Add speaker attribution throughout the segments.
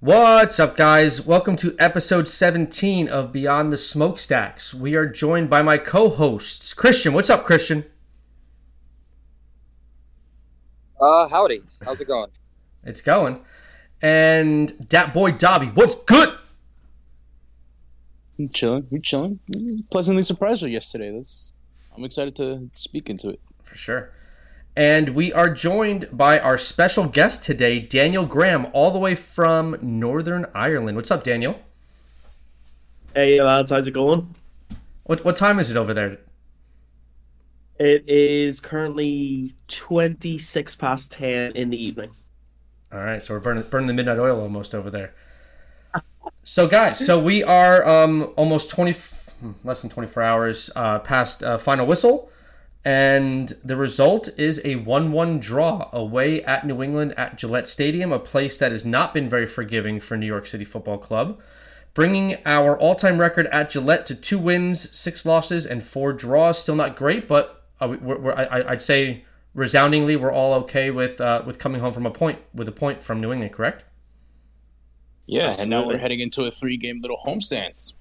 Speaker 1: What's up, guys? Welcome to episode 17 of Beyond the Smokestacks. We are joined by my co hosts, Christian. What's up, Christian?
Speaker 2: Uh, howdy. How's it going?
Speaker 1: It's going. And that boy, Davi. What's good?
Speaker 3: I'm chilling. We're chilling. Pleasantly surprised her yesterday. That's. I'm excited to speak into it.
Speaker 1: For sure. And we are joined by our special guest today, Daniel Graham, all the way from Northern Ireland. What's up, Daniel?
Speaker 4: Hey lads, how's it going?
Speaker 1: What what time is it over there?
Speaker 4: It is currently twenty six past ten in the evening.
Speaker 1: All right, so we're burning burning the midnight oil almost over there. So guys, so we are um, almost twenty, less than twenty four hours uh, past uh, final whistle, and the result is a one one draw away at New England at Gillette Stadium, a place that has not been very forgiving for New York City Football Club, bringing our all time record at Gillette to two wins, six losses, and four draws. Still not great, but uh, we're, we're, I, I'd say resoundingly we're all okay with uh, with coming home from a point with a point from New England, correct?
Speaker 3: Yeah, and now we're heading into a three-game little homestand.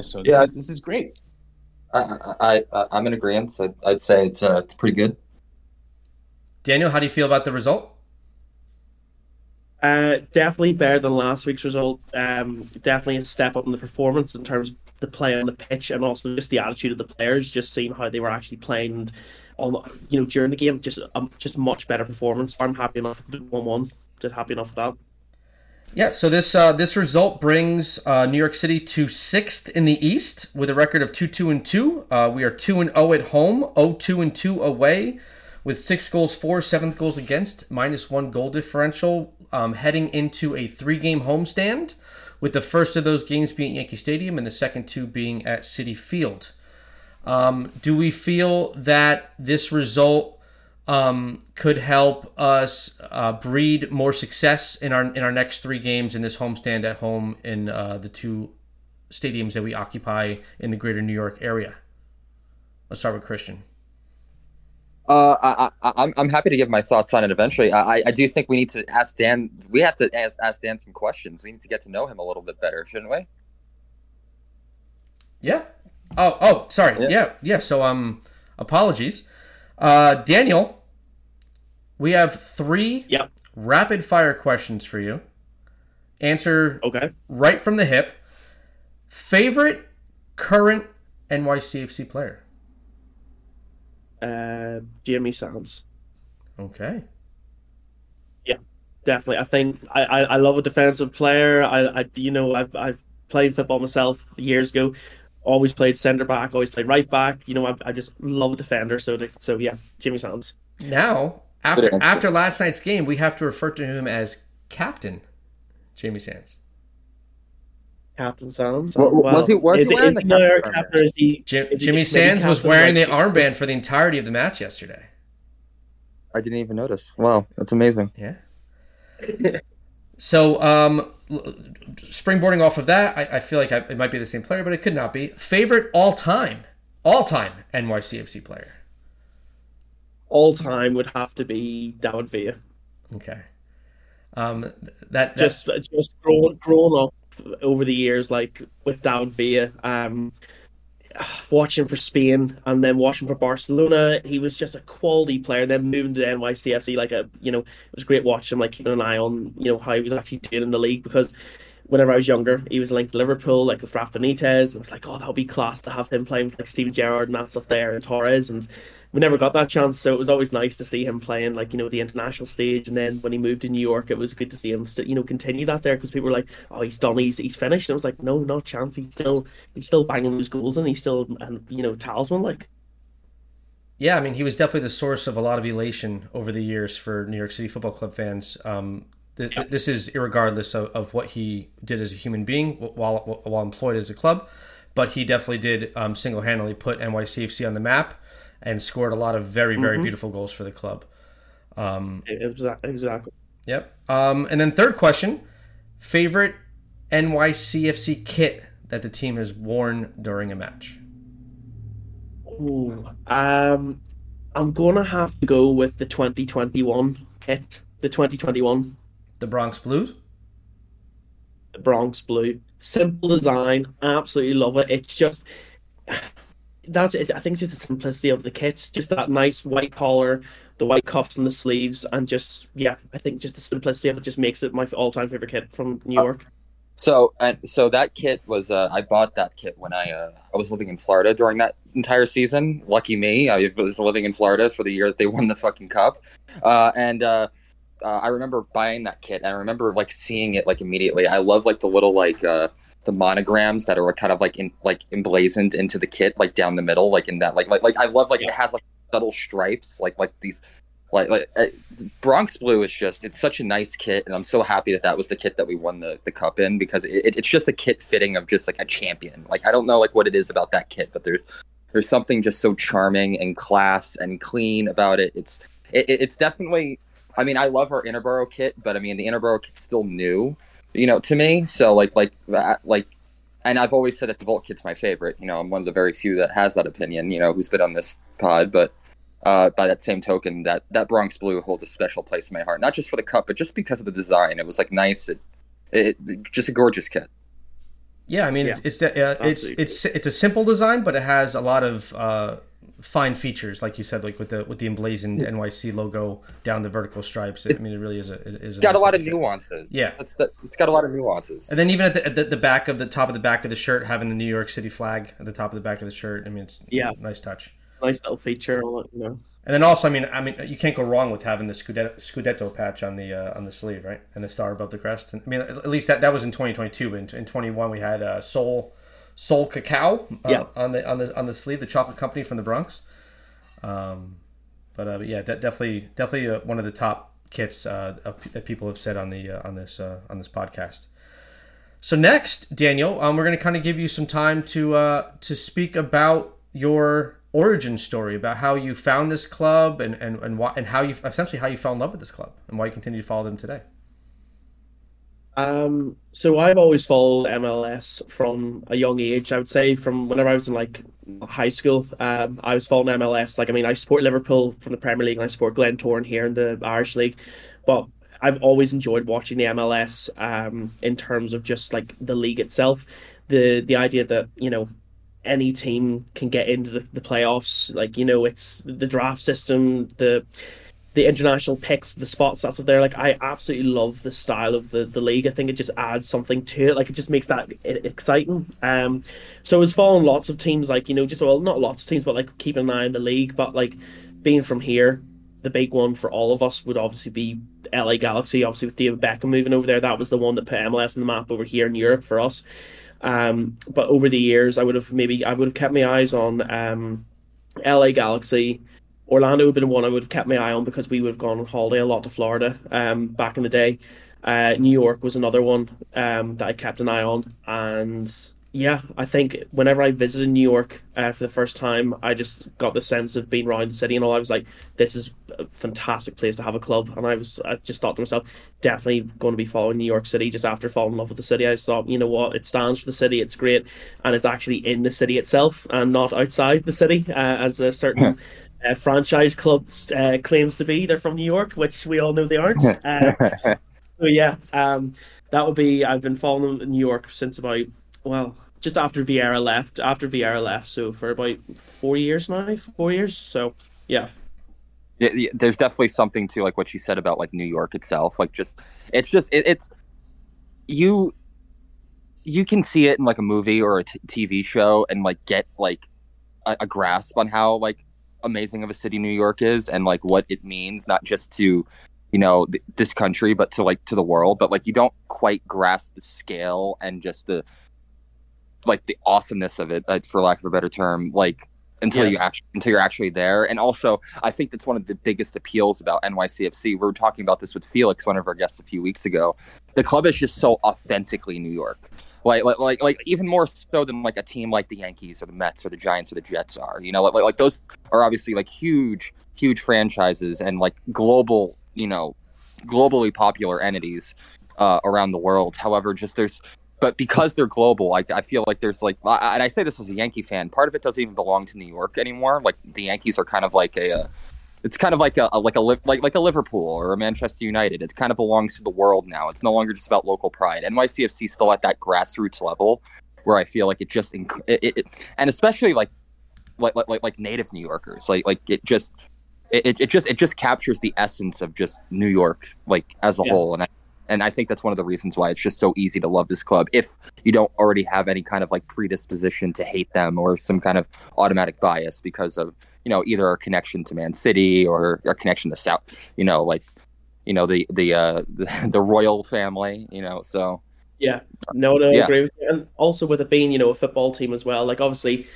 Speaker 3: So this,
Speaker 2: Yeah.
Speaker 3: is, this is great.
Speaker 2: I, I, I I'm in agreement. I'd, I'd say it's uh, it's pretty good.
Speaker 1: Daniel, how do you feel about the result?
Speaker 4: Uh, definitely better than last week's result. Um, definitely a step up in the performance in terms of the play on the pitch and also just the attitude of the players. Just seeing how they were actually playing, and all you know during the game, just um, just much better performance. I'm happy enough with one one. Just happy enough with that.
Speaker 1: Yeah, so this uh, this result brings uh, New York City to sixth in the East with a record of two two and two. Uh, we are two and zero at home, 0-2 and two away, with six goals for, seventh goals against, minus one goal differential. Um, heading into a three game homestand, with the first of those games being Yankee Stadium and the second two being at Citi Field. Um, do we feel that this result um, could help us uh, breed more success in our in our next three games in this homestand at home in uh, the two stadiums that we occupy in the greater New York area? Let's start with Christian.
Speaker 2: Uh, I, I, I'm, I'm happy to give my thoughts on it eventually. I, I- I do think we need to ask Dan. We have to ask, ask Dan some questions. We need to get to know him a little bit better, shouldn't we?
Speaker 1: Yeah. Oh, oh, sorry.
Speaker 2: Yeah.
Speaker 1: Yeah, yeah. So, um, apologies, uh, Daniel. We have three
Speaker 4: Yep.
Speaker 1: rapid fire questions for you. Answer
Speaker 4: Okay.
Speaker 1: right from the hip. Favorite current NYCFC player?
Speaker 4: Uh, Jamie Sands.
Speaker 1: Okay.
Speaker 4: Yeah, definitely. I think I, I, I love a defensive player. I, I you know I've I've played football myself years ago. Always played centre back. Always played right back. You know I, I just love a defender. So the, so yeah, Jimmy Sands.
Speaker 1: Now, after after last night's game, we have to refer to him as Captain Jamie Sands.
Speaker 4: Captain Sands.
Speaker 2: Wa- wa- was he- was
Speaker 4: is
Speaker 2: he
Speaker 4: it-
Speaker 2: wearing
Speaker 4: is
Speaker 2: the
Speaker 4: he my
Speaker 2: captain
Speaker 4: captain? Is he?
Speaker 1: Jim,
Speaker 4: Is
Speaker 1: Jimmy
Speaker 4: just maybe
Speaker 1: Sands was
Speaker 4: captain,
Speaker 1: wearing the armband for the entirety of the match yesterday.
Speaker 2: I didn't even notice. Wow, that's amazing.
Speaker 1: Yeah. So, um, l- springboarding off of that, I, I feel like I, it might be the same player, but it could not be. Favorite all time, all time NYCFC player.
Speaker 4: All time would have to be David Villa.
Speaker 1: Okay. Um, that, that
Speaker 4: Just just grown grown up over the years, like with David Villa. Um, watching for Spain and then watching for Barcelona, he was just a quality player. Then moving to NYCFC, like a you know, it was great watching like keeping an eye on you know how he was actually doing in the league because. Whenever I was younger, he was linked to Liverpool, like with Rafa Benitez. It was like, oh, that would be class to have him playing with like Steven Gerrard and that stuff there, and Torres. And we never got that chance, so it was always nice to see him playing like you know the international stage. And then when he moved to New York, it was good to see him you know continue that there because people were like, "Oh, he's done, he's he's finished." And I was like, "No, not chance. He's still he's still banging those goals, and he's still and you know talisman like."
Speaker 1: Yeah, I mean, he was definitely the source of a lot of elation over the years for New York City Football Club fans. Um, th- th- This is irregardless of, of what he did as a human being while while employed as a club, but he definitely did um, single handedly put NYCFC on the map and scored a lot of very very
Speaker 4: Mhm.
Speaker 1: beautiful goals for the club. Um,
Speaker 4: Exactly. Exactly.
Speaker 1: Yep. Um, and then third question: favorite NYCFC kit that the team has worn during a match.
Speaker 4: Ooh, um, I'm gonna have to go with the 2021 kit. The 2021.
Speaker 1: The Bronx Blues.
Speaker 4: the Bronx Blue. Simple design, absolutely love it. It's just that's it. I think it's just the simplicity of the kit, just that nice white collar, the white cuffs and the sleeves, and just yeah, I think just the simplicity of it just makes it my all-time favorite kit from New York.
Speaker 2: So and so that kit was uh, I bought that kit when I uh, I was living in Florida during that entire season. Lucky me, I was living in Florida for the year that they won the fucking cup, uh, and uh, uh, I remember buying that kit. And I remember like seeing it like immediately. I love like the little like uh, the monograms that are kind of like in like emblazoned into the kit, like down the middle, like in that like like like I love like it has like subtle stripes, like like these like like uh, Bronx Blue is just it's such a nice kit, and I'm so happy that that was the kit that we won the, the cup in because it, it's just a kit fitting of just like a champion. Like I don't know like what it is about that kit, but there's there's something just so charming and class and clean about it. It's it, it's definitely. I mean, I love our Interborough kit, but I mean the Interborough kit's still new, you know, to me. So like like that like. And I've always said that the Vault kit's my favorite. You know, I'm one of the very few that has that opinion. You know, who's been on this pod, but uh, by that same token, that that Bronx Blue holds a special place in my heart, not just for the cup, but just because of the design. It was like nice, it, it just a gorgeous kit.
Speaker 1: Yeah, I mean,
Speaker 4: Yeah,
Speaker 1: it's it's uh, it's it's it's a simple design, but it has a lot of uh, fine features, like you said, like with the with the emblazoned NYC logo down the vertical stripes. I mean, it really is a it is.
Speaker 2: It's got a lot of
Speaker 1: kit.
Speaker 2: nuances.
Speaker 1: Yeah.
Speaker 2: it's the, it's got a lot of nuances.
Speaker 1: And then even at the, at the the back of the top of the back of the shirt, having the New York City flag at the top of the back of the shirt. I mean, it's
Speaker 4: Yeah.
Speaker 1: nice touch.
Speaker 4: Nice little feature, you know.
Speaker 1: And then also, I mean, I mean, you can't go wrong with having the Scudetto, Scudetto patch on the uh, on the sleeve, right? And the star above the crest. And, I mean, at least that, that was in 2022. But in, in 21, we had uh, Sol Sol Cacao uh,
Speaker 4: Yeah.
Speaker 1: on the on the on the sleeve, the chocolate company from the Bronx. Um, but, uh, but yeah, de- definitely definitely uh, one of the top kits uh, that people have said on the uh, on this uh, on this podcast. So next, Daniel, um, we're going to kind of give you some time to uh, to speak about your origin story, about how you found this club and and and, why, and how you essentially how you fell in love with this club and why you continue to follow them today.
Speaker 4: Um, so I've always followed MLS from a young age. I would say from whenever I was in like high school, um, I was following MLS. Like I mean, I support Liverpool from the Premier League and I support Glentoran here in the Irish League, but I've always enjoyed watching the MLS. Um, in terms of just like the league itself, the the idea that you know any team can get into the, the playoffs. Like you know, it's the draft system, the the international picks, the spots that's there. Like I absolutely love the style of the, the league. I think it just adds something to it. Like it just makes that exciting. Um, so I was following lots of teams, like you know, just well, not lots of teams, but like keeping an eye on the league. But like being from here, the big one for all of us would obviously be LA Galaxy. Obviously with David Beckham moving over there, that was the one that put MLS on the map over here in Europe for us. Um, but over the years, I would have maybe I would have kept my eyes on um, LA Galaxy. Orlando would have been one I would have kept my eye on because we would have gone on holiday a lot to Florida um, back in the day. Uh, New York was another one um, that I kept an eye on, and yeah, I think whenever I visited New York uh, for the first time, I just got the sense of being around the city and all. I was like, "This is a fantastic place to have a club," and I was, I just thought to myself, definitely going to be following New York City. Just after falling in love with the city, I thought, you know what, it stands for the city. It's great, and it's actually in the city itself and not outside the city, uh, as a certain uh, franchise club uh, claims to be. They're from New York, which we all know they aren't. Uh, so yeah, um, that would be. I've been following New York since about well, just after Vieira left. After Vieira left, so for about four years now, four years. So yeah,
Speaker 2: Yeah, yeah, there's definitely something to like what you said about like New York itself. Like just it's just it, it's you you can see it in like a movie or a t- TV show and like get like a, a grasp on how like amazing of a city New York is and like what it means not just to you know th- this country but to like to the world. But like you don't quite grasp the scale and just the like the awesomeness of it uh, for lack of a better term like until
Speaker 4: Yeah.
Speaker 2: you actually until you're actually there. And also I think that's one of the biggest appeals about NYCFC we were talking about this with Felix one of our guests a few weeks ago. The club is just so authentically New York like, like, like, like, even more so than like a team like the Yankees or the Mets or the Giants or the Jets are. You know, like, like, those are obviously like huge, huge franchises and like global, you know, globally popular entities uh, around the world. However, just there's, but because they're global, like I feel like there's like, I- and I say this as a Yankee fan, part of it doesn't even belong to New York anymore. Like the Yankees are kind of like a, uh, it's kind of like a, like a like like a Liverpool or a Manchester United. It kind of belongs to the world now. It's no longer just about local pride. NYCFC still at that grassroots level where I feel like it just it, it, it and especially like like like like native New Yorkers like like it just it, it just it just captures the essence of just New York like as a
Speaker 4: Yeah.
Speaker 2: whole and I, and I think that's one of the reasons why it's just so easy to love this club if you don't already have any kind of like predisposition to hate them or some kind of automatic bias because of you know either our connection to Man City or our connection to South you know like you know the the uh the, the royal family you know so
Speaker 4: Yeah, no, no, I
Speaker 2: Yeah.
Speaker 4: agree with you. And also with it being, you know, a football team as well. Like obviously,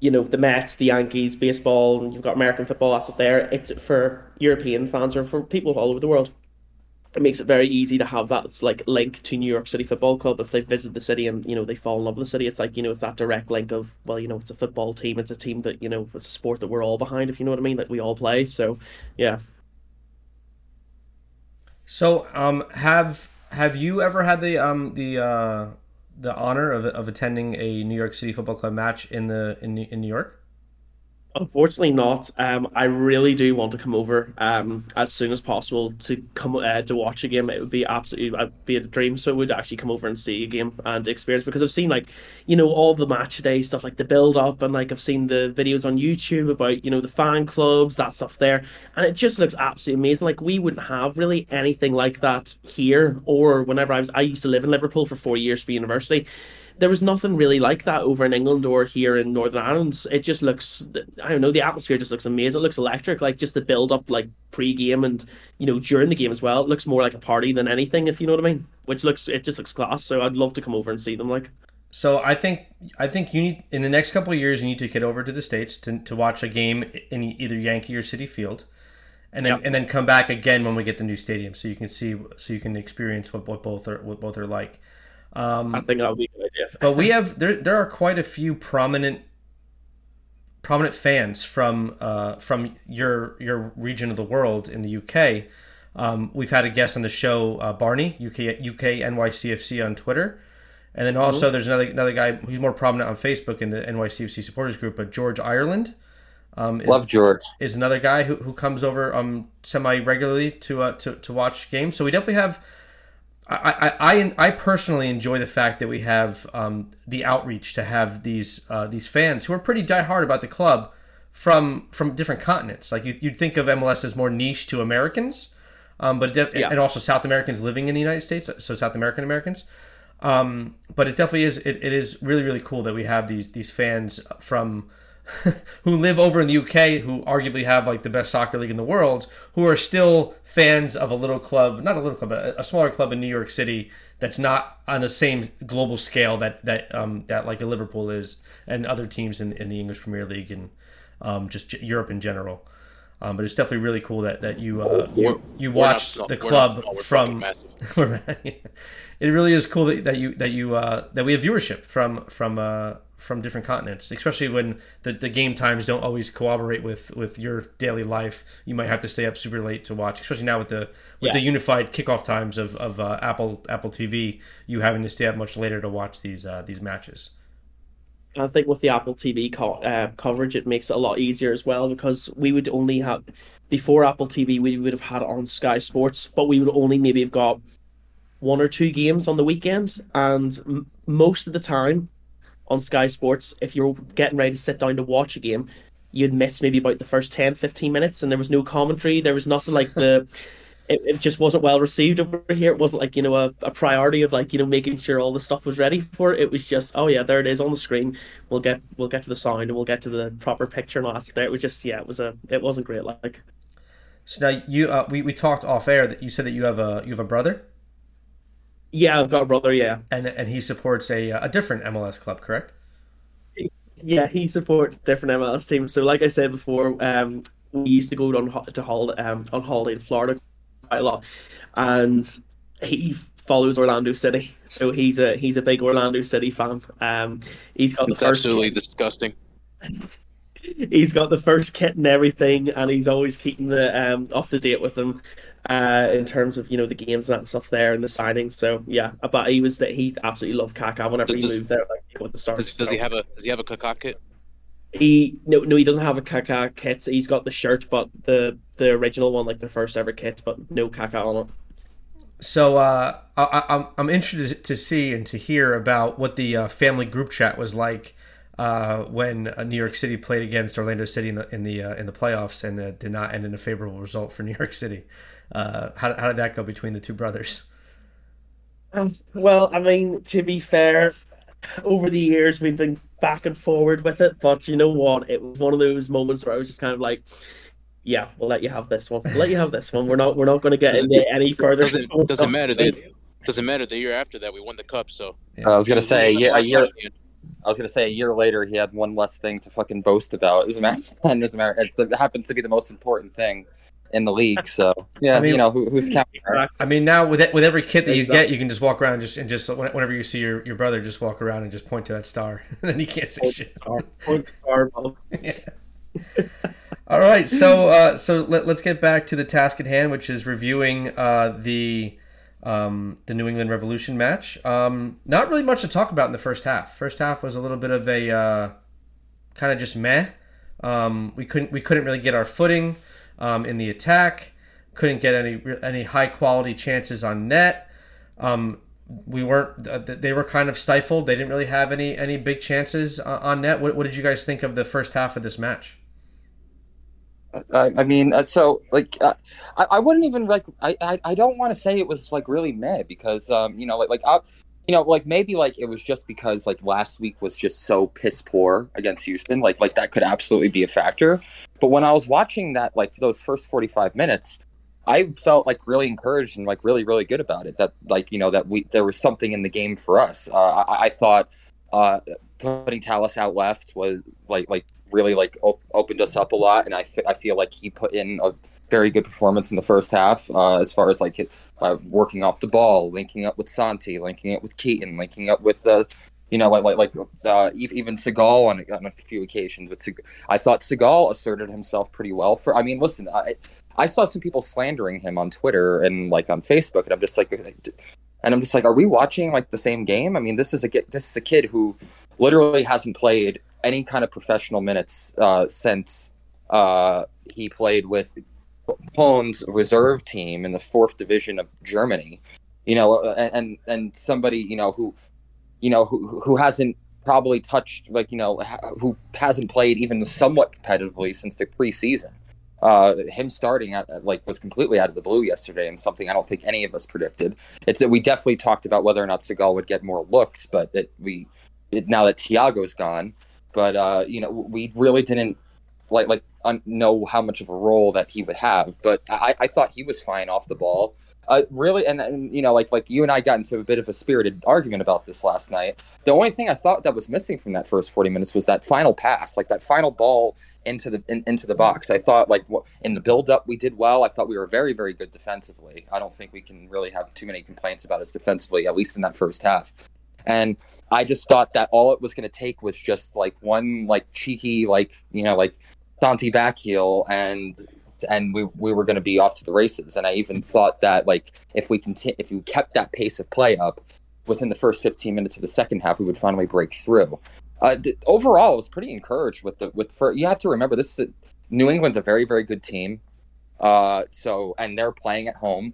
Speaker 4: you know, the Mets, the Yankees, baseball, and you've got American football. That's up there. It's for European fans or for people all over the world. It makes it very easy to have that like link to New York City Football Club if they visit the city and you know they fall in love with the city. It's like you know it's that direct link of well you know it's a football team. It's a team that you know it's a sport that we're all behind. If you know what I mean, that we all play. So yeah.
Speaker 1: So, um, have have you ever had the um the uh the honor of of attending a New York City Football Club match in the in in New York?
Speaker 4: Unfortunately not. Um, I really do want to come over um, as soon as possible to come uh, to watch a game. It would be absolutely it'd be a dream. So I would actually come over and see a game and experience because I've seen like you know all the match day stuff like the build up and like I've seen the videos on YouTube about you know the fan clubs that stuff there and it just looks absolutely amazing. Like we wouldn't have really anything like that here or whenever I was I used to live in Liverpool for four years for university there was nothing really like that over in England or here in Northern Ireland. It just looks, I don't know, the atmosphere just looks amazing. It looks electric, like just the build up, like pre game and you know during the game as well. It looks more like a party than anything, if you know what I mean. Which looks, it just looks class. So I'd love to come over and see them. Like,
Speaker 1: So I think I think you need in the next couple of years you need to get over to the states to, to watch a game in either Yankee or Citi Field, and then
Speaker 4: Yep.
Speaker 1: and then come back again when we get the new stadium so you can see so you can experience what, what both are what both are like. Um,
Speaker 4: I think that would be a good idea.
Speaker 1: but we have there there are quite a few prominent prominent fans from uh, from your your region of the world in the UK. Um, we've had a guest on the show, uh, Barney UK UK NYCFC on Twitter, and then also there's another another guy who's more prominent on Facebook in the NYCFC supporters group, but George Ireland. Um, is,
Speaker 2: love George
Speaker 1: is another guy who, who comes over um semi regularly to uh to, to watch games. So we definitely have. I, I, I, I personally enjoy the fact that we have um, the outreach to have these uh, these fans who are pretty diehard about the club from from different continents. Like you, you'd think of MLS as more niche to Americans, um, but def-
Speaker 4: Yeah.
Speaker 1: and also South Americans living in the United States, so South American Americans. Um, but it definitely is. It, it is really really cool that we have these these fans from who live over in the UK, who arguably have like the best soccer league in the world, who are still fans of a little club, not a little club, but a smaller club in New York City that's not on the same global scale that that um, that like a Liverpool is, and other teams in, in the English Premier League and um, just Europe in general. Um, but it's definitely really cool that that you uh, you, you watch the club
Speaker 3: we're
Speaker 1: from it really is cool that, that you that you uh, that we have viewership from from uh, from different continents, especially when the, the game times don't always cooperate with, with your daily life. You might have to stay up super late to watch, especially now with the with
Speaker 4: Yeah.
Speaker 1: the unified kickoff times of, of uh, Apple Apple TV. You having to stay up much later to watch these uh, these matches.
Speaker 4: I think with the Apple TV co- uh, coverage, it makes it a lot easier as well because we would only have before Apple TV, we would have had it on Sky Sports, but we would only maybe have got one or two games on the weekend, and m- most of the time on Sky Sports, if you're getting ready to sit down to watch a game, you'd miss maybe about the first 10, 15 minutes, and there was no commentary. There was nothing like the. It, it just wasn't well received over here. It wasn't like, you know, a, a priority of like, you know, making sure all the stuff was ready for it. It was just, oh yeah, there it is on the screen. We'll get we'll get to the sound and we'll get to the proper picture and all that there. It was just yeah, it was a it wasn't great like
Speaker 1: So now you uh, we, we talked off air that you said that you have a you have a brother
Speaker 4: Yeah, I've got a brother, yeah.
Speaker 1: and and he supports a a different MLS club, correct?
Speaker 4: Yeah, he supports different MLS teams. So, like I said before, um, we used to go on to hol- um, on holiday to Florida quite a lot, and he follows Orlando City. So he's a he's a big Orlando City fan. Um, he's got the
Speaker 3: It's
Speaker 4: first
Speaker 3: absolutely disgusting.
Speaker 4: he's got the first kit and everything, and he's always keeping the um up to date with them, uh, in terms of you know the games and that stuff there and the signings. So yeah, but he was that he absolutely loved Kaká whenever he
Speaker 3: Does-
Speaker 4: moved there, like you know, the start.
Speaker 3: Does, does he have a Does he have a Kaká kit?
Speaker 4: He no no he doesn't have a Kaká kit. He's got the shirt, but the the original one, like the first ever kit, but no Kaká on it.
Speaker 1: So uh, I, I'm I'm interested to see and to hear about what the uh, family group chat was like uh, when uh, New York City played against Orlando City in the in the uh, in the playoffs and uh, did not end in a favorable result for New York City. How how did that go between the two brothers?
Speaker 4: Um, well, I mean, to be fair, over the years we've been back and forward with it, but you know what? It was one of those moments where I was just kind of like, yeah, we'll let you have this one. We'll let you have this one. We're not we're not going to get into any further.
Speaker 3: Doesn't doesn't matter. They, doesn't matter. The year after that, we won the cup. So
Speaker 2: yeah. I was gonna say yeah, a year. I was gonna say a year later, he had one less thing to fucking boast about. As a matter, and as a matter, it happens to be the most important thing in the league. So yeah, I mean, you know who, who's counting? Right?
Speaker 1: I mean, now with it, with every kit that you get, you can just walk around just and just whenever you see your, your brother, just walk around and just point to that star, and then you can't say shit. Point star. yeah. All right, so uh, so let, us get back to the task at hand, which is reviewing uh, the um, the New England Revolution match. Um, not really much to talk about in the first half. First half was a little bit of a uh, kind of just meh. Um, we couldn't we couldn't really get our footing um, in the attack. Couldn't get any any high quality chances on net. Um, we weren't. They were kind of stifled. They didn't really have any any big chances uh, on net. What, what did you guys think of the first half of this match?
Speaker 2: I, I mean, uh, so like, uh, I, I wouldn't even like. I, I, I don't want to say it was like really mad because, um, you know, like, like, uh, you know, like maybe like it was just because like last week was just so piss poor against Houston. Like, like that could absolutely be a factor. But when I was watching that, like those first forty five minutes, I felt like really encouraged and like really really good about it. That like you know that we there was something in the game for us. Uh, I, I thought uh, putting Talles out left was like like really like op- opened us up a lot, and I, f- I feel like he put in a very good performance in the first half uh, as far as like uh, working off the ball, linking up with Santi, linking up with Keaton, linking up with uh, you know like like like uh, even Segal on, on a few occasions. But I thought Segal asserted himself pretty well. For I mean, listen, I I saw some people slandering him on Twitter and like on Facebook, and I'm just like. And I'm just like, are we watching like the same game? I mean, this is a this is a kid who literally hasn't played any kind of professional minutes uh, since uh, he played with Poland's reserve team in the fourth division of Germany. You know, and, and and somebody you know who, you know who who hasn't probably touched like you know who hasn't played even somewhat competitively since the preseason. Uh, him starting at like was completely out of the blue yesterday, and something I don't think any of us predicted. It's that we definitely talked about whether or not Segal would get more looks, but that we it, now that Thiago's gone, but uh, you know we really didn't like like un- know how much of a role that he would have. But I, I thought he was fine off the ball. Uh, really, and, and you know, like like you and I got into a bit of a spirited argument about this last night. The only thing I thought that was missing from that first forty minutes was that final pass, like that final ball into the in, into the box. I thought like in the build up we did well. I thought we were very very good defensively. I don't think we can really have too many complaints about us defensively, at least in that first half. And I just thought that all it was going to take was just like one like cheeky like you know like Santi back heel and and we we were going to be off to the races. And I even thought that like if we continue if we kept that pace of play up within the first 15 minutes of the second half, we would finally break through. Uh, th- overall, I was pretty encouraged with the with for you have to remember this is a, New England's a very very good team. Uh, so and they're playing at home.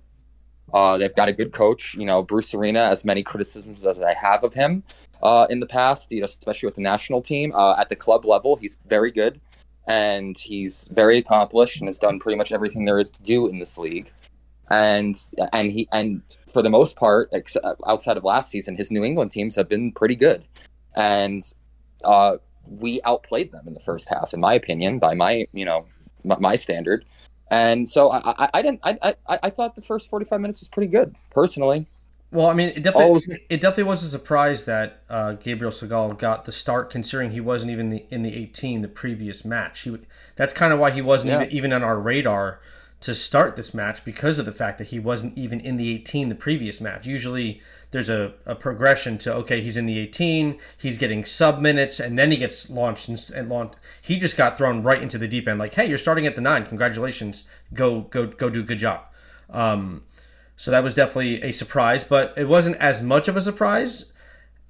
Speaker 2: Uh, they've got a good coach. You know, Bruce Arena, as many criticisms as I have of him uh, in the past, you know, especially with the national team. Uh, at the club level, he's very good and he's very accomplished and has done pretty much everything there is to do in this league. And and he and for the most part, outside of last season, his New England teams have been pretty good, and uh, we outplayed them in the first half, in my opinion, by my you know my, my standard. And so I, I, I didn't I, I I thought the first forty five minutes was pretty good personally.
Speaker 1: Well, I mean, it definitely was, it definitely was a surprise that uh, Gabriel Segal got the start, considering he wasn't even the, in the 18 the previous match. He that's kind of why he wasn't yeah. even, even on our radar to start this match because of the fact that he wasn't even in the 18 the previous match. Usually, there's a, a progression to okay, he's in the 18, he's getting sub minutes, and then he gets launched and, and launched. He just got thrown right into the deep end, like, hey, you're starting at the nine. Congratulations, go go go do a good job. Um, so that was definitely a surprise, but it wasn't as much of a surprise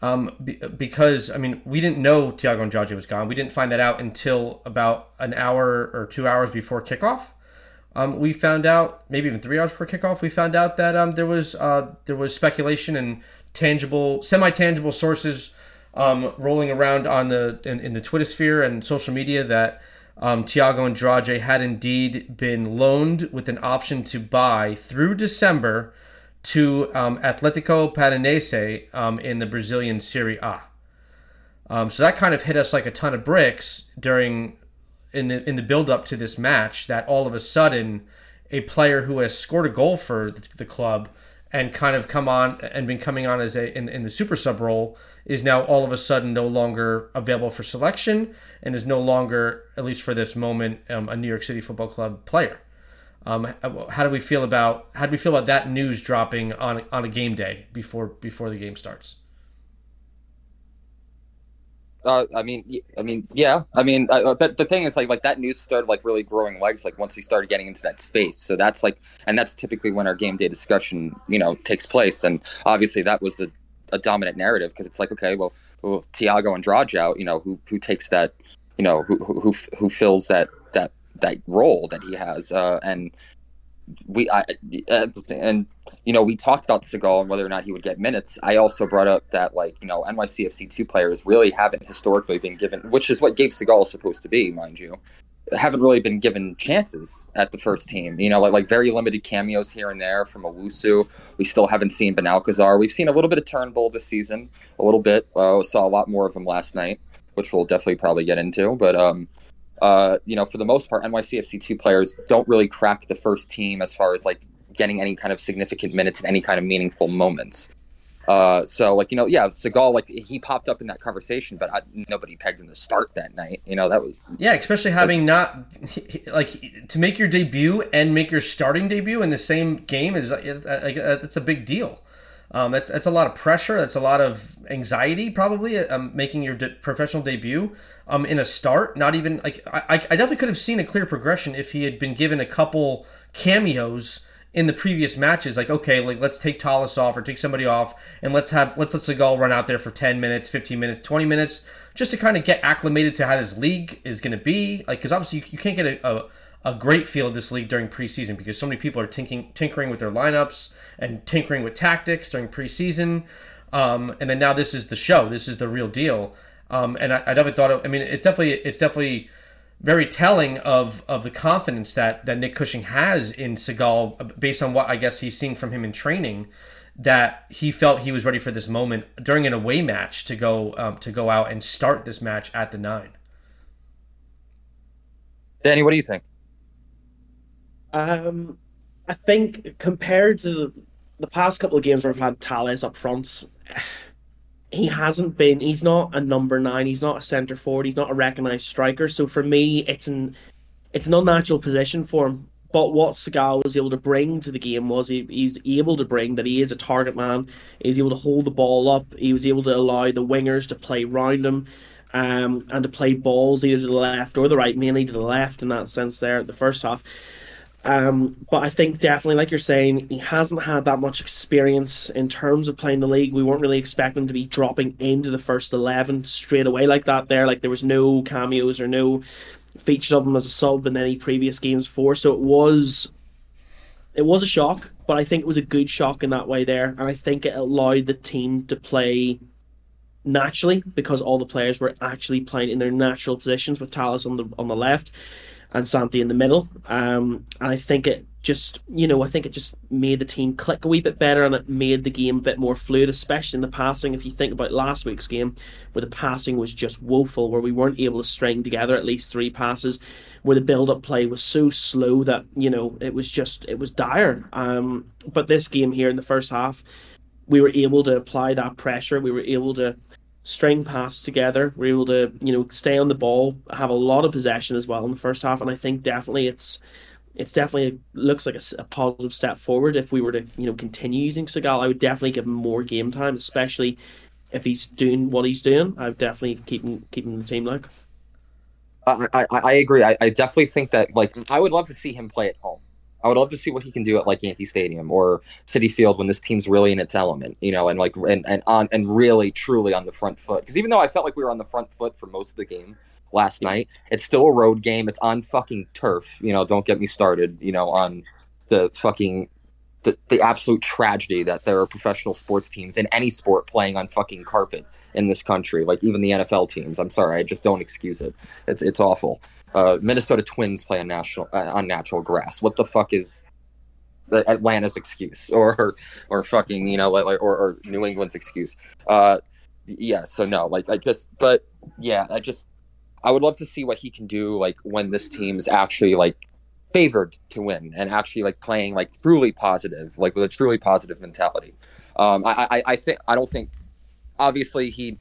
Speaker 1: um, because, I mean, we didn't know Thiago Andrade was gone. We didn't find that out until about an hour or two hours before kickoff um, we found out maybe even three hours before kickoff, we found out that um, there was uh, there was speculation and tangible, semi-tangible sources um, rolling around on the in, in the Twitter sphere and social media that um, Thiago Andrade had indeed been loaned with an option to buy through December to um, Athletico Paranaense um, in the Brazilian Serie A. Um, so that kind of hit us like a ton of bricks during in the in the build up to this match. That all of a sudden, a player who has scored a goal for the, the club and kind of come on and been coming on as a in, in the super sub role is now all of a sudden no longer available for selection and is no longer at least for this moment um, a New York City Football Club player. Um, how do we feel about how do we feel about that news dropping on on a game day before before the game starts?
Speaker 2: Uh, I mean, I mean, yeah. I mean, uh, but the thing is, like, like that news started like really growing legs, like once we started getting into that space. So that's like, and that's typically when our game day discussion, you know, takes place. And obviously, that was a, a dominant narrative because it's like, okay, well, well, Thiago Andrade out, you know, who who takes that, you know, who who who fills that that that role that he has, uh, and we I, uh, and you know we talked about Segal and whether or not he would get minutes. I also brought up that like you know NYCFC two players really haven't historically been given, which is what Gabe Segal is supposed to be, mind you. Haven't really been given chances at the first team. You know, like like very limited cameos here and there from Owusu. We still haven't seen Benalcazar. We've seen a little bit of Turnbull this season, a little bit. Uh, saw a lot more of him last night, which we'll definitely probably get into. But um, uh, you know, for the most part, NYCFC two players don't really crack the first team as far as like getting any kind of significant minutes in any kind of meaningful moments. Uh, so like you know, yeah, Segal like he popped up in that conversation, but I, nobody pegged him to start that night. You know, that was
Speaker 1: yeah, especially having not like to make your debut and make your starting debut in the same game is like it's a big deal. Um, that's that's a lot of pressure. That's a lot of anxiety, probably um, making your de- professional debut um, in a start. Not even like I, I definitely could have seen a clear progression if he had been given a couple cameos in the previous matches. Like okay, like let's take Talles off or take somebody off, and let's have let's let Segal run out there for ten minutes, fifteen minutes, twenty minutes, just to kind of get acclimated to how this league is going to be. Like because obviously you, you can't get a, a a great feel of this league during preseason because so many people are tinking, tinkering with their lineups and tinkering with tactics during preseason. Um, and then now this is the show. This is the real deal. Um, and I, I definitely thought. Of, I mean, it's definitely it's definitely very telling of of the confidence that that Nick Cushing has in Segal based on what I guess he's seeing from him in training. That he felt he was ready for this moment during an away match to go um, to go out and start this match at the nine.
Speaker 2: Danny, what do you think?
Speaker 4: Um, I think compared to the, the past couple of games where I've had Talles up front, he hasn't been. He's not a number nine. He's not a centre forward. He's not a recognised striker. So for me, it's an it's an unnatural position for him. But what Segal was able to bring to the game was he, he was able to bring that he is a target man. He's able to hold the ball up. He was able to allow the wingers to play round him. Um, and to play balls either to the left or the right, mainly to the left in that sense there the first half. Um, but I think definitely, like you're saying, he hasn't had that much experience in terms of playing the league. We weren't really expecting to be dropping into the first eleven straight away like that. There, like there was no cameos or no features of him as a sub in any previous games before. So it was, it was a shock, but I think it was a good shock in that way there, and I think it allowed the team to play naturally because all the players were actually playing in their natural positions with Talles on the on the left and Santi in the middle. Um, and I think it just, you know, I think it just made the team click a wee bit better and it made the game a bit more fluid, especially in the passing. If you think about last week's game, where the passing was just woeful, where we weren't able to string together at least three passes, where the build up play was so slow that, you know, it was just, it was dire. Um, but this game here in the first half, we were able to apply that pressure. We were able to string pass together. We're able to, you know, stay on the ball, have a lot of possession as well in the first half, and I think definitely it's it's definitely looks like a, a, positive step forward if we were to, you know, continue using Segal. I would definitely give him more game time, especially if he's doing what he's doing. I would definitely keep him keeping the team like.
Speaker 2: Uh, I, I, I agree. I, I definitely think that like I would love to see him play at home. I would love to see what he can do at like Yankee Stadium or Citi Field when this team's really in its element, you know, and like and and on and really truly on the front foot. Because even though I felt like we were on the front foot for most of the game, last night. It's still a road game. It's on fucking turf. You know, don't get me started. You know, on the fucking the, the absolute tragedy that there are professional sports teams in any sport playing on fucking carpet in this country. Like even the NFL teams. I'm sorry, I just don't excuse it. It's it's awful. Uh, Minnesota Twins play on national uh, on natural grass. What the fuck is the Atlanta's excuse or or fucking you know like, or, or New England's excuse? Uh, yeah. So no, like I just but yeah, I just I would love to see what he can do like when this team is actually like favored to win and actually like playing like truly positive, like with a truly positive mentality. Um, I, I, I think I don't think obviously he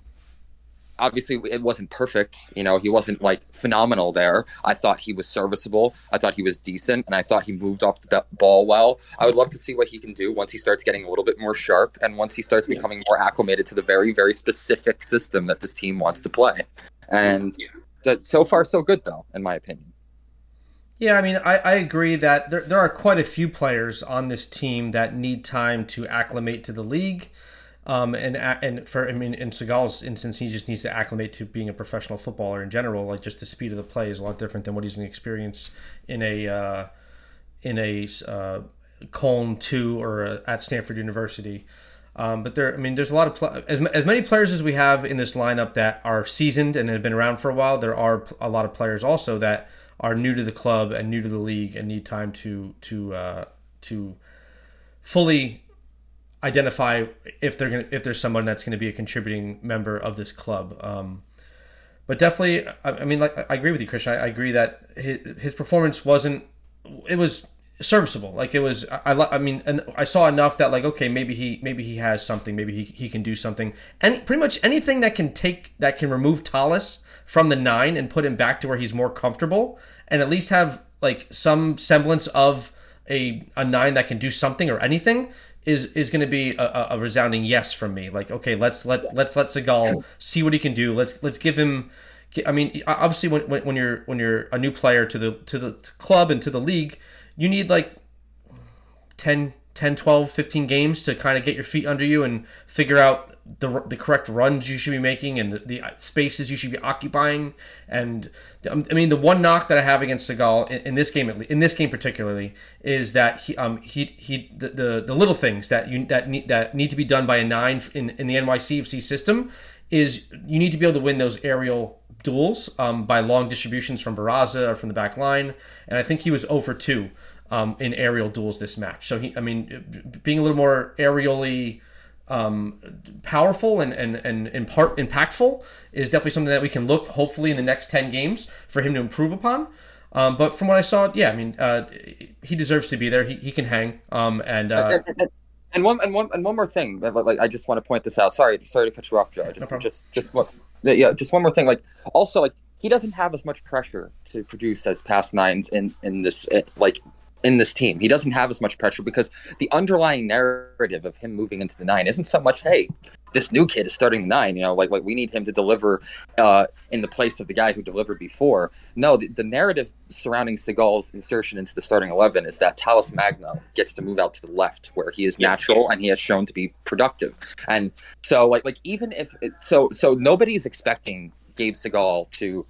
Speaker 2: obviously it wasn't perfect you know he wasn't like phenomenal there. I thought he was serviceable. I thought he was decent and i thought he moved off the ball well. I would love to see what he can do once he starts getting a little bit more sharp and once he starts becoming more acclimated to the very very specific system that this team wants to play. And that so far so good though in my opinion.
Speaker 1: Yeah, I mean, I, I agree that there, there are quite a few players on this team that need time to acclimate to the league. Um, and and for I mean, in Segal's instance, he just needs to acclimate to being a professional footballer in general. Like just the speed of the play is a lot different than what he's going to experience in a uh, in a uh, two or a, at Stanford University. Um, but there, I mean, there's a lot of pl- as as many players as we have in this lineup that are seasoned and have been around for a while. There are a lot of players also that are new to the club and new to the league and need time to to uh, to fully identify if they're gonna if there's someone that's going to be a contributing member of this club. Um, but definitely, I, I, mean, like I agree with you, Christian. I, I, agree that his, his performance wasn't. It was serviceable. Like it was. I, I, mean, and I saw enough that like okay, maybe he maybe he has something. Maybe he, he can do something. And pretty much anything that can take that can remove Talles from the nine and put him back to where he's more comfortable, and at least have like some semblance of a a nine that can do something or anything is is going to be a, a, resounding yes from me. Like, okay, let's let's let's let Segal see what he can do. Let's let's give him. I mean, obviously, when, when, when you're when you're a new player to the to the club and to the league, you need like 10, 10 12, 15 games to kind of get your feet under you and figure out the, the correct runs you should be making and the, the spaces you should be occupying. And um, I mean, the one knock that I have against Segal in, in this game, in this game particularly, is that he um he he the the, the little things that you that need that need to be done by a nine in in the NYCFC system is you need to be able to win those aerial duels um, by long distributions from Barraza or from the back line. And I think he was over 2 um, in aerial duels this match. So he, I mean, being a little more aerially um, powerful and, and, and in part impactful is definitely something that we can look hopefully in the next 10 games for him to improve upon. Um, but from what I saw, yeah, I mean, uh, he deserves to be there. He, he can hang. Um, and, uh,
Speaker 2: and, one and one and one more thing, like I just want to point this out. Sorry, sorry to cut you off, Joe. Just no just just what, yeah, just one more thing. Like also, like he doesn't have as much pressure to produce as past nines in in this like in this team. He doesn't have as much pressure because the underlying narrative of him moving into the nine isn't so much, hey, this new kid is starting the nine, you know, like like we need him to deliver uh, in the place of the guy who delivered before. No, the, the narrative surrounding Segal's insertion into the starting eleven is that Talles Magno gets to move out to the left where he is natural and he has shown to be productive. And so like like even if it, so so nobody is expecting Gabe Segal to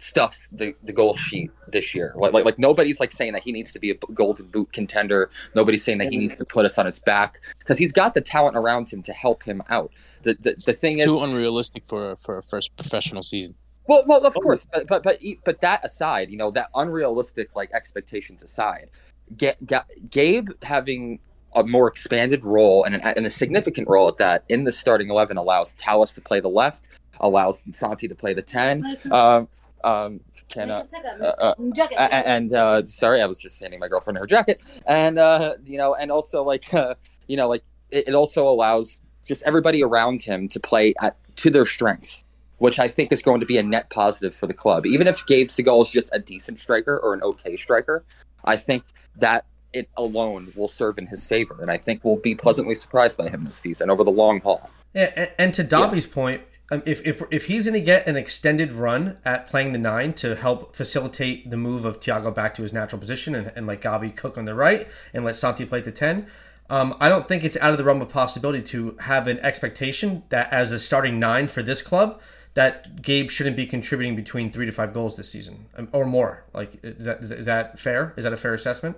Speaker 2: stuff the, the goal sheet this year. Like, like like nobody's like saying that he needs to be a golden boot contender. Nobody's saying that he needs to put us on his back because he's got the talent around him to help him out. The the, the thing
Speaker 3: too
Speaker 2: is
Speaker 3: too unrealistic for for a first professional season.
Speaker 2: Well, well, of course, but but but but that aside, you know, that unrealistic like expectations aside, get, get Gabe having a more expanded role and, an, and a significant role at that in the starting eleven allows Talles to play the left, allows Santi to play the ten. Um, um, can uh, uh, uh, and uh, sorry, I was just handing my girlfriend in her jacket, and uh, you know, and also like uh, you know, like it, it also allows just everybody around him to play at to their strengths, which I think is going to be a net positive for the club. Even if Gabe Segal is just a decent striker or an okay striker, I think that it alone will serve in his favor, and I think we'll be pleasantly surprised by him this season over the long haul.
Speaker 1: Yeah, and, and to Davi's yeah. point, um, if, if, if he's going to get an extended run at playing the nine to help facilitate the move of Thiago back to his natural position and, and let Gabi cook on the right and let Santi play the 10, um, I don't think it's out of the realm of possibility to have an expectation that as a starting nine for this club, that Gabe shouldn't be contributing between three to five goals this season um, or more. Like, is that is that fair? Is that a fair assessment?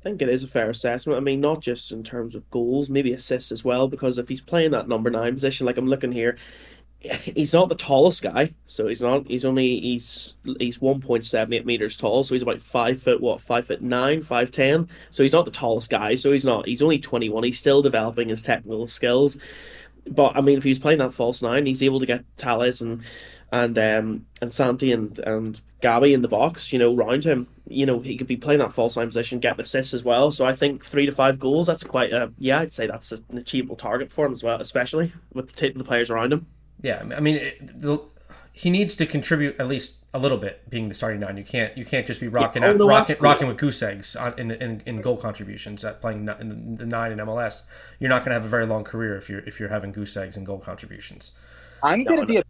Speaker 4: I think it is a fair assessment. I mean, not just in terms of goals, maybe assists as well. Because if he's playing that number nine position, like I'm looking here, he's not the tallest guy. So he's not. He's only he's he's 1.78 meters tall. So he's about five foot what five foot nine, five ten. So he's not the tallest guy. So he's not. He's only 21. He's still developing his technical skills. But I mean, if he's playing that false nine, he's able to get Talles and and um and Santi and and Gabby in the box, you know, round him. You know, he could be playing that false nine position, getting assists as well. So I think three to five goals, that's quite a yeah, I'd say that's an achievable target for him as well, especially with the, t- the players around him.
Speaker 1: Yeah, I mean, it, the, he needs to contribute at least a little bit, being the starting nine. You can't you can't just be rocking
Speaker 4: Yeah, oh,
Speaker 1: out, rocking, rocking with goose eggs on, in, in in goal contributions at playing in the nine in MLS. You're not going to have a very long career if you're if you're having goose eggs and goal contributions.
Speaker 2: I'm gonna be a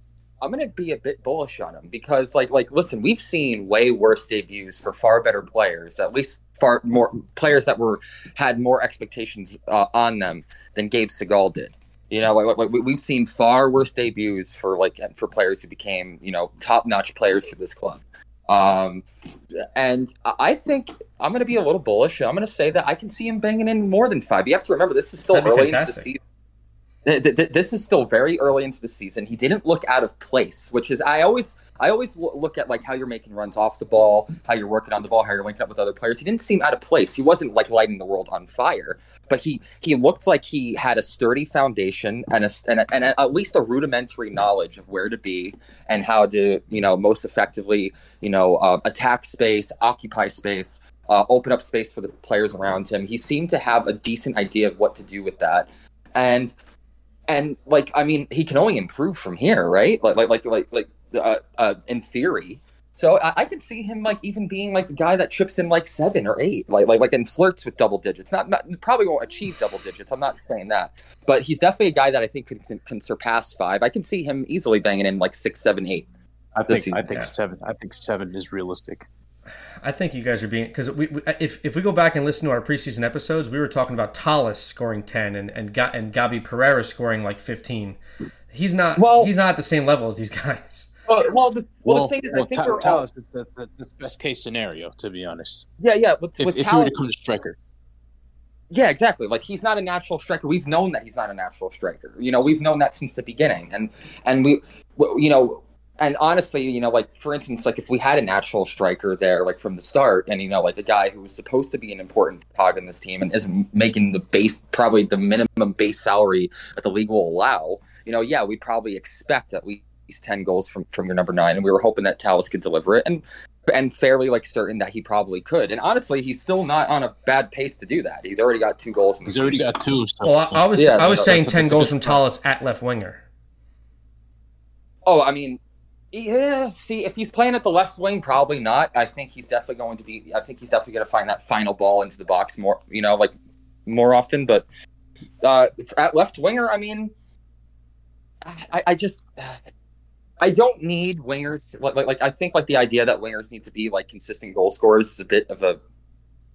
Speaker 2: I'm gonna be a bit bullish on him because like like listen, we've seen way worse debuts for far better players, at least far more players that were had more expectations uh, on them than Gabe Segal did. You know, like, like, like we- we've seen far worse debuts for like for players who became you know top notch players for this club. Um, and I- think I'm going to be a little bullish. I'm going to say that I can see him banging in more than five. You have to remember this is still early into the season. Th- th- th- This is still very early into the season. He didn't look out of place, which is I always I always look at like how you're making runs off the ball, how you're working on the ball, how you're linking up with other players. He didn't seem out of place. He wasn't like lighting the world on fire, but he he looked like he had a sturdy foundation and a, and, a, and a, at least a rudimentary knowledge of where to be and how to you know most effectively you know uh, attack space, occupy space. Uh, open up space for the players around him. He seemed to have a decent idea of what to do with that, and and like I mean, he can only improve from here, right? Like like like like like uh, uh, in theory. So I, I could see him like even being like a guy that chips in like seven or eight, like like like and flirts with double digits. Not, not probably won't achieve double digits. I'm not saying that, but he's definitely a guy that I think could, can, can surpass five. I can see him easily banging in like six, seven, eight.
Speaker 3: I
Speaker 2: This
Speaker 3: think I think
Speaker 1: yeah.
Speaker 3: seven. I think seven is realistic.
Speaker 1: I think you guys are being because we, we if if we go back and listen to our preseason episodes, we were talking about Talles scoring ten and and Ga- and Gabi Pereira scoring like fifteen. He's not.
Speaker 2: Well-
Speaker 1: he's not at the same level as these guys.
Speaker 2: Well, well, the, well, the thing is, I think
Speaker 3: Ta-
Speaker 2: we're all,
Speaker 3: Talles is the, the, the best case scenario, to be honest.
Speaker 2: yeah, yeah. With,
Speaker 3: If,
Speaker 2: with
Speaker 3: if you were to come to striker,
Speaker 2: Yeah, exactly. Like he's not a natural striker. We've known that he's not a natural striker. You know, we've known that since the beginning. And and we, w- you know, and honestly, you know, like for instance, like if we had a natural striker there, like from the start, and you know, like a guy who was supposed to be an important cog in this team and isn't making the base, probably the minimum base salary that the league will allow. You know, yeah, we probably expect at least ten goals from from your number nine, and we were hoping that Talles could deliver it. And and fairly like certain that he probably could. And honestly, he's still not on a bad pace to do that. He's already got two goals. In
Speaker 3: he's already
Speaker 2: season.
Speaker 3: got two. So
Speaker 1: Well, I, I was
Speaker 2: Yeah,
Speaker 1: I was
Speaker 2: so
Speaker 1: saying ten goals from
Speaker 3: start.
Speaker 1: Talles at left winger.
Speaker 2: Oh, I mean, yeah. See, if he's playing at the left wing, probably not. I think he's definitely going to be. I think he's definitely going to find that final ball into the box more. You know, like more often. But uh, at left winger, I mean, I, I just. I don't need wingers. Like, like, like, I think like the idea that wingers need to be like consistent goal scorers is a bit of a.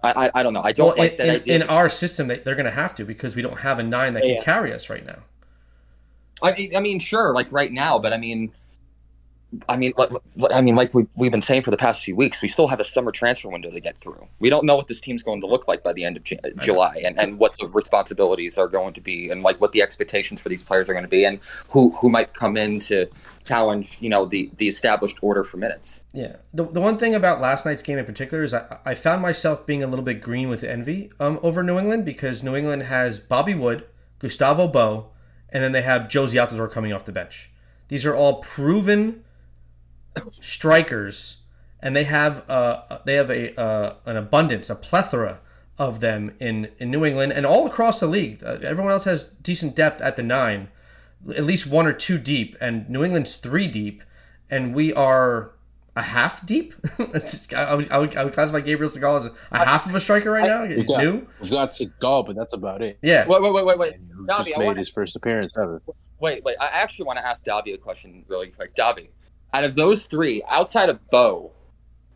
Speaker 2: I, I, I don't know. I don't
Speaker 1: Well,
Speaker 2: like
Speaker 1: in,
Speaker 2: that
Speaker 1: in,
Speaker 2: idea.
Speaker 1: in our system, they, they're going to have to because we don't have a nine that can carry us right now.
Speaker 2: I mean, I mean, sure, like right now, but I mean, I mean, like, like- I mean, like we we've been saying for the past few weeks, we still have a summer transfer window to get through. We don't know what this team's going to look like by the end of Ju- July, and, and what the responsibilities are going to be, and like what the expectations for these players are going to be, and who who might come in to challenge, you know, the the established order for minutes.
Speaker 1: Yeah. The, the one thing about last night's game in particular is I, I found myself being a little bit green with envy um, over New England because New England has Bobby Wood, Gustavo Bou, and then they have Jozy Altidore coming off the bench. These are all proven strikers, and they have uh, they have a uh, an abundance, a plethora of them in, in New England and all across the league. Uh, everyone else has decent depth at the nine, at least one or two deep, and New England's three deep, and we are a half deep. I, would, I, would, I would classify Gabriel Segal as a, a half of a striker right now. He's
Speaker 3: got-
Speaker 1: new.
Speaker 3: we've got Segal, but that's about it.
Speaker 1: Yeah.
Speaker 2: Wait, wait, wait, wait, wait. Davi,
Speaker 3: just
Speaker 2: I
Speaker 3: made
Speaker 2: wanna-
Speaker 3: his first appearance ever.
Speaker 2: Wait, wait. I actually want to ask Davi a question really quick. Davi, out of those three, outside of Bou,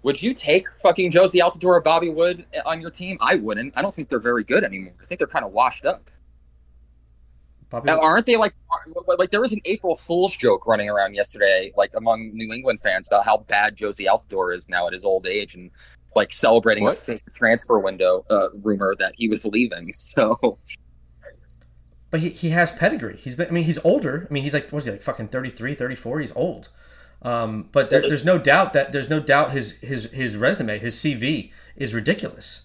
Speaker 2: would you take fucking Jozy Altidore or Bobby Wood on your team? I wouldn't. I don't think they're very good anymore. I think they're kind of washed up.
Speaker 1: Bobby.
Speaker 2: Now, aren't they like like there was an April Fool's joke running around yesterday, like among New England fans about how bad Jozy Altidore is now at his old age, and like celebrating
Speaker 3: What?
Speaker 2: a fake transfer window uh, rumor that he was leaving. So
Speaker 1: But he, he has pedigree. He's been, I mean, he's older. I mean, he's like, what is he, like fucking 33, 34? He's old. Um, but there, there's no doubt that there's no doubt his, his, his resume, his CV is ridiculous.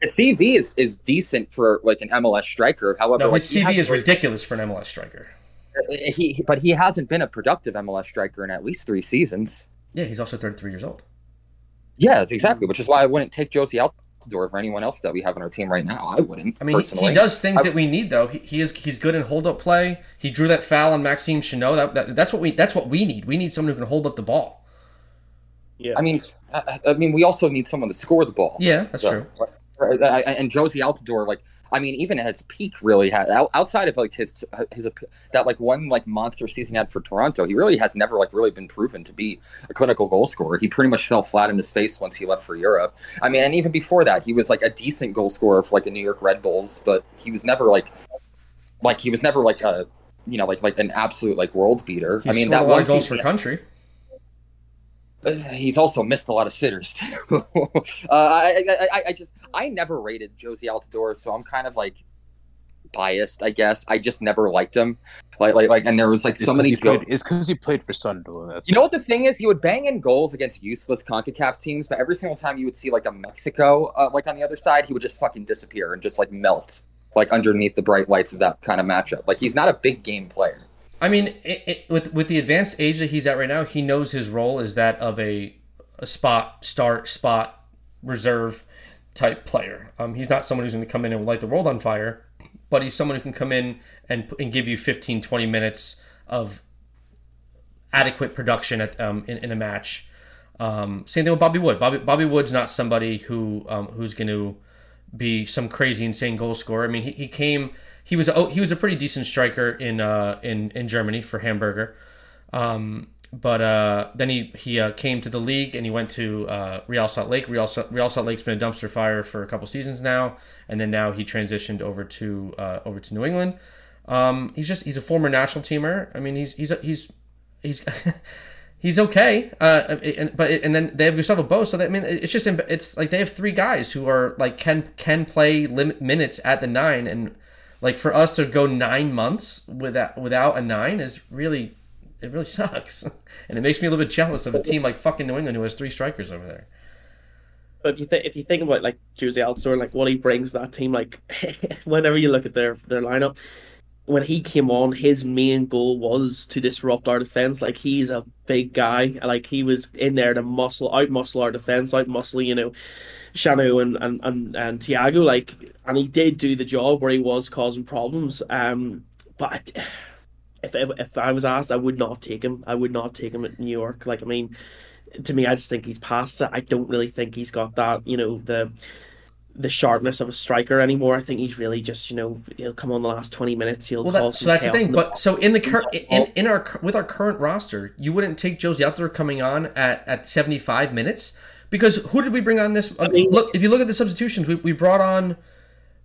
Speaker 2: his CV is is decent for like an MLS striker. However,
Speaker 1: No, his
Speaker 2: he
Speaker 1: CV is ridiculous for an MLS striker.
Speaker 2: He, but he hasn't been a productive MLS striker in at least three seasons.
Speaker 1: Yeah, he's also 33 years old.
Speaker 2: Yeah, exactly. Which is why I wouldn't take Jozy Altidore for anyone else that we have on our team right now. I wouldn't.
Speaker 1: I mean, he,
Speaker 2: personally.
Speaker 1: he does things
Speaker 2: I-
Speaker 1: that we need, though. He, he is he's good in hold up play. He drew that foul on Maxime Chanot. That, that, that's what we that's what we need. We need someone who can hold up the ball.
Speaker 4: Yeah.
Speaker 2: I mean, I, I mean, we also need someone to score the ball.
Speaker 1: Yeah, that's
Speaker 2: So,
Speaker 1: true.
Speaker 2: uh, And Jozy Altidore, like, I mean, even at his peak, really had outside of like his his that like one like monster season he had for Toronto, he really has never like really been proven to be a clinical goal scorer. He pretty much fell flat in his face once he left for Europe. I mean, and even before that, he was like a decent goal scorer for like the New York Red Bulls, but he was never like like he was never like a you know like like an absolute like world beater.
Speaker 1: He
Speaker 2: I mean, that one
Speaker 1: goals
Speaker 2: season-
Speaker 1: for country.
Speaker 2: Uh, he's also missed a lot of sitters too. uh, I, I, I, just I never rated Jozy Altidore, so I'm kind of like biased, I guess. I just never liked him. Like like like, and there was like
Speaker 3: It's
Speaker 2: so many.
Speaker 3: he played.
Speaker 2: jokes.
Speaker 3: It's because he played for Sunderland. That's
Speaker 2: You know what the thing is? He would bang in goals against useless Concacaf teams, but every single time you would see like a Mexico uh, like on the other side, he would just fucking disappear and just like melt like underneath the bright lights of that kind of matchup. Like he's not a big game player.
Speaker 1: I mean, it, it, with with the advanced age that he's at right now, he knows his role is that of a a spot start spot reserve type player. Um, he's not someone who's going to come in and light the world on fire, but he's someone who can come in and and give you 15, 20 minutes of adequate production at um, in, in a match. Um, same thing with Bobby Wood. Bobby Bobby Wood's not somebody who um, who's going to be some crazy insane goal scorer. I mean, he, he came he was a, he was a pretty decent striker in uh, in in Germany for Hamburger. Um, but uh, then he he uh, came to the league and he went to uh, Real Salt Lake. Real Salt, Real Salt Lake's been a dumpster fire for a couple seasons now, and then now he transitioned over to uh, over to New England. Um, he's just he's a former national teamer. I mean, he's he's he's he's he's okay. Uh, and, but and then they have Gustavo Bou. So that, I mean, it's just it's like they have three guys who are like can can play limit minutes at the nine, and like for us to go nine months without without a nine is really it really sucks, and it makes me a little bit jealous of a team like fucking New England who has three strikers over there.
Speaker 4: But if you think if you think about like Jozy Altidore, like what he brings that team, like whenever you look at their their lineup, when he came on, his main goal was to disrupt our defense. Like he's a big guy, like he was in there to muscle out muscle our defense, out muscle you know, Chanot and and and, and Thiago. Like, and he did do the job where he was causing problems. Um, but. If, if if I was asked, I would not take him. I would not take him at New York. Like, I mean, to me, I just think he's past it. I don't really think he's got that, you know, the the sharpness of a striker anymore. I think he's really just, you know, he'll come on the last twenty minutes. He'll
Speaker 1: Well,
Speaker 4: cause
Speaker 1: that, so
Speaker 4: some
Speaker 1: that's the thing.
Speaker 4: the
Speaker 1: But so in the cur- in, in our with our current roster, you wouldn't take Jozy out there coming on at, at seventy five minutes because who did we bring on this? I mean, look, if you look at the substitutions, we, we brought on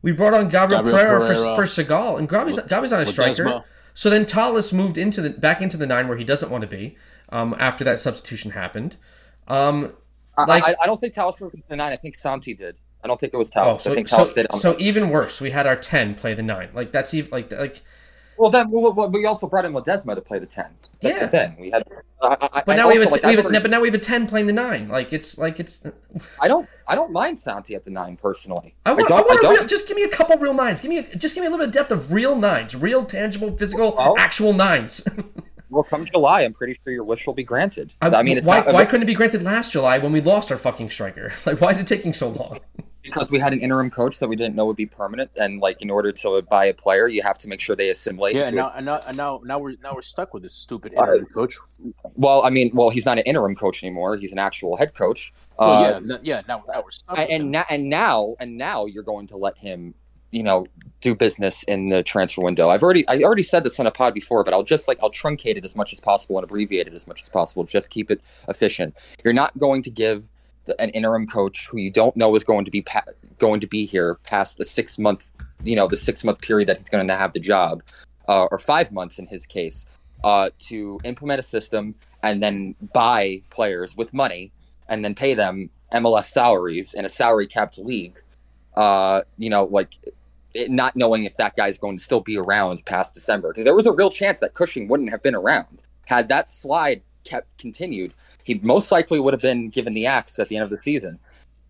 Speaker 1: we brought on Gabriel,
Speaker 3: Gabriel
Speaker 1: Pereira, for,
Speaker 3: Pereira.
Speaker 1: for Segal, and Gabri's, Gabri's not a striker.
Speaker 3: Ledesma.
Speaker 1: So then Talles moved into the back into the nine where he doesn't want to be um, after that substitution happened. Um,
Speaker 2: I-
Speaker 1: Like-
Speaker 2: I, I don't think Talles moved to the nine. I think Santi did. I don't think it was
Speaker 1: oh, so
Speaker 2: I think
Speaker 1: so,
Speaker 2: did.
Speaker 1: so even worse, we had our ten play the nine. Like that's even like like.
Speaker 2: well, then we also brought in Ledesma to play the ten. That's
Speaker 1: Yeah.
Speaker 2: the thing. We had. I, I,
Speaker 1: But
Speaker 2: I
Speaker 1: now we have, a
Speaker 2: like,
Speaker 1: we have a, but now we have a ten playing the nine. Like it's like it's.
Speaker 2: I don't. I don't mind Santi at the nine personally.
Speaker 1: I want, I
Speaker 2: don't.
Speaker 1: want a real, just give me a couple real nines. Give me a, just give me a little bit of depth of real nines, real tangible, physical, actual nines.
Speaker 2: Well, come July, I'm pretty sure your wish will be granted. I, mean, it's
Speaker 1: why,
Speaker 2: not
Speaker 1: why couldn't it be granted last July when we lost our fucking striker? Like, why is it taking so long?
Speaker 2: because we had an interim coach that we didn't know would be permanent, and like in order to buy a player, you have to make sure they assimilate.
Speaker 3: Yeah, now
Speaker 2: it.
Speaker 3: and now and now now we're now we're stuck with this stupid
Speaker 2: All right.
Speaker 3: interim coach.
Speaker 2: Well, I mean, well, he's not an interim coach anymore. He's an actual head coach.
Speaker 3: Well,
Speaker 2: Uh,
Speaker 3: yeah, n- yeah. Now, now we're stuck. with
Speaker 2: and, and
Speaker 3: him.
Speaker 2: now and now and now you're going to let him you know do business in the transfer window i've already i already said this on a pod before but i'll just like i'll truncate it as much as possible and abbreviate it as much as possible just keep it efficient you're not going to give the, an interim coach who you don't know is going to be pa- going to be here past the six month you know the six month period that he's going to have the job uh, or five months in his case, uh, to implement a system and then buy players with money and then pay them MLS salaries in a salary capped league. Uh, you know, like it, not knowing if that guy's going to still be around past December because there was a real chance that Cushing wouldn't have been around had that slide kept continued. He most likely would have been given the axe at the end of the season,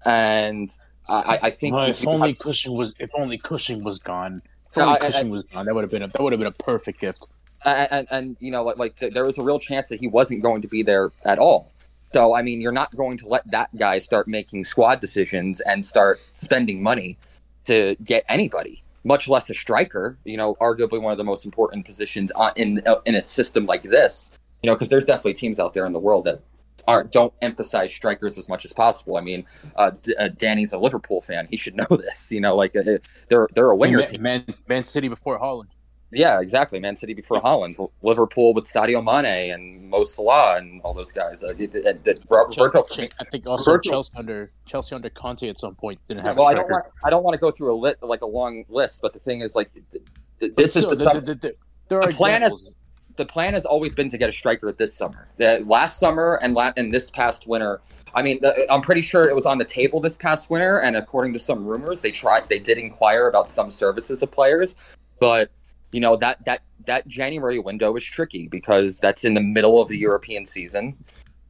Speaker 2: and I, I think
Speaker 3: if only Cushing was if only Cushing was gone. If only Cushing was gone, that would have been a, that would have been a perfect gift.
Speaker 2: And, and, and you know, like, like there was a real chance that he wasn't going to be there at all. So I mean, you're not going to let that guy start making squad decisions and start spending money to get anybody, much less a striker. You know, arguably one of the most important positions in in a system like this. You know, because there's definitely teams out there in the world that aren't don't emphasize strikers as much as possible. I mean, uh, D- uh, Danny's a Liverpool fan; he should know this. You know, like uh, they're they're a winger
Speaker 3: Man,
Speaker 2: team.
Speaker 3: Man, Man City before Haaland.
Speaker 2: Yeah, exactly. Man City before Haaland, Liverpool with Sadio Mane and Mo Salah and all those guys. Uh, Roberto,
Speaker 3: I think also Roberto, Chelsea under Chelsea under Conte at some point didn't have.
Speaker 2: Well,
Speaker 3: I
Speaker 2: don't want I don't want to go through a lit like a long list, but the thing is like this still, is the,
Speaker 3: the, the, the, there are
Speaker 2: the plan
Speaker 3: examples.
Speaker 2: Is, the plan has always been to get a striker this summer. The, last summer and la- and this past winter. I mean, I'm pretty sure it was on the table this past winter, and according to some rumors, they tried, they did inquire about some services of players, but you know that that that January window is tricky because that's in the middle of the European season,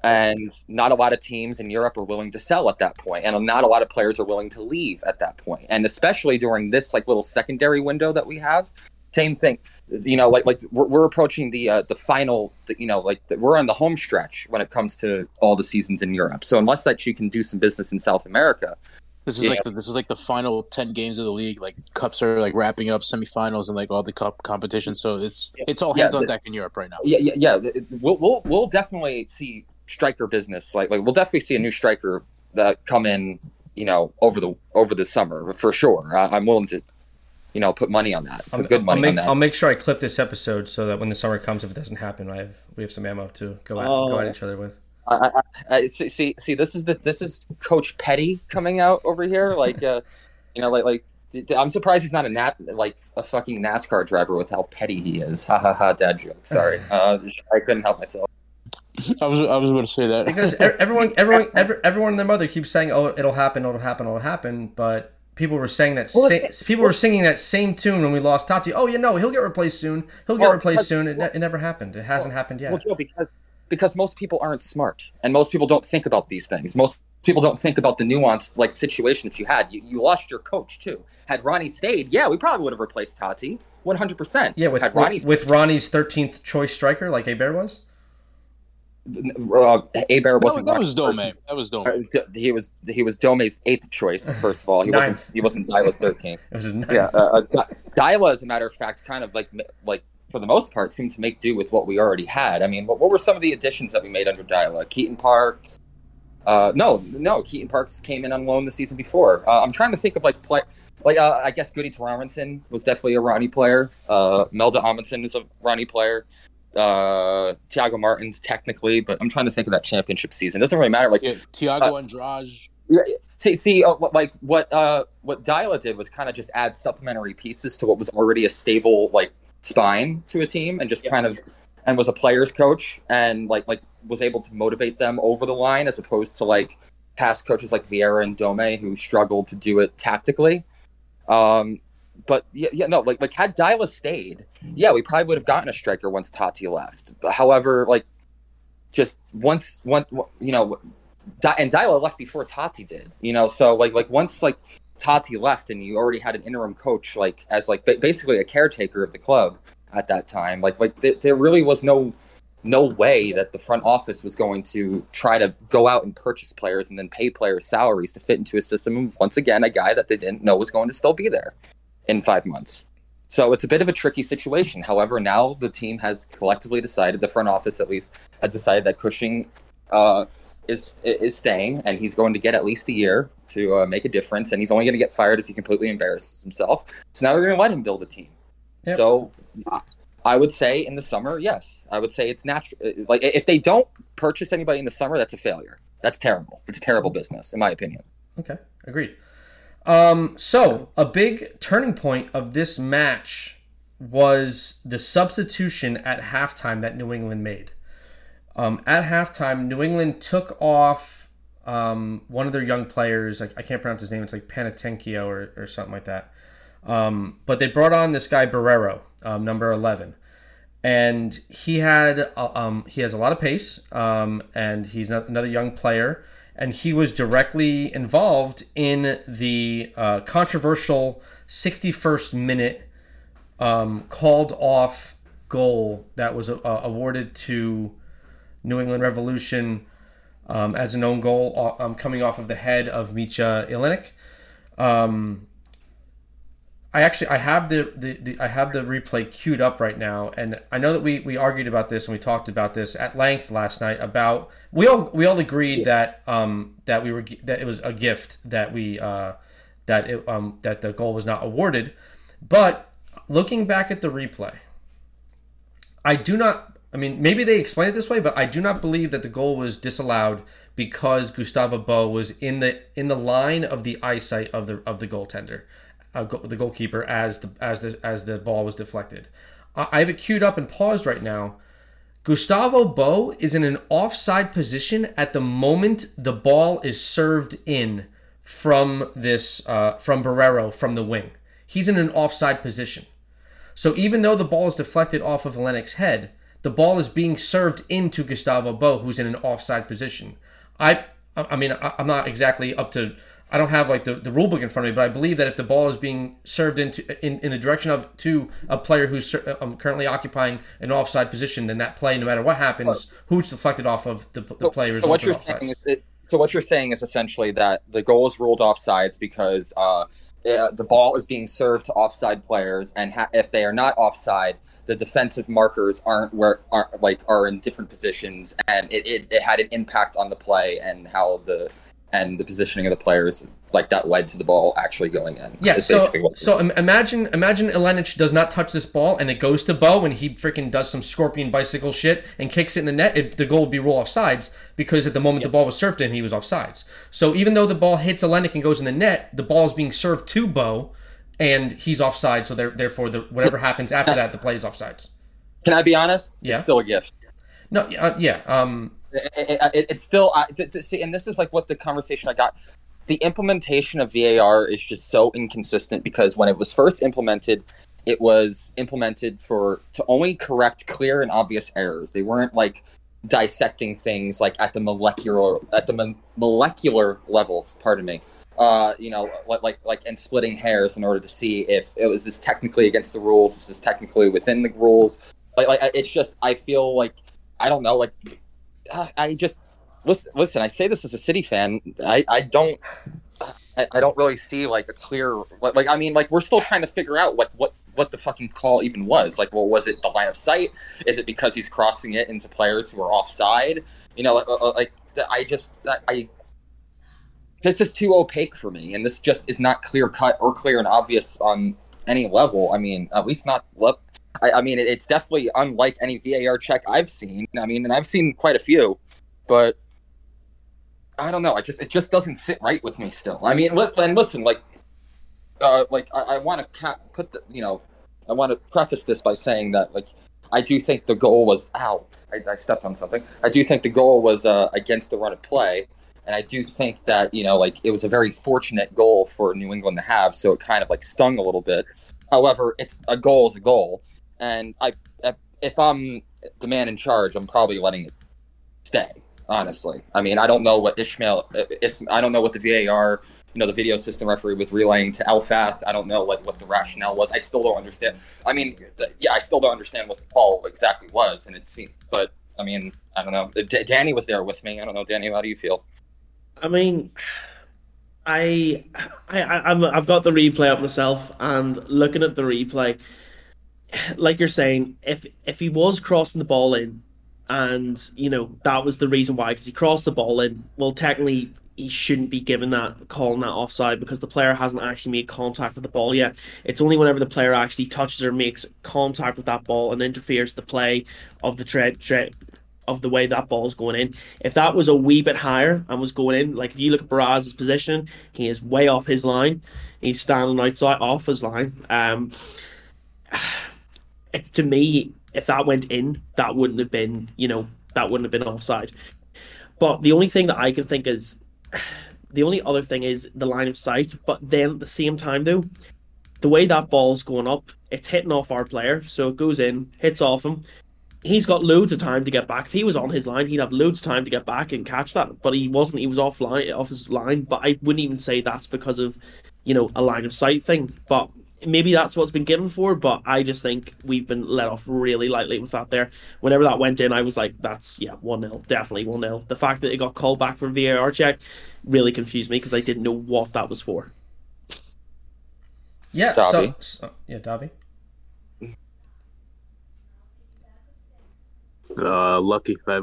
Speaker 2: and not a lot of teams in Europe are willing to sell at that point, and not a lot of players are willing to leave at that point, and especially during this like little secondary window that we have. Same thing, you know, like like we're, we're approaching the uh, the final, you know, like the, we're on the home stretch when it comes to all the seasons in Europe. So unless that you can do some business in South America,
Speaker 3: this is yeah. like the, this is like the final ten games of the league. Like cups are like wrapping up, semifinals, and like all the cup competitions. So it's it's all hands yeah, on deck in Europe right now.
Speaker 2: Yeah, yeah, yeah. We'll we'll we'll definitely see striker business. Like like we'll definitely see a new striker that come in. You know, over the over the summer for sure. I, I'm willing to you know, put money on that. Put
Speaker 1: I'll,
Speaker 2: good money
Speaker 1: I'll make,
Speaker 2: on that.
Speaker 1: I'll make sure I clip this episode so that when the summer comes, if it doesn't happen, I have we have some ammo to go at, oh. go at oh. each other with.
Speaker 2: I, I, I, see, see, this is the this is Coach Petty coming out over here, like, uh, you know, like, like I'm surprised he's not a nat like a fucking NASCAR driver with how petty he is. Ha ha ha! Dad joke. Sorry, uh, I couldn't help myself.
Speaker 3: I was I was about to say that
Speaker 1: because everyone everyone every, everyone and their mother keeps saying, "Oh, it'll happen, it'll happen, it'll happen," but people were saying that well, sa- people were singing that same tune when we lost Taty. Oh, you know, he'll get replaced soon. He'll get well, replaced soon. It, well, it, never happened. It hasn't happened yet.
Speaker 2: Well, Joe, because because most people aren't smart and most people don't think about these things. Most people don't think about the nuanced like situation that you had. You, you lost your coach too. Had Ronny stayed, yeah, we probably would have replaced Taty one hundred percent.
Speaker 1: Yeah, with
Speaker 2: Had
Speaker 1: Ronny with Ronny's thirteenth choice striker like Bear was.
Speaker 2: Uh, Bear wasn't.
Speaker 3: That was, that was Dome. That was Dome. Uh,
Speaker 2: he was he was Dome's eighth choice. First of all, he wasn't he wasn't Deila's thirteenth. yeah, uh, uh, Deila, as a matter of fact, kind of like like for the most part, seemed to make do with what we already had. I mean, what, what were some of the additions that we made under Deila? Keaton Parks. Uh, no, no, Keaton Parks came in on loan the season before. Uh, I'm trying to think of like play, like uh, I guess Goody Torrenson was definitely a Ronny player. Uh, Malte Amundsen is a Ronny player. Uh, Thiago Martins technically, but I'm trying to think of that championship season. It doesn't really matter. Like
Speaker 3: yeah, Thiago uh, Andrade.
Speaker 2: See, see, uh, like what uh, what Deila did was kind of just add supplementary pieces to what was already a stable like spine to a team and just yeah. kind of and was a players coach and like like was able to motivate them over the line as opposed to like past coaches like Vieira and Dome who struggled to do it tactically. Um, but yeah, yeah, no, like like had Deila stayed, yeah, we probably would have gotten a striker once Taty left. But however, like just once one you know, and Deila left before Taty did, you know, so like like once like Taty left and you already had an interim coach like as like basically a caretaker of the club at that time. Like like th- there really was no no way that the front office was going to try to go out and purchase players and then pay players salaries to fit into a system of once again a guy that they didn't know was going to still be there in 5 months. So it's a bit of a tricky situation. However now the team has collectively decided the front office at least has decided that Cushing uh, is is staying, and he's going to get at least a year to uh, make a difference. And he's only going to get fired if he completely embarrasses himself. So now we're going to let him build a team. Yep. So I would say in the summer, yes, I would say it's natural. Like if they don't purchase anybody in the summer, that's a failure. That's terrible. It's a terrible business, in my opinion.
Speaker 1: Okay, agreed. Um, so a big turning point of this match was the substitution at halftime that New England made. Um, at halftime, New England took off um, one of their young players. I, I, can't pronounce his name. It's like Panatenkio or, or something like that. Um, but they brought on this guy Borrero, um, number eleven, and he had uh, um, he has a lot of pace, um, and he's another young player, and he was directly involved in the uh, controversial 61st minute called off goal that was uh, awarded to New England Revolution um, as an own goal, uh, um, coming off of the head of Mitja Ilenič. Um, I actually I have the, the, the, I have the replay queued up right now, and I know that we, we argued about this and we talked about this at length last night. About we all we all agreed that um that we were that it was a gift that we uh that it um that the goal was not awarded, but looking back at the replay, I do not. I mean, maybe they explain it this way, but I do not believe that the goal was disallowed because Gustavo Bou was in the in the line of the eyesight of the of the goaltender uh, the goalkeeper as the as the as the ball was deflected. I have it queued up and paused right now. Gustavo Bou is in an offside position at the moment the ball is served in from this uh, from Borrero from the wing. He's in an offside position. So even though the ball is deflected off of Ilenič's head, the ball is being served into Gustavo Bou, who's in an offside position. I I mean I'm not exactly up to I don't have like the, the rule book in front of me, but I believe that if the ball is being served into in, in the direction of to a player who's um, currently occupying an offside position, then that play, no matter what happens, who's deflected off of the, the so, player.
Speaker 2: So what you're saying is it, so what you're saying is essentially that the goal is ruled offsides because uh, the ball is being served to offside players, and ha- if they are not offside, the defensive markers aren't where are like are in different positions, and it, it, it had an impact on the play and how the and the positioning of the players like that led to the ball actually going in.
Speaker 1: Yeah, so so imagine imagine Ilenič does not touch this ball and it goes to Bou and he freaking does some scorpion bicycle shit and kicks it in the net. It, the goal would be roll off sides because at the moment the ball was served in, he was off sides. So even though the ball hits Ilenič and goes in the net, the ball is being served to Bou and he's offside. So therefore, the, whatever happens after that, the play is offsides.
Speaker 2: Can I be honest? Yeah. It's still a gift.
Speaker 1: No, uh, yeah. Um,
Speaker 2: it, it, it's still uh, to, to see, and this is like what the conversation I got. The implementation of VAR is just so inconsistent because when it was first implemented, it was implemented for to only correct clear and obvious errors. They weren't like dissecting things like at the molecular at the mo- molecular level. Pardon me. Uh, you know, like like and splitting hairs in order to see if it was this technically against the rules. This is technically within the rules. Like like it's just I feel like I don't know like I just listen. Listen, I say this as a City fan. I I don't. I, I don't really see like a clear like I mean like we're still trying to figure out like what what the fucking call even was. Like, well, was it the line of sight? Is it because he's crossing it into players who are offside? You know, like, like I just I this is too opaque for me, and this just is not clear cut or clear and obvious on any level. I mean, at least not I, I mean, it's definitely unlike any VAR check I've seen. I mean, and I've seen quite a few, but I don't know. I just it just doesn't sit right with me still. I mean, and listen, like, uh, like I, I want to ca- put the, you know, I want to preface this by saying that like I do think the goal was out. I, I stepped on something. I do think the goal was uh, against the run of play, and I do think that you know, like it was a very fortunate goal for New England to have. So it kind of like stung a little bit. However, it's a goal is a goal, and I, if I'm the man in charge, I'm probably letting it stay. Honestly, I mean, I don't know what Ismail, uh, I don't know what the VAR, you know, the video system referee was relaying to Elfath. I don't know what what the rationale was. I still don't understand. I mean, yeah, I still don't understand what the call exactly was, and it seemed, but I mean, I don't know. Uh, D- Danny was there with me. I don't know, Danny. How do you feel?
Speaker 4: I mean, I, I, I'm, I've got the replay up myself, and looking at the replay, like you're saying, if if he was crossing the ball in, and you know that was the reason why, because he crossed the ball in, well, technically he shouldn't be given that calling that offside because the player hasn't actually made contact with the ball yet. It's only whenever the player actually touches or makes contact with that ball and interferes the play of the tread, tread of the way that ball is going in. If that was a wee bit higher and was going in, like if you look at Baraz's position, he is way off his line. He's standing outside off his line. Um, it, to me, if that went in, that wouldn't have been, you know, that wouldn't have been offside. But the only thing that I can think is, the only other thing is the line of sight. But then at the same time, though, the way that ball's going up, it's hitting off our player, so it goes in, hits off him. He's got loads of time to get back. If he was on his line, he'd have loads of time to get back and catch that. But he wasn't. He was off line, off his line. But I wouldn't even say that's because of, you know, a line of sight thing. But maybe that's what's been given for, but I just think we've been let off really lightly with that there. Whenever that went in, I was like, that's, yeah, 1 0, definitely 1 0. The fact that it got called back for VAR check really confused me because I didn't know what that was for.
Speaker 1: Yeah, so, so, yeah, Davi.
Speaker 3: Uh, lucky. I,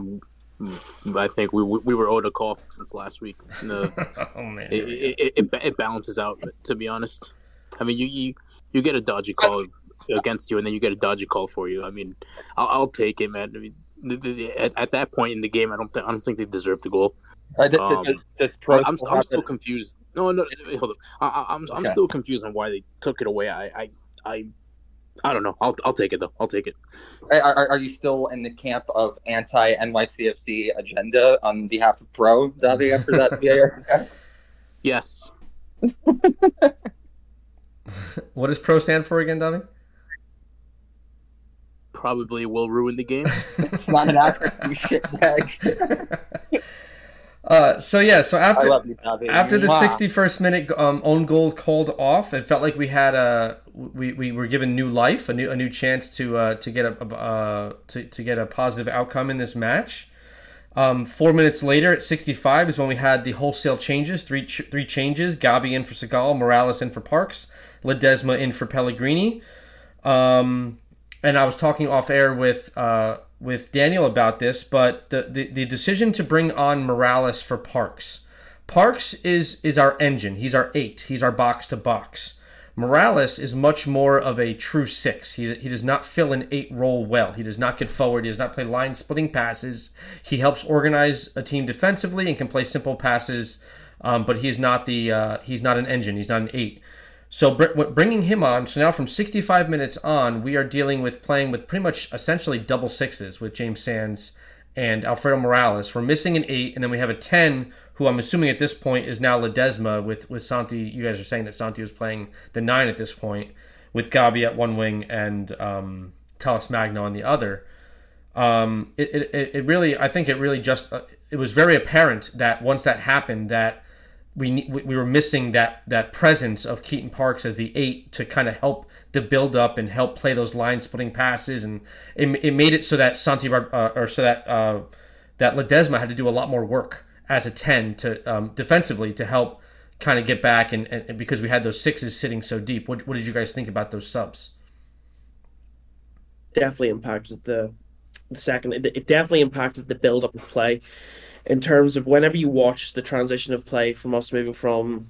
Speaker 3: I think we we were owed a call since last week. oh man, it, it, it, it balances out. To be honest, I mean, you you you get a dodgy call against you, and then you get a dodgy call for you. I mean, I'll, I'll take it, man. I mean, the, the, at, at, that point in the game, I don't think I don't think they deserve the goal.
Speaker 2: Uh, d- um, d- does
Speaker 3: Pro I'm, I'm still confused. No, no, hold up. I, am I'm, okay. I'm still confused on why they took it away. I, I, I, I don't know. I'll I'll take it though. I'll take it.
Speaker 2: Are, are you still in the camp of anti NYCFC agenda on behalf of Pro, Davi, after that VAR?
Speaker 3: yes.
Speaker 1: what does pro stand for again, Donnie?
Speaker 3: Probably will ruin the game.
Speaker 2: it's not an acronym, you shit bag.
Speaker 1: Uh, so yeah, so after you, after the wow. 61st minute um, own goal called off, it felt like we had a we, we were given new life, a new a new chance to uh, to get a uh, to, to get a positive outcome in this match. Um, four minutes later, at 65, is when we had the wholesale changes. Three ch- three changes: Gabi in for Segal, Morales in for Parks, Ledesma in for Pellegrini. Um, and I was talking off air with uh, with Daniel about this, but the, the, the decision to bring on Morales for Parks. Parks is is our engine. He's our eight. He's our box to box. Morales is much more of a true six. He, he does not fill an eight role well. He does not get forward. He does not play line splitting passes. He helps organize a team defensively and can play simple passes, um, but he's not the uh, he's not an engine. He's not an eight. So bringing him on, so now from 65 minutes on, we are dealing with playing with pretty much essentially double sixes with James Sands and Alfredo Morales. We're missing an eight, and then we have a 10, who I'm assuming at this point is now Ledesma with, with Santi. You guys are saying that Santi was playing the nine at this point, with Gabi at one wing and um, Talles Magno on the other. Um, it, it, it really, I think it really just, uh, it was very apparent that once that happened, that we we were missing that that presence of Keaton Parks as the eight to kind of help the build up and help play those line splitting passes, and it, it made it so that Santi uh, or so that uh, that Ledesma had to do a lot more work as a ten to um, defensively to help kind of get back and, and, because we had those sixes sitting so deep. What what did you guys think about those subs?
Speaker 4: Definitely impacted the the second. It, it definitely impacted the build up of play in terms of whenever you watch the transition of play from us moving from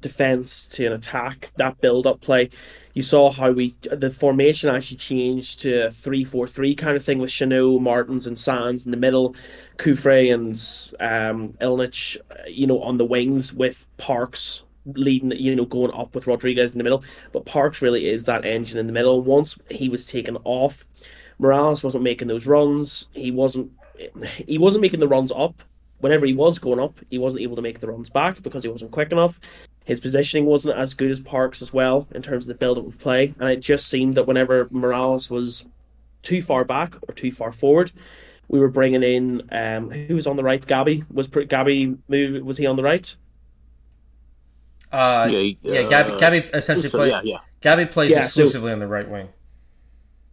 Speaker 4: defense to an attack, that build up play, you saw how we the formation actually changed to three four three kind of thing with Chanot, Martins, and Sands in the middle, Cufré and um, Illich, you know, on the wings with Parks leading, you know, going up with Rodriguez in the middle. But Parks really is that engine in the middle. Once he was taken off, Morales wasn't making those runs. He wasn't he wasn't making the runs up. Whenever he was going up, he wasn't able to make the runs back because he wasn't quick enough. His positioning wasn't as good as Parks as well in terms of the build up of play, and it just seemed that whenever Morales was too far back or too far forward, we were bringing in um, who was on the right. Gabby was Gabi move. Was he on the right?
Speaker 1: Uh, yeah, yeah. Gabi, Gabi essentially so, Yeah, yeah. Gabi plays yeah, exclusively so, on the right wing.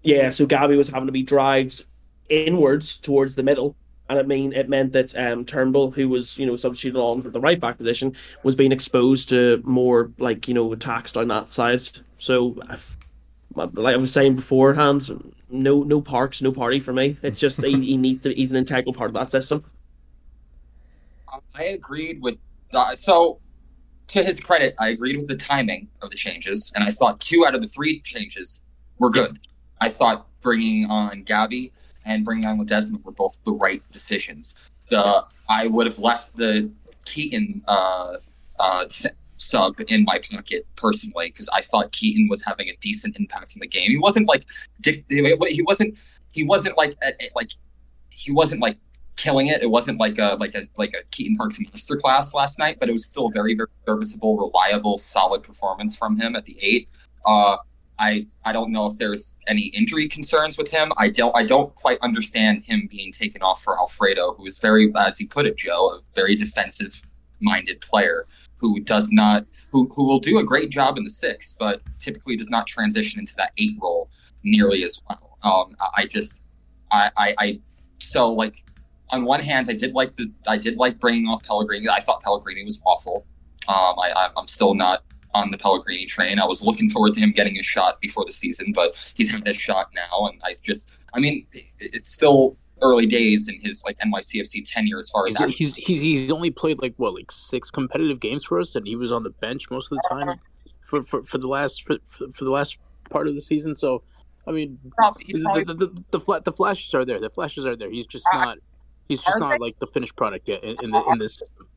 Speaker 4: Yeah, so Gabby was having to be dragged inwards towards the middle. And it mean it meant that um, Turnbull, who was you know substituted on for the right back position, was being exposed to more like you know attacks down that side. So, like I was saying beforehand, no no parks, no party for me. It's just he, he needs to. He's an integral part of that system.
Speaker 2: I agreed with uh, so. To his credit, I agreed with the timing of the changes, and I thought two out of the three changes were good. I thought bringing on Gabi and bringing on Ledesma were both the right decisions. The I would have left the Keaton uh, uh, sub in my pocket personally because I thought Keaton was having a decent impact in the game. He wasn't like dick. he wasn't he wasn't like like he wasn't like killing it. It wasn't like a like a like a Keaton Parks masterclass last night, but it was still a very very serviceable, reliable, solid performance from him at the eight. Uh, I I don't know if there's any injury concerns with him. I don't I don't quite understand him being taken off for Alfredo, who is very, as he put it, Joe, a very defensive minded player who does not who, who will do a great job in the six, but typically does not transition into that eight role nearly as well. Um, I just I, I, I so like on one hand, I did like the I did like bringing off Pellegrini. I thought Pellegrini was awful. Um, I, I'm still not on the Pellegrini train. I was looking forward to him getting a shot before the season, but he's had a shot now, and I just, I mean, it's still early days in his like NYCFC tenure as far as
Speaker 3: he's, he's, he's he's only played like what like six competitive games for us, and he was on the bench most of the time uh-huh. for for, for the last for, for the last part of the season. So, I mean, probably, probably, the, the, the, the, fla- the flashes are there. The flashes are there. He's just uh, not. He's just not like the finished product yet in, in the in this system.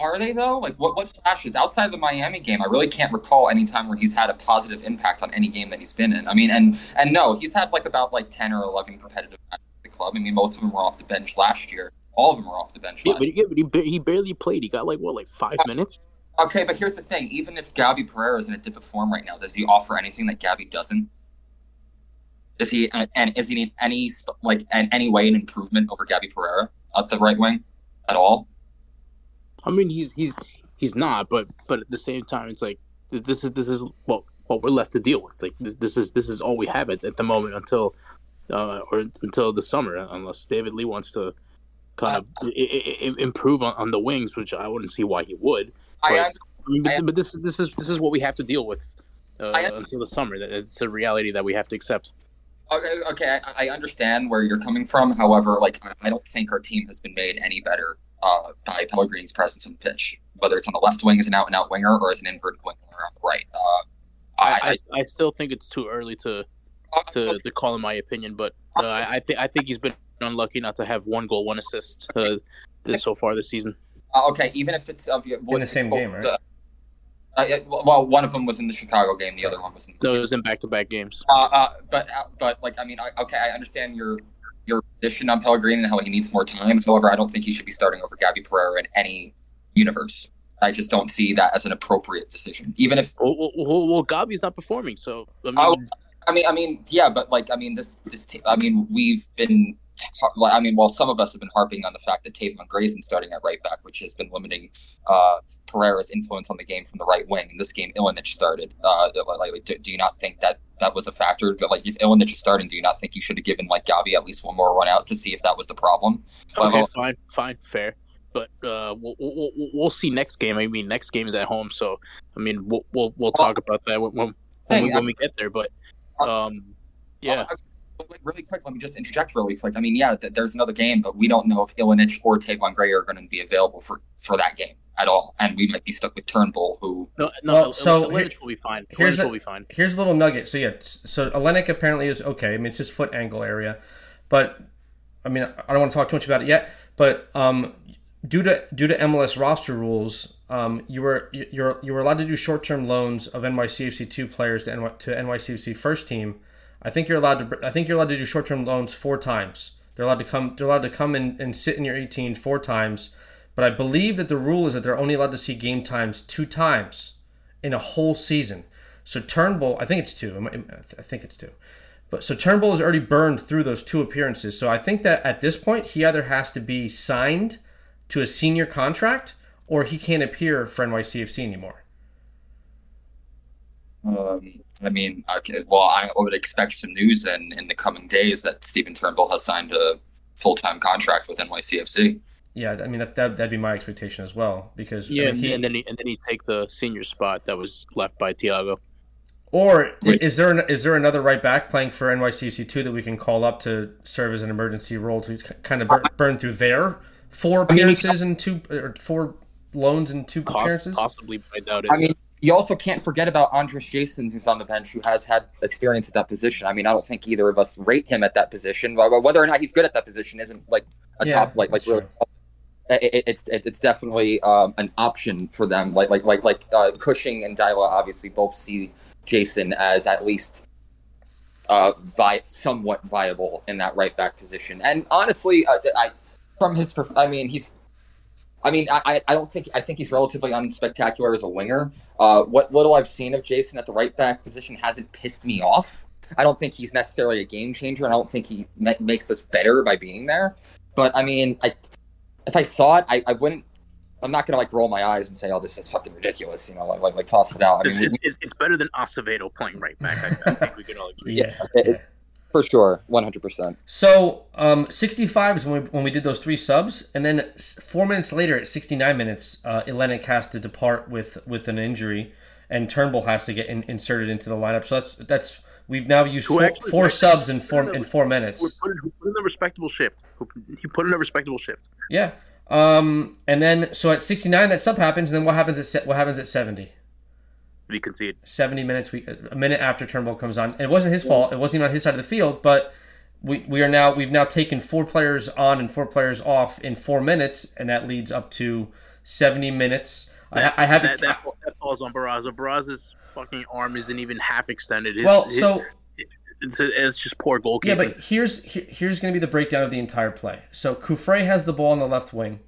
Speaker 2: Are they though? Like what what flashes outside of the Miami game? I really can't recall any time where he's had a positive impact on any game that he's been in. I mean, and and no, he's had like about like ten or eleven competitive matches at the club. I mean, most of them were off the bench last year. All of them were off the bench.
Speaker 3: Yeah, but, yeah, but he, he barely played. He got like what, like five uh, minutes.
Speaker 2: Okay, but here's the thing: even if Gabby Pereira is in a dip of form right now, does he offer anything that Gabby doesn't? Is he and is he in any like in any way an improvement over Gabby Pereira at the right wing at all?
Speaker 3: I mean, he's he's he's not, but but at the same time, it's like this is this is what what we're left to deal with. Like this, this is this is all we have at, at the moment until uh, or until the summer, unless David Lee wants to kind of uh, I- I- improve on, on the wings, which I wouldn't see why he would. But, I, mean, but, but, this is this is this is what we have to deal with uh, until the summer. It's a reality that we have to accept.
Speaker 2: Okay, I understand where you're coming from. However, like I don't think our team has been made any better uh, by Pellegrini's presence in the pitch, whether it's on the left wing as an out and out winger or as an inverted winger on the right. Uh,
Speaker 3: I, I, I, still think it's too early to uh, to, to call in my opinion, but uh, I think I think he's been unlucky not to have one goal, one assist uh, this so far this season.
Speaker 2: Uh, okay, even if it's of
Speaker 1: in the same game, right?
Speaker 2: Uh, well, one of them was in the Chicago game. The other one was in.
Speaker 3: No, it was in back-to-back games.
Speaker 2: Uh, uh, but but like I mean, I, okay, I understand your your position on Pellegrini and how he needs more time. However, I don't think he should be starting over Gabby Pereira in any universe. I just don't see that as an appropriate decision, even if.
Speaker 3: Well, well, well Gabby's not performing, so
Speaker 2: I oh, mean, oh, I mean, I mean, yeah, but like, I mean, this, this, I mean, we've been, I mean, while some of us have been harping on the fact that Tayvon Grayson starting at right back, which has been limiting uh, Pereira's influence on the game from the right wing. In this game, Ilenič started. Uh, like, do, do, you not think that that was a factor? But like, if Ilenič is starting, do you not think you should have given like Gabi at least one more run out to see if that was the problem?
Speaker 3: Okay, fine, fine, fair. But uh, we'll, we'll, we'll see next game. I mean, next game is at home, so I mean, we'll we'll, we'll talk about that when when, hey, we, when we get there. But um, yeah.
Speaker 2: Like really quick, let me just interject really quick. I mean, yeah, th- there's another game, but we don't know if Ilenič or Tayvon Gray are going to be available for for that game at all, and we might be stuck with Turnbull, who.
Speaker 3: No, no, well, so here, will be fine. Here's a, will be fine.
Speaker 1: Here's a little nugget. So yeah, so Ilenič apparently is okay. I mean, it's his foot ankle area, but I mean, I don't want to talk too much about it yet. But um, due to due to MLS roster rules, um, you were you're you were allowed to do short term loans of NYCFC two players to, NY, to NYCFC first team. I think you're allowed to. I think you're allowed to do short term loans four times. They're allowed to come. They're allowed to come and, and sit in your 18 four times but I believe that the rule is that they're only allowed to see game times two times in a whole season. So Turnbull, I think it's two. I think it's two. But so Turnbull has already burned through those two appearances. So I think that at this point he either has to be signed to a senior contract or he can't appear for NYCFC anymore.
Speaker 2: Um, I mean, okay, well, I would expect some news in in the coming days that Stephen Turnbull has signed a full time contract with NYCFC.
Speaker 1: Yeah, I mean that, that that'd be my expectation as well because
Speaker 3: yeah,
Speaker 1: I mean,
Speaker 3: he, and then he, and then he take the senior spot that was left by Thiago.
Speaker 1: Or is there an, is there another right back playing for NYCFC two that we can call up to serve as an emergency role to kind of burn, burn through there? Four appearances and two or four loans and two appearances.
Speaker 3: Possibly, I doubt it.
Speaker 2: I mean, you also can't forget about Andres Jasson, who's on the bench, who has had experience at that position. I mean, I don't think either of us rate him at that position. Whether or not he's good at that position isn't like a yeah, top like like really it, it's it's definitely um, an option for them. Like like like like uh, Cushing and Deila obviously both see Jasson as at least uh, vi- somewhat viable in that right back position. And honestly, uh, I from his, I mean, he's, I mean, I, I don't think I think he's relatively unspectacular as a winger. Uh, what little I've seen of Jasson at the right back position hasn't pissed me off. I don't think he's necessarily a game changer. And I don't think he makes us better by being there. But I mean, I if I saw it, I, I wouldn't. I'm not gonna like roll my eyes and say, "Oh, this is fucking ridiculous," you know, like like, like toss it out.
Speaker 3: I mean, it's, it's, it's better than Acevedo playing right back. I, I think we can all agree.
Speaker 2: yeah, it, for sure, 100. percent
Speaker 1: So, um, 65 is when we, when we did those three subs, and then four minutes later, at 69 minutes, uh, Ilenič has to depart with with an injury, and Turnbull has to get in, inserted into the lineup. So that's that's We've now used four, actually, four subs in four in four minutes. Who
Speaker 3: put, in, put in a respectable shift? He put in a respectable shift.
Speaker 1: Yeah. Um, and then so at 69 that sub happens, and then what happens at what happens at 70?
Speaker 3: We concede.
Speaker 1: 70 minutes. We a minute after Turnbull comes on. And it wasn't his fault. It wasn't even on his side of the field, but we, we are now we've now taken four players on and four players off in four minutes, and that leads up to 70 minutes. That, I, I have
Speaker 3: that, that, that falls on Barraza. Barraza's fucking arm isn't even half extended. His,
Speaker 1: well, so
Speaker 3: it's, it's just poor goalkeeping.
Speaker 1: Yeah, but here's here's going to be the breakdown of the entire play. So Cufré has the ball on the left wing.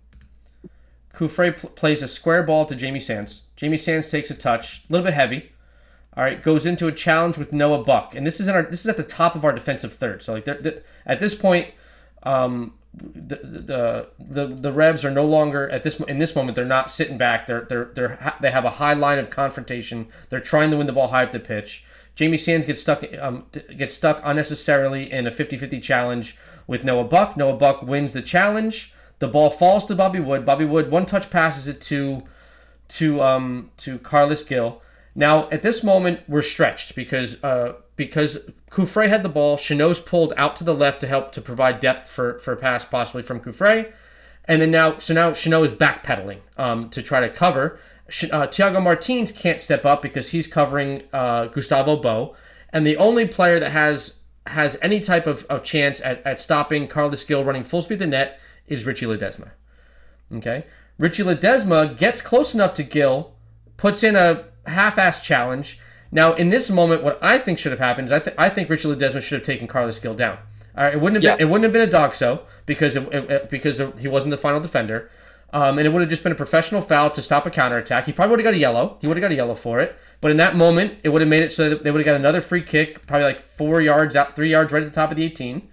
Speaker 1: Cufré pl- plays a square ball to Jamie Sands. Jamie Sands takes a touch, a little bit heavy. All right, goes into a challenge with Noel Buck, and this is in our this is at the top of our defensive third. So like they're, they're, at this point, um, the, the the the Revs are no longer at this in this moment. They're not sitting back. They're they're they're they have a high line of confrontation. They're trying to win the ball high up the pitch. Jamie Sands gets stuck um, gets stuck unnecessarily in a 50-50 challenge with Noel Buck. Noel Buck wins the challenge. The ball falls to Bobby Wood. Bobby Wood one touch passes it to to um to Carlos Gil. Now at this moment we're stretched because uh because Cufré had the ball. Chanot's pulled out to the left to help to provide depth for, for a pass possibly from Cufré. And then now, so now Chanot is backpedaling um, to try to cover. Uh, Thiago Martins can't step up because he's covering uh, Gustavo Bou. And the only player that has has any type of, of chance at, at stopping Carlos Gil running full speed to net is Richie Ledesma. Okay? Richie Ledesma gets close enough to Gil, puts in a half-ass challenge, now, in this moment, what I think should have happened is I, th- I think Richard Ledesma should have taken Carlos Gil down. All right, it wouldn't have yeah. been it wouldn't have been a DOGSO because it, it, because he wasn't the final defender, um, and it would have just been a professional foul to stop a counterattack. He probably would have got a yellow. He would have got a yellow for it. But in that moment, it would have made it so that they would have got another free kick, probably like four yards out, three yards right at the top of the 18.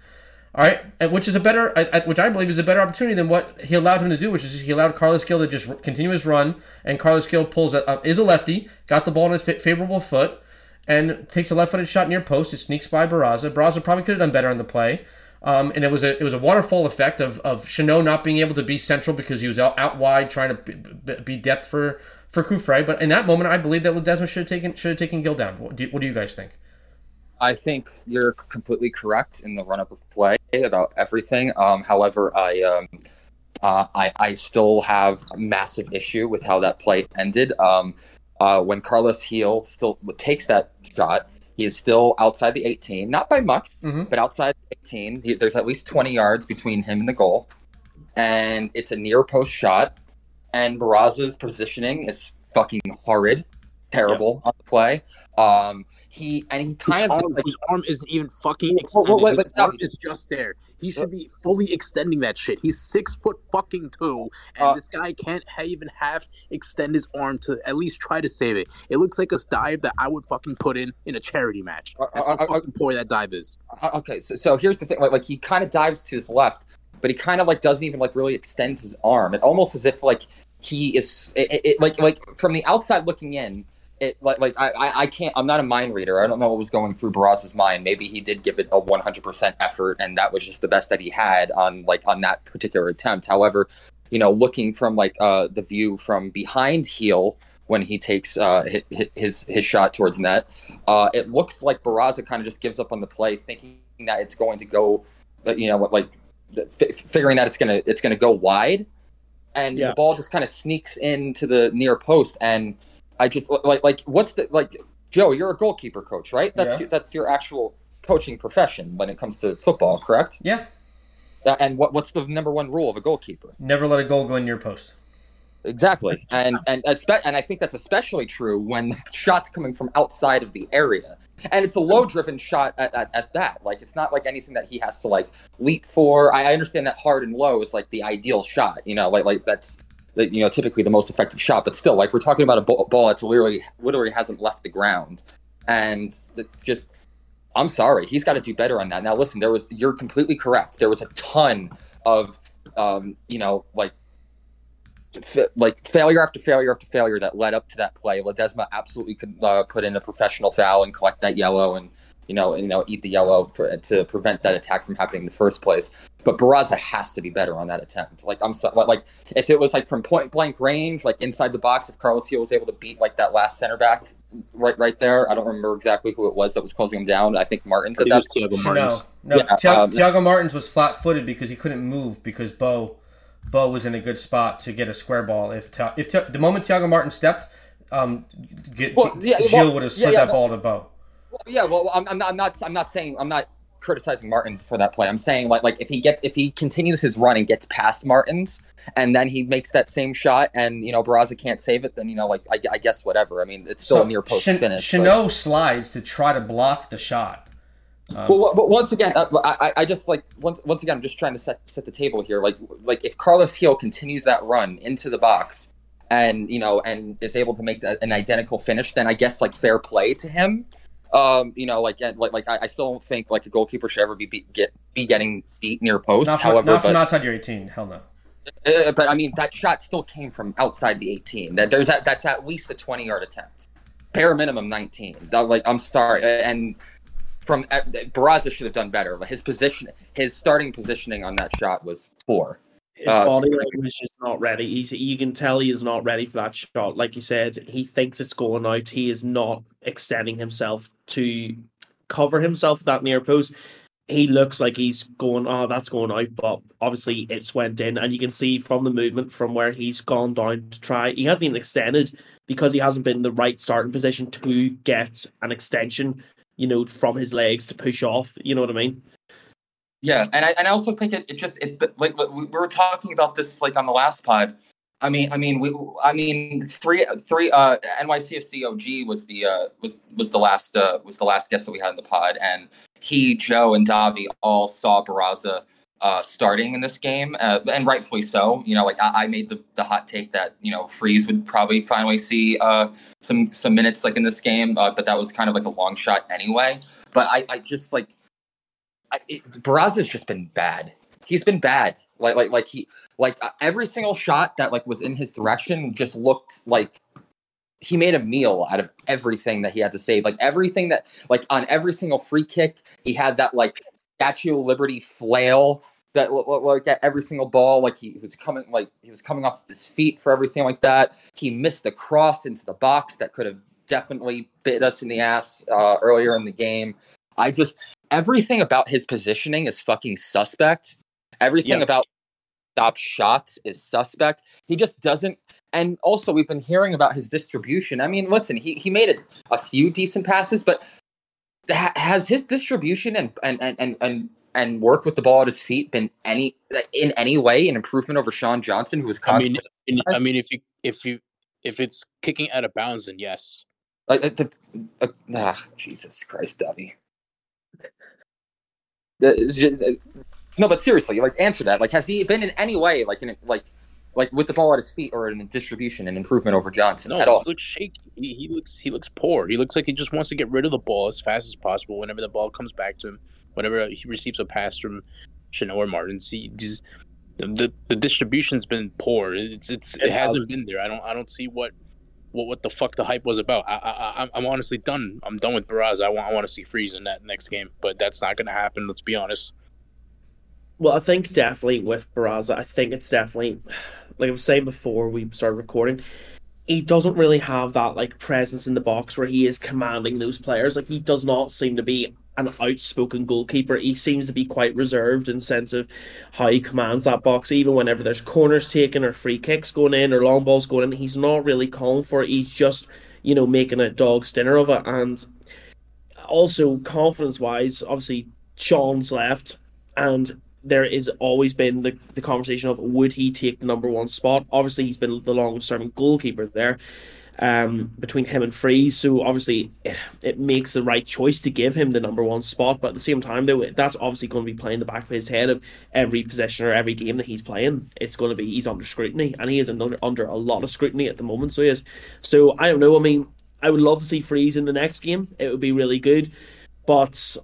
Speaker 1: All right, which is a better, which I believe is a better opportunity than what he allowed him to do, which is he allowed Carlos Gil to just continue his run, and Carlos Gil pulls a, is a lefty, got the ball in his favorable foot and takes a left-footed shot near post. It sneaks by Barraza. Barraza probably could have done better on the play. Um, and it was a it was a waterfall effect of of Chanot not being able to be central because he was out, out wide trying to be, depth for for Cufré. But in that moment, I believe that Ledesma should have taken should have taken Gil down. What do, what do you guys think?
Speaker 2: I think you're completely correct in the run up of play about everything. Um, however, I um, uh, I I still have a massive issue with how that play ended. Um, uh, when Carlos Gil still takes that shot, he is still outside the 18, not by much, mm-hmm. but outside the 18. He, there's at least 20 yards between him and the goal, and it's a near post shot. And Barraza's positioning is fucking horrid, terrible on the play. Um, he and he kind
Speaker 3: his
Speaker 2: of
Speaker 3: arm, like, his arm isn't even fucking extended. Wait, wait, his arm is just there. He should be fully extending that shit. He's six foot fucking two, and uh, this guy can't even half extend his arm to at least try to save it. It looks like a dive that I would fucking put in in a charity match. Uh, That's uh, how uh, fucking poor that dive is.
Speaker 2: Uh, okay, so, so here's the thing: like, like he kind of dives to his left, but he kind of like doesn't even like really extend his arm. It almost as if like he is it, it, like like from the outside looking in it like like I I can't I'm not a mind reader. I don't know what was going through Barraza's mind. Maybe he did give it a 100% effort, and that was just the best that he had on like on that particular attempt. However, you know, looking from like uh, the view from behind Gil when he takes uh, his, his his shot towards net, uh, it looks like Barraza kind of just gives up on the play, thinking that it's going to go, uh, you know, like f- figuring that it's gonna it's gonna go wide, and yeah. the ball just kind of sneaks into the near post and I just like like what's the like Joe? You're a goalkeeper coach, right? That's yeah. that's your actual coaching profession when it comes to football, correct?
Speaker 1: Yeah.
Speaker 2: And what what's the number one rule of a goalkeeper?
Speaker 1: Never let a goal go in your post.
Speaker 2: Exactly, and and and I think that's especially true when shot's coming from outside of the area, and it's a low-driven shot at, at, at, that. Like it's not like anything that he has to like leap for. I, I understand that hard and low is like the ideal shot, you know, like like that's you know typically the most effective shot, but still, like we're talking about a ball that's literally literally hasn't left the ground, and just I'm sorry, he's got to do better on that. Now, listen, there was you're completely correct. There was a ton of um, you know like like failure after failure after failure that led up to that play. Ledesma absolutely could uh, put in a professional foul and collect that yellow and you know you know eat the yellow for, to prevent that attack from happening in the first place. But Barraza has to be better on that attempt. Like I'm so like if it was like from point blank range, like inside the box, if Carlos Gil was able to beat like that last center back right right there. I don't remember exactly who it was that was closing him down. I think Martins.
Speaker 3: I think it was Thiago Martins.
Speaker 1: No, no. Yeah, Thiago, um, Thiago Martins was flat footed because he couldn't move because Bou Bou was in a good spot to get a square ball. If if the moment Thiago Martin stepped, um, get, well, yeah, Gil well, would have slid yeah, yeah, that ball to Bou.
Speaker 2: Well, yeah, well, I'm, I'm, not, I'm not, I'm not saying, I'm not criticizing Martins for that play. I'm saying like, like if he gets, if he continues his run and gets past Martins, and then he makes that same shot, and you know Barraza can't save it, then you know, like I, I guess whatever. I mean, it's still so, a near post Ch- finish.
Speaker 1: Chanot but... slides to try to block the shot.
Speaker 2: Um, well, but once again, uh, I, I just like once once again, I'm just trying to set set the table here. Like like if Carlos Gil continues that run into the box, and you know, and is able to make an identical finish, then I guess like fair play to him. Um, you know, like like like I, I still don't think like a goalkeeper should ever be, be get be getting beat near post.
Speaker 1: Not,
Speaker 2: However,
Speaker 1: not from but, outside your 18. Hell no.
Speaker 2: Uh, but I mean, that shot still came from outside the 18. That there's that that's at least a 20 yard attempt, bare minimum 19. That, like I'm sorry, and from uh, Barraza should have done better. But His position, his starting positioning on that shot was poor.
Speaker 4: His uh, body language is just not ready. He's you can tell he is not ready for that shot. Like you said, he thinks it's going out. He is not extending himself to cover himself that near post. He looks like he's going, oh, that's going out, but obviously it's went in, and you can see from the movement from where he's gone down to try. He hasn't even extended because he hasn't been in the right starting position to get an extension you know, from his legs to push off. You know what I mean?
Speaker 2: Yeah, and I and I also think it, it just it like we were talking about this like on the last pod. I mean, I mean, we, I mean, three, three. Uh, NYCFC OG was the uh, was was the last uh, was the last guest that we had in the pod, and he, Joe, and Davi all saw Barraza uh, starting in this game, uh, and rightfully so. You know, like I, I, made the, the hot take that you know Freese would probably finally see uh, some some minutes like in this game, uh, but that was kind of like a long shot anyway. But I, I just like I, it, Barraza's just been bad. He's been bad. Like like like he like uh, every single shot that like was in his direction just looked like he made a meal out of everything that he had to save. Like everything that like on every single free kick, he had that like Statue of Liberty flail that like at every single ball, like he was coming like he was coming off his feet for everything like that. He missed the cross into the box that could have definitely bit us in the ass uh, earlier in the game. I just everything about his positioning is fucking suspect. Everything about stop shots is suspect. He just doesn't. And also, we've been hearing about his distribution. I mean, listen, he he made a, a few decent passes, but has his distribution and and and and and work with the ball at his feet been any in any way an improvement over Sean Johnson, who was constantly?
Speaker 3: I mean, I mean, if you if you if it's kicking out of bounds, then yes.
Speaker 2: Like the, uh, ah, Jesus Christ, Dubby. No, but seriously, like answer that. Like, has he been in any way like in like like with the ball at his feet or in the distribution and improvement over Johnson
Speaker 3: no,
Speaker 2: at all.
Speaker 3: He looks shaky. He, he, looks he looks poor. He looks like he just wants to get rid of the ball as fast as possible whenever the ball comes back to him. Whenever he receives a pass from Chanot or Martins, he just the, the, the distribution's been poor. It's it's it, it hasn't been there. I don't I don't see what what what the fuck the hype was about. I I I'm honestly done. I'm done with Barraza. I want I want to see Freese in that next game, but that's not going to happen. Let's be honest.
Speaker 4: Well, I think definitely with Barraza, I think it's definitely like I was saying before we started recording, he doesn't really have that like presence in the box where he is commanding those players. Like he does not seem to be an outspoken goalkeeper. He seems to be quite reserved in sense of how he commands that box. Even whenever there's corners taken or free kicks going in or long balls going in, he's not really calling for it. He's just you know making a dog's dinner of it. And also confidence wise, obviously Sean's left, and there is always been the, the conversation of would he take the number one spot? Obviously, he's been the longest serving goalkeeper there um, between him and Freese. So obviously, it, it, makes the right choice to give him the number one spot. But at the same time, though, that's obviously going to be playing the back of his head of every possession or every game that he's playing. It's going to be he's under scrutiny, and he is under under a lot of scrutiny at the moment. So he is. So I don't know. I mean, I would love to see Freese in the next game. It would be really good, but.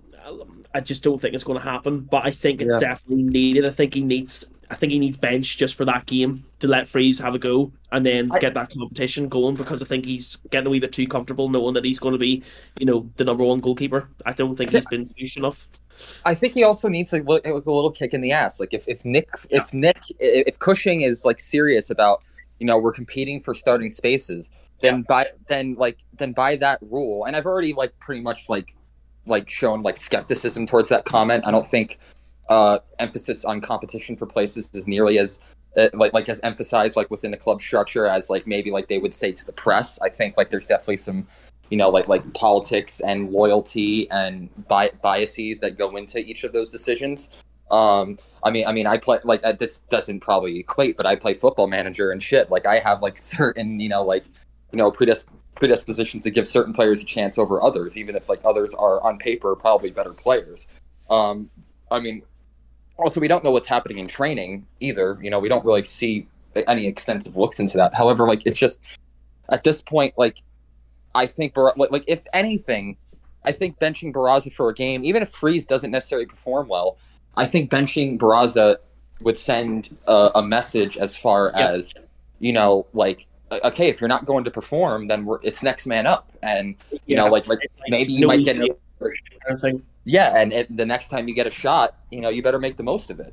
Speaker 4: I just don't think it's going to happen, but I think it's yeah. definitely needed. I think he needs I think he needs bench just for that game to let Freese have a go and then I, get that competition going because I think he's getting a wee bit too comfortable knowing that he's going to be, you know, the number one goalkeeper. I don't think he's been used enough.
Speaker 2: I think he also needs like, a little kick in the ass. Like if, if Nick, yeah. if Nick, if Cushing is like serious about, you know, we're competing for starting spaces, then yeah. by then like then by that rule, and I've already like pretty much like like shown like skepticism towards that comment. I don't think uh, emphasis on competition for places is nearly as uh, like like as emphasized like within the club structure as like maybe like they would say to the press. I think like there's definitely some you know like like politics and loyalty and bi- biases that go into each of those decisions. Um, I mean, I mean, I play like uh, this doesn't probably equate, but I play football manager and shit. Like I have like certain you know like you know predisp- predispositions to give certain players a chance over others, even if like others are on paper probably better players. Um, I mean, also we don't know what's happening in training either. You know, we don't really see any extensive looks into that. However, like it's just at this point, like I think Bar- like, like if anything, I think benching Barraza for a game, even if Freese doesn't necessarily perform well, I think benching Barraza would send a, a message as far yeah. as you know, like okay, if you're not going to perform, then it's next man up, and you yeah. know, like like maybe you might get. A, yeah, and it, the next time you get a shot, you know, you better make the most of it.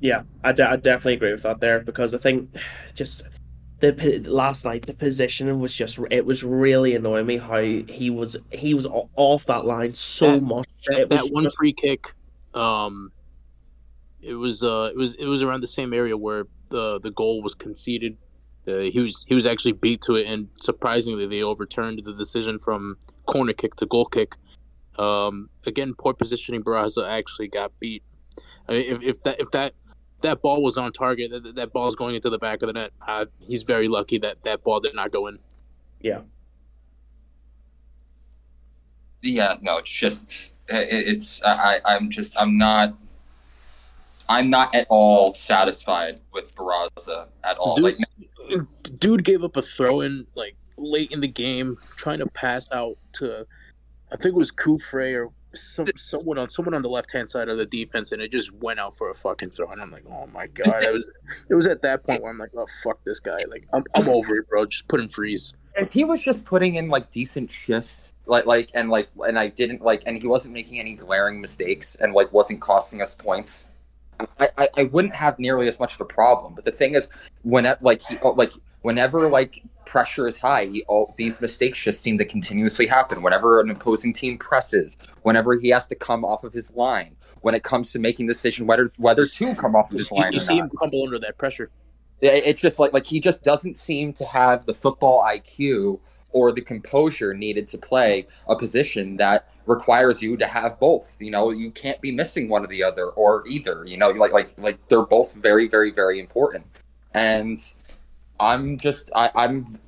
Speaker 4: Yeah, I, definitely agree with that there because I think just the last night the positioning was just it was really annoying me how he was he was off that line so that, much.
Speaker 3: That, that one just... free kick, um, it was uh it was it was around the same area where the the goal was conceded. Uh, he was he was actually beat to it, and surprisingly, they overturned the decision from corner kick to goal kick. Um, again, poor positioning. Barraza actually got beat. I mean, if, if that if that that ball was on target, that, that ball is going into the back of the net. Uh, he's very lucky that that ball did not go in.
Speaker 4: Yeah.
Speaker 2: Yeah. No, it's just it, it's I I'm just I'm not I'm not at all satisfied with Barraza at all.
Speaker 3: Dude,
Speaker 2: like,
Speaker 3: dude gave up a throw in like late in the game, trying to pass out to I think it was Cufré or some someone on someone on the left hand side of the defense, and it just went out for a fucking throw. And I'm like, oh my god! it was it was at that point where I'm like, oh fuck this guy. Like I'm I'm over it, bro. Just put him Freese.
Speaker 2: If he was just putting in like decent shifts, like like and like and I didn't like, and he wasn't making any glaring mistakes, and like wasn't costing us points. I, I, I wouldn't have nearly as much of a problem. But the thing is, when like he oh, like whenever like pressure is high, he, all these mistakes just seem to continuously happen. Whenever an opposing team presses, whenever he has to come off of his line, when it comes to making the decision whether whether to come off of his line.
Speaker 3: You see him crumble under that pressure.
Speaker 2: It's just like like he just doesn't seem to have the football IQ or the composure needed to play a position that requires you to have both. You know, you can't be missing one or the other or either. You know, like like like they're both very very very important. And I'm just I, I'm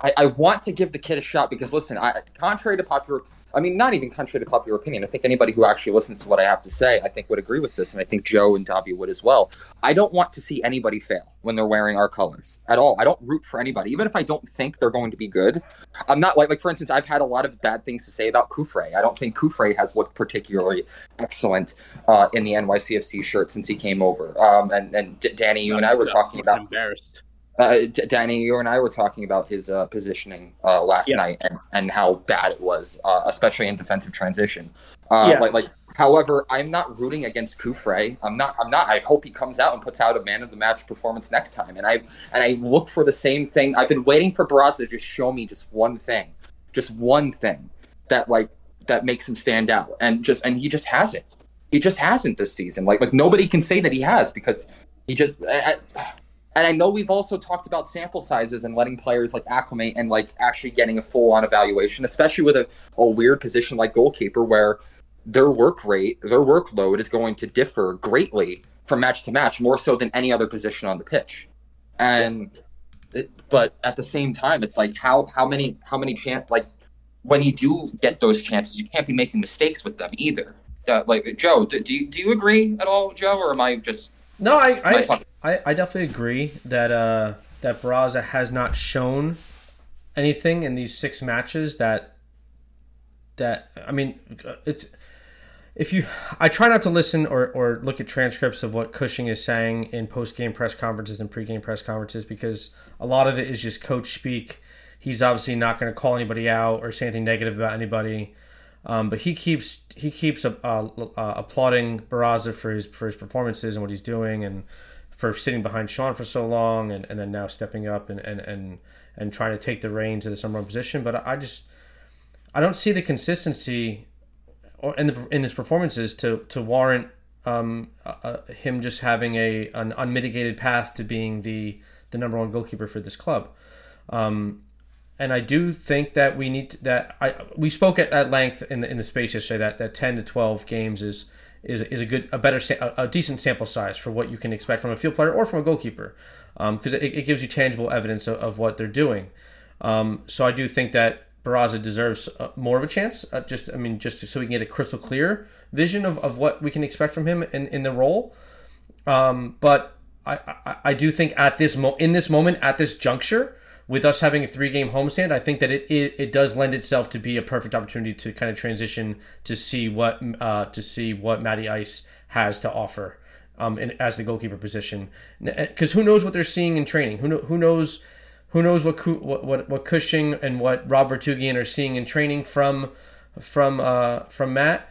Speaker 2: I, I want to give the kid a shot because listen, I contrary to popular I mean, not even contrary to popular opinion. I think anybody who actually listens to what I have to say, I think would agree with this, and I think Joe and Davi would as well. I don't want to see anybody fail when they're wearing our colors at all. I don't root for anybody, even if I don't think they're going to be good. I'm not like, like for instance, I've had a lot of bad things to say about Cufré. I don't think Cufré has looked particularly excellent uh, in the NYCFC shirt since he came over. Um, and and D- Danny, you and I were talking about
Speaker 3: embarrassed
Speaker 2: uh, Danny, you and I were talking about his uh, positioning uh, last yeah. night and, and how bad it was, uh, especially in defensive transition. Uh, yeah. Like, like, however, I'm not rooting against Cufré. I'm not. I'm not. I hope he comes out and puts out a man of the match performance next time. And I and I look for the same thing. I've been waiting for Barraza to just show me just one thing, just one thing that like that makes him stand out. And just and he just hasn't. He just hasn't this season. Like like nobody can say that he has because he just. I, I, and I know we've also talked about sample sizes and letting players like acclimate and like actually getting a full on evaluation, especially with a, a weird position like goalkeeper where their work rate, their workload is going to differ greatly from match to match, more so than any other position on the pitch. And it, but at the same time, it's like how how many how many chance like when you do get those chances, you can't be making mistakes with them either. Uh, like Joe, do, do you do you agree at all, Joe, or am I just
Speaker 1: no? I I, I, I, definitely agree that uh that Barraza has not shown anything in these six matches that that I mean it's if you I try not to listen or, or look at transcripts of what Cushing is saying in post game press conferences and pre game press conferences because a lot of it is just coach speak. He's obviously not going to call anybody out or say anything negative about anybody. Um, but he keeps he keeps uh, uh, applauding Barraza for his for his performances and what he's doing and for sitting behind Sean for so long and, and then now stepping up and, and, and, and trying to take the reins of the number one position. But I just I don't see the consistency or in the in his performances to to warrant um, uh, uh, him just having a an unmitigated path to being the the number one goalkeeper for this club. Um, and I do think that we need to, that I we spoke at, at length in the in the space yesterday that that ten to twelve games is is is a good a better a, a decent sample size for what you can expect from a field player or from a goalkeeper because um, it, it gives you tangible evidence of, of what they're doing. Um, so I do think that Barraza deserves uh, more of a chance. Uh, just I mean just so we can get a crystal clear vision of, of what we can expect from him in, in the role. Um, but I, I, I do think at this mo- in this moment at this juncture with us having a three game homestand, I think that it, it, it does lend itself to be a perfect opportunity to kind of transition to see what uh, to see what Matty Ice has to offer um, in, as the goalkeeper position. Because who knows what they're seeing in training? Who know, who knows who knows what what what, what Cushing and what Rob Vartughian are seeing in training from from uh, from Matt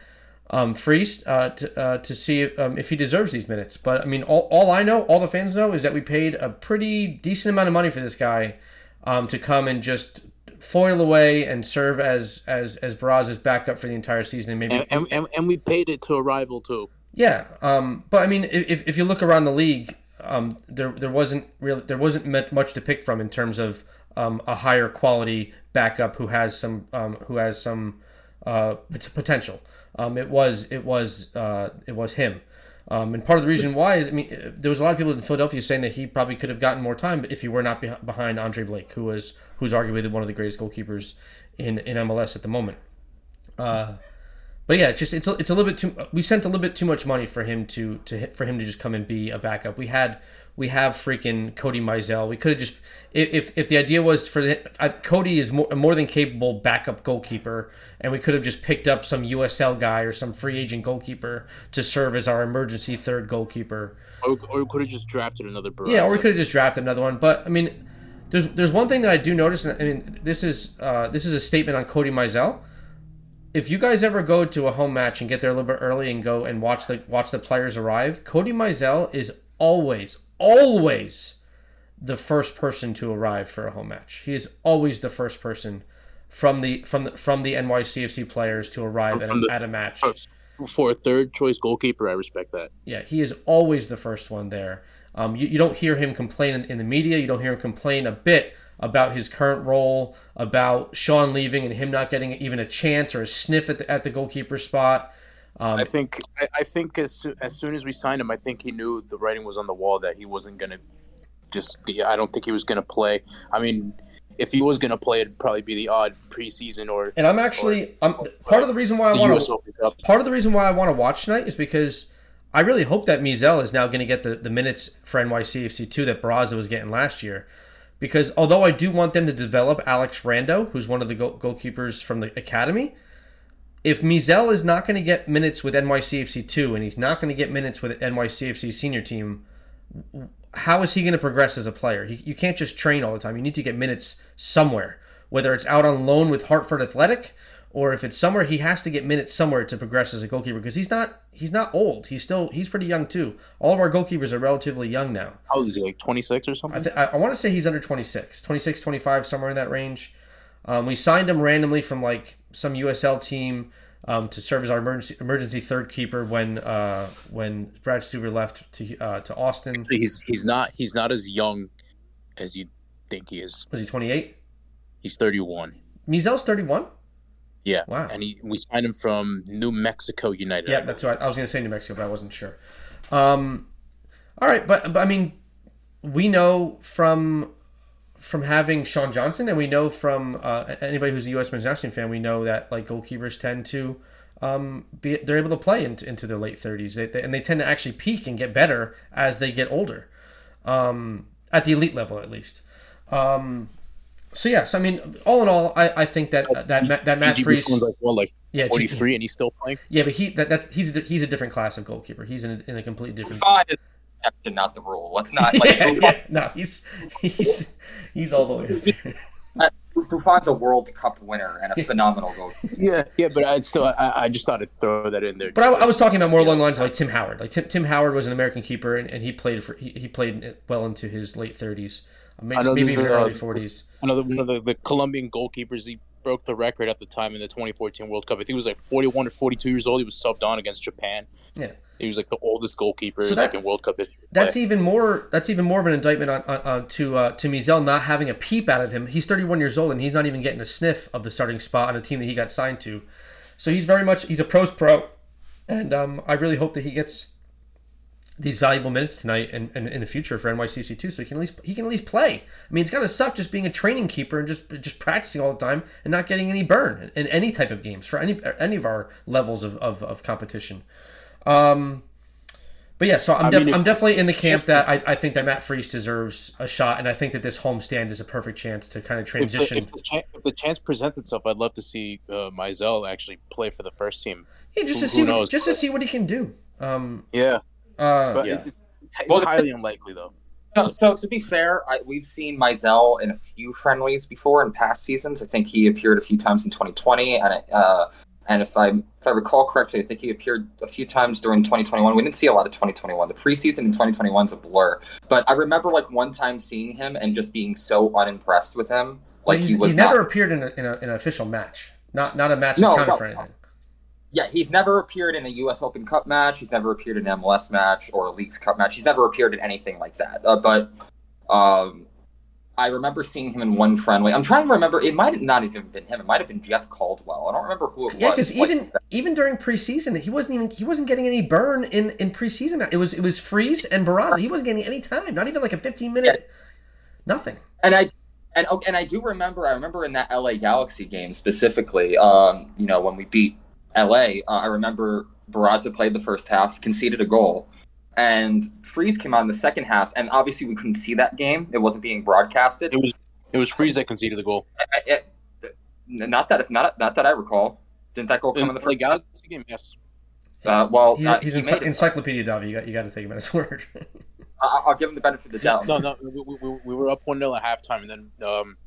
Speaker 1: um, Freese uh, to, uh, to see if, um, if he deserves these minutes. But I mean, all, all I know, all the fans know, is that we paid a pretty decent amount of money for this guy um, to come and just foil away and serve as as as Barraza's backup for the entire season, and maybe
Speaker 3: and, and, and we paid it to a rival too.
Speaker 1: Yeah, um, but I mean, if, if you look around the league, um, there there wasn't really there wasn't much to pick from in terms of um, a higher quality backup who has some um, who has some uh, potential. Um, it was it was uh, it was him. Um, and part of the reason why is, I mean, there was a lot of people in Philadelphia saying that he probably could have gotten more time if he were not behind Andre Blake, who was who's arguably one of the greatest goalkeepers in, in MLS at the moment. Uh, but yeah, it's just it's a, it's a little bit too. We sent a little bit too much money for him to to for him to just come and be a backup. We had we have freaking Cody Mizell. We could have just if if the idea was for the, Cody is more more than capable backup goalkeeper, and we could have just picked up some USL guy or some free agent goalkeeper to serve as our emergency third goalkeeper.
Speaker 3: Or, or we could have just drafted another. Barraza.
Speaker 1: Yeah, or we could have just drafted another one. But I mean, there's there's one thing that I do notice. And I mean, this is uh, this is a statement on Cody Mizell. If you guys ever go to a home match and get there a little bit early and go and watch the watch the players arrive, Cody Mizell is always always the first person to arrive for a home match. He is always the first person from the from the from the NYCFC players to arrive at a, the, at a match.
Speaker 3: For a third choice goalkeeper, I respect that.
Speaker 1: Yeah, he is always the first one there. Um, you, you don't hear him complain in, in the media. You don't hear him complain a bit about his current role, about Sean leaving and him not getting even a chance or a sniff at the, at the goalkeeper spot.
Speaker 3: Um, I think I, I think as as soon as we signed him, I think he knew the writing was on the wall that he wasn't gonna just. I don't think he was gonna play. I mean, if he was gonna play, it'd probably be the odd preseason or.
Speaker 1: And I'm actually, or, I'm part of the reason why I want to. Part of the reason why I want to watch tonight is because I really hope that Mizell is now going to get the, the minutes for NYCFC two that Barraza was getting last year. Because although I do want them to develop Alex Rando, who's one of the goal- goalkeepers from the academy, if Mizell is not going to get minutes with NYCFC two and he's not going to get minutes with NYCFC senior team, how is he going to progress as a player? He, you can't just train all the time. You need to get minutes somewhere, whether it's out on loan with Hartford Athletic or if it's somewhere he has to get minutes somewhere to progress as a goalkeeper because he's not he's not old. He's still he's pretty young too. All of our goalkeepers are relatively young now.
Speaker 3: How old is he? Like 26 or something?
Speaker 1: I, th- I, I want to say he's under 26, 26, 25, somewhere in that range. Um, we signed him randomly from like some USL team um, to serve as our emergency emergency third keeper when uh, when Brad Stuver left to uh, to Austin.
Speaker 3: He's he's not he's not as young as you think he is.
Speaker 1: Was he 28?
Speaker 3: He's 31.
Speaker 1: Mizell's 31.
Speaker 3: Yeah.
Speaker 1: Wow.
Speaker 3: And he we signed him from New Mexico United.
Speaker 1: Yeah, that's right. I was going to say New Mexico, but I wasn't sure. Um, all right, but, but I mean, we know from from having Sean Johnson, and we know from uh, anybody who's a U.S. men's national team fan, we know that like goalkeepers tend to um, be they're able to play into, into their late thirties, they, they, and they tend to actually peak and get better as they get older, um, at the elite level at least. Um, so yes, yeah, so, I mean, all in all, I, I think that that that, that Matt Freese,
Speaker 3: like well, like
Speaker 1: yeah,
Speaker 3: forty three, and he's still playing.
Speaker 1: Yeah, but he that, that's he's a, he's a different class of goalkeeper. He's in a, in a completely different.
Speaker 2: Buffon is the exception, not the rule. Let's not like
Speaker 1: yeah,
Speaker 2: Buffon,
Speaker 1: yeah, no, he's he's he's all the way. Up there.
Speaker 2: Buffon's a World Cup winner and a phenomenal goalkeeper.
Speaker 3: Yeah, yeah, but I'd still, I, I just thought I'd throw that in there.
Speaker 1: But I, I was talking about more along the lines of like Tim Howard. Like Tim, Tim Howard was an American keeper, and, and he played for he, he played well into his late thirties, maybe,
Speaker 3: know
Speaker 1: maybe even
Speaker 3: is, uh,
Speaker 1: early forties.
Speaker 3: another one of the, the Colombian goalkeepers. He broke the record at the time in the 2014 World Cup. I think he was like 41 or 42 years old. He was subbed on against Japan.
Speaker 1: Yeah.
Speaker 3: He was like the oldest goalkeeper
Speaker 1: So
Speaker 3: like in World Cup history.
Speaker 1: That's even more. That's even more of an indictment on, on, on to uh, to Mizell not having a peep out of him. He's 31 years old and he's not even getting a sniff of the starting spot on a team that he got signed to. So he's very much he's a pros pro, and um, I really hope that he gets these valuable minutes tonight and, and in the future for NYCFC too, so he can at least he can at least play. I mean, it's gotta suck just being a training keeper and just just practicing all the time and not getting any burn in any type of games for any any of our levels of, of, of competition. Um, but yeah, so I'm,
Speaker 3: I mean,
Speaker 1: I'm definitely in the camp that I, I think that Matt Freese deserves a shot, and I think that this homestand is a perfect chance to kind of
Speaker 3: If the,
Speaker 1: transition.
Speaker 3: if, the chan if the chance presents itself, I'd love to see uh, Mizell actually play for the first team.
Speaker 1: yeah, just to see what, just to see what he can do. Um,
Speaker 3: Yeah,
Speaker 1: uh,
Speaker 3: but
Speaker 2: Yeah.
Speaker 3: it- it's, it's
Speaker 2: Well, the-
Speaker 3: highly unlikely though.
Speaker 2: No, so to be fair, I, we've seen Mizell in a few friendlies before in past seasons. I think he appeared a few times in 2020, and uh, and if I if I recall correctly, I think he appeared a few times during 2021. We didn't see a lot of 2021. The preseason in 2021 is a blur, but I remember like one time seeing him and just being so unimpressed with him. Like
Speaker 1: he's,
Speaker 2: he was
Speaker 1: he's never
Speaker 2: not,
Speaker 1: appeared in, a, in, a, in an official match, not not a match
Speaker 2: No,
Speaker 1: that counted
Speaker 2: no,
Speaker 1: for
Speaker 2: no.
Speaker 1: anything.
Speaker 2: yeah, he's never appeared in a U.S. Open Cup match. He's never appeared in an MLS match or a Leagues Cup match. He's never appeared in anything like that. Uh, but um, I remember seeing him in one friendly. I'm trying to remember. It might have not even been him. It might have been Jeff Caldwell. I don't remember who it
Speaker 1: Yeah,
Speaker 2: was.
Speaker 1: Yeah, because
Speaker 2: Like,
Speaker 1: even even during preseason, he wasn't even he wasn't getting any burn in in preseason. It was it was Freese and Barraza. He wasn't getting any time, not even like a 15 minute, nothing.
Speaker 2: and I and oh, and I do remember. I remember in that LA Galaxy game specifically. Um, you know when we beat LA, uh, I remember Barraza played the first half, conceded a goal, and Freese came on in the second half. And obviously we couldn't see that game; it wasn't being broadcasted.
Speaker 3: It was it was Freese that conceded the goal
Speaker 2: I- I- it- not that if not not that I recall. Didn't that goal come in
Speaker 3: in
Speaker 2: the
Speaker 3: the
Speaker 2: first?
Speaker 3: Galaxy game. Yes,
Speaker 2: Uh, well,
Speaker 1: He-
Speaker 2: uh,
Speaker 1: he's
Speaker 2: he
Speaker 1: ency- Encyclopedia Davi. You got you got to take him at his word.
Speaker 2: I- I'll give him the benefit of the doubt.
Speaker 3: no, no, we, we, we were up one 0 at halftime, and then um,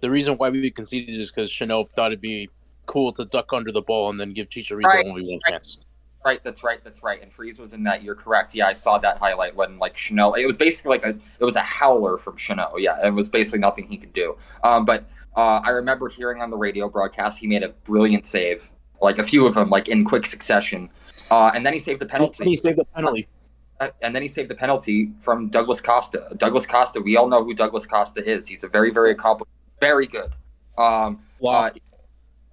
Speaker 3: the reason why we conceded is because Chanot thought it'd be cool to duck under the ball and then give Chicharito
Speaker 2: Right.
Speaker 3: only one chance.
Speaker 2: Right, that's right, that's right. And Freese was in that. You're correct. Yeah, I saw that highlight when like Chanot. It was basically like a it was a howler from Chanot. Yeah, it was basically nothing he could do. Um, but uh, I remember hearing on the radio broadcast he made a brilliant save, like a few of them, like in quick succession. Uh, and then he saved a
Speaker 3: And
Speaker 2: penalty.
Speaker 3: he saved the penalty.
Speaker 2: Uh, and then he saved the penalty from Douglas Costa. Douglas Costa, we all know who Douglas Costa is. He's a very, very accomplished, very good. Um, uh,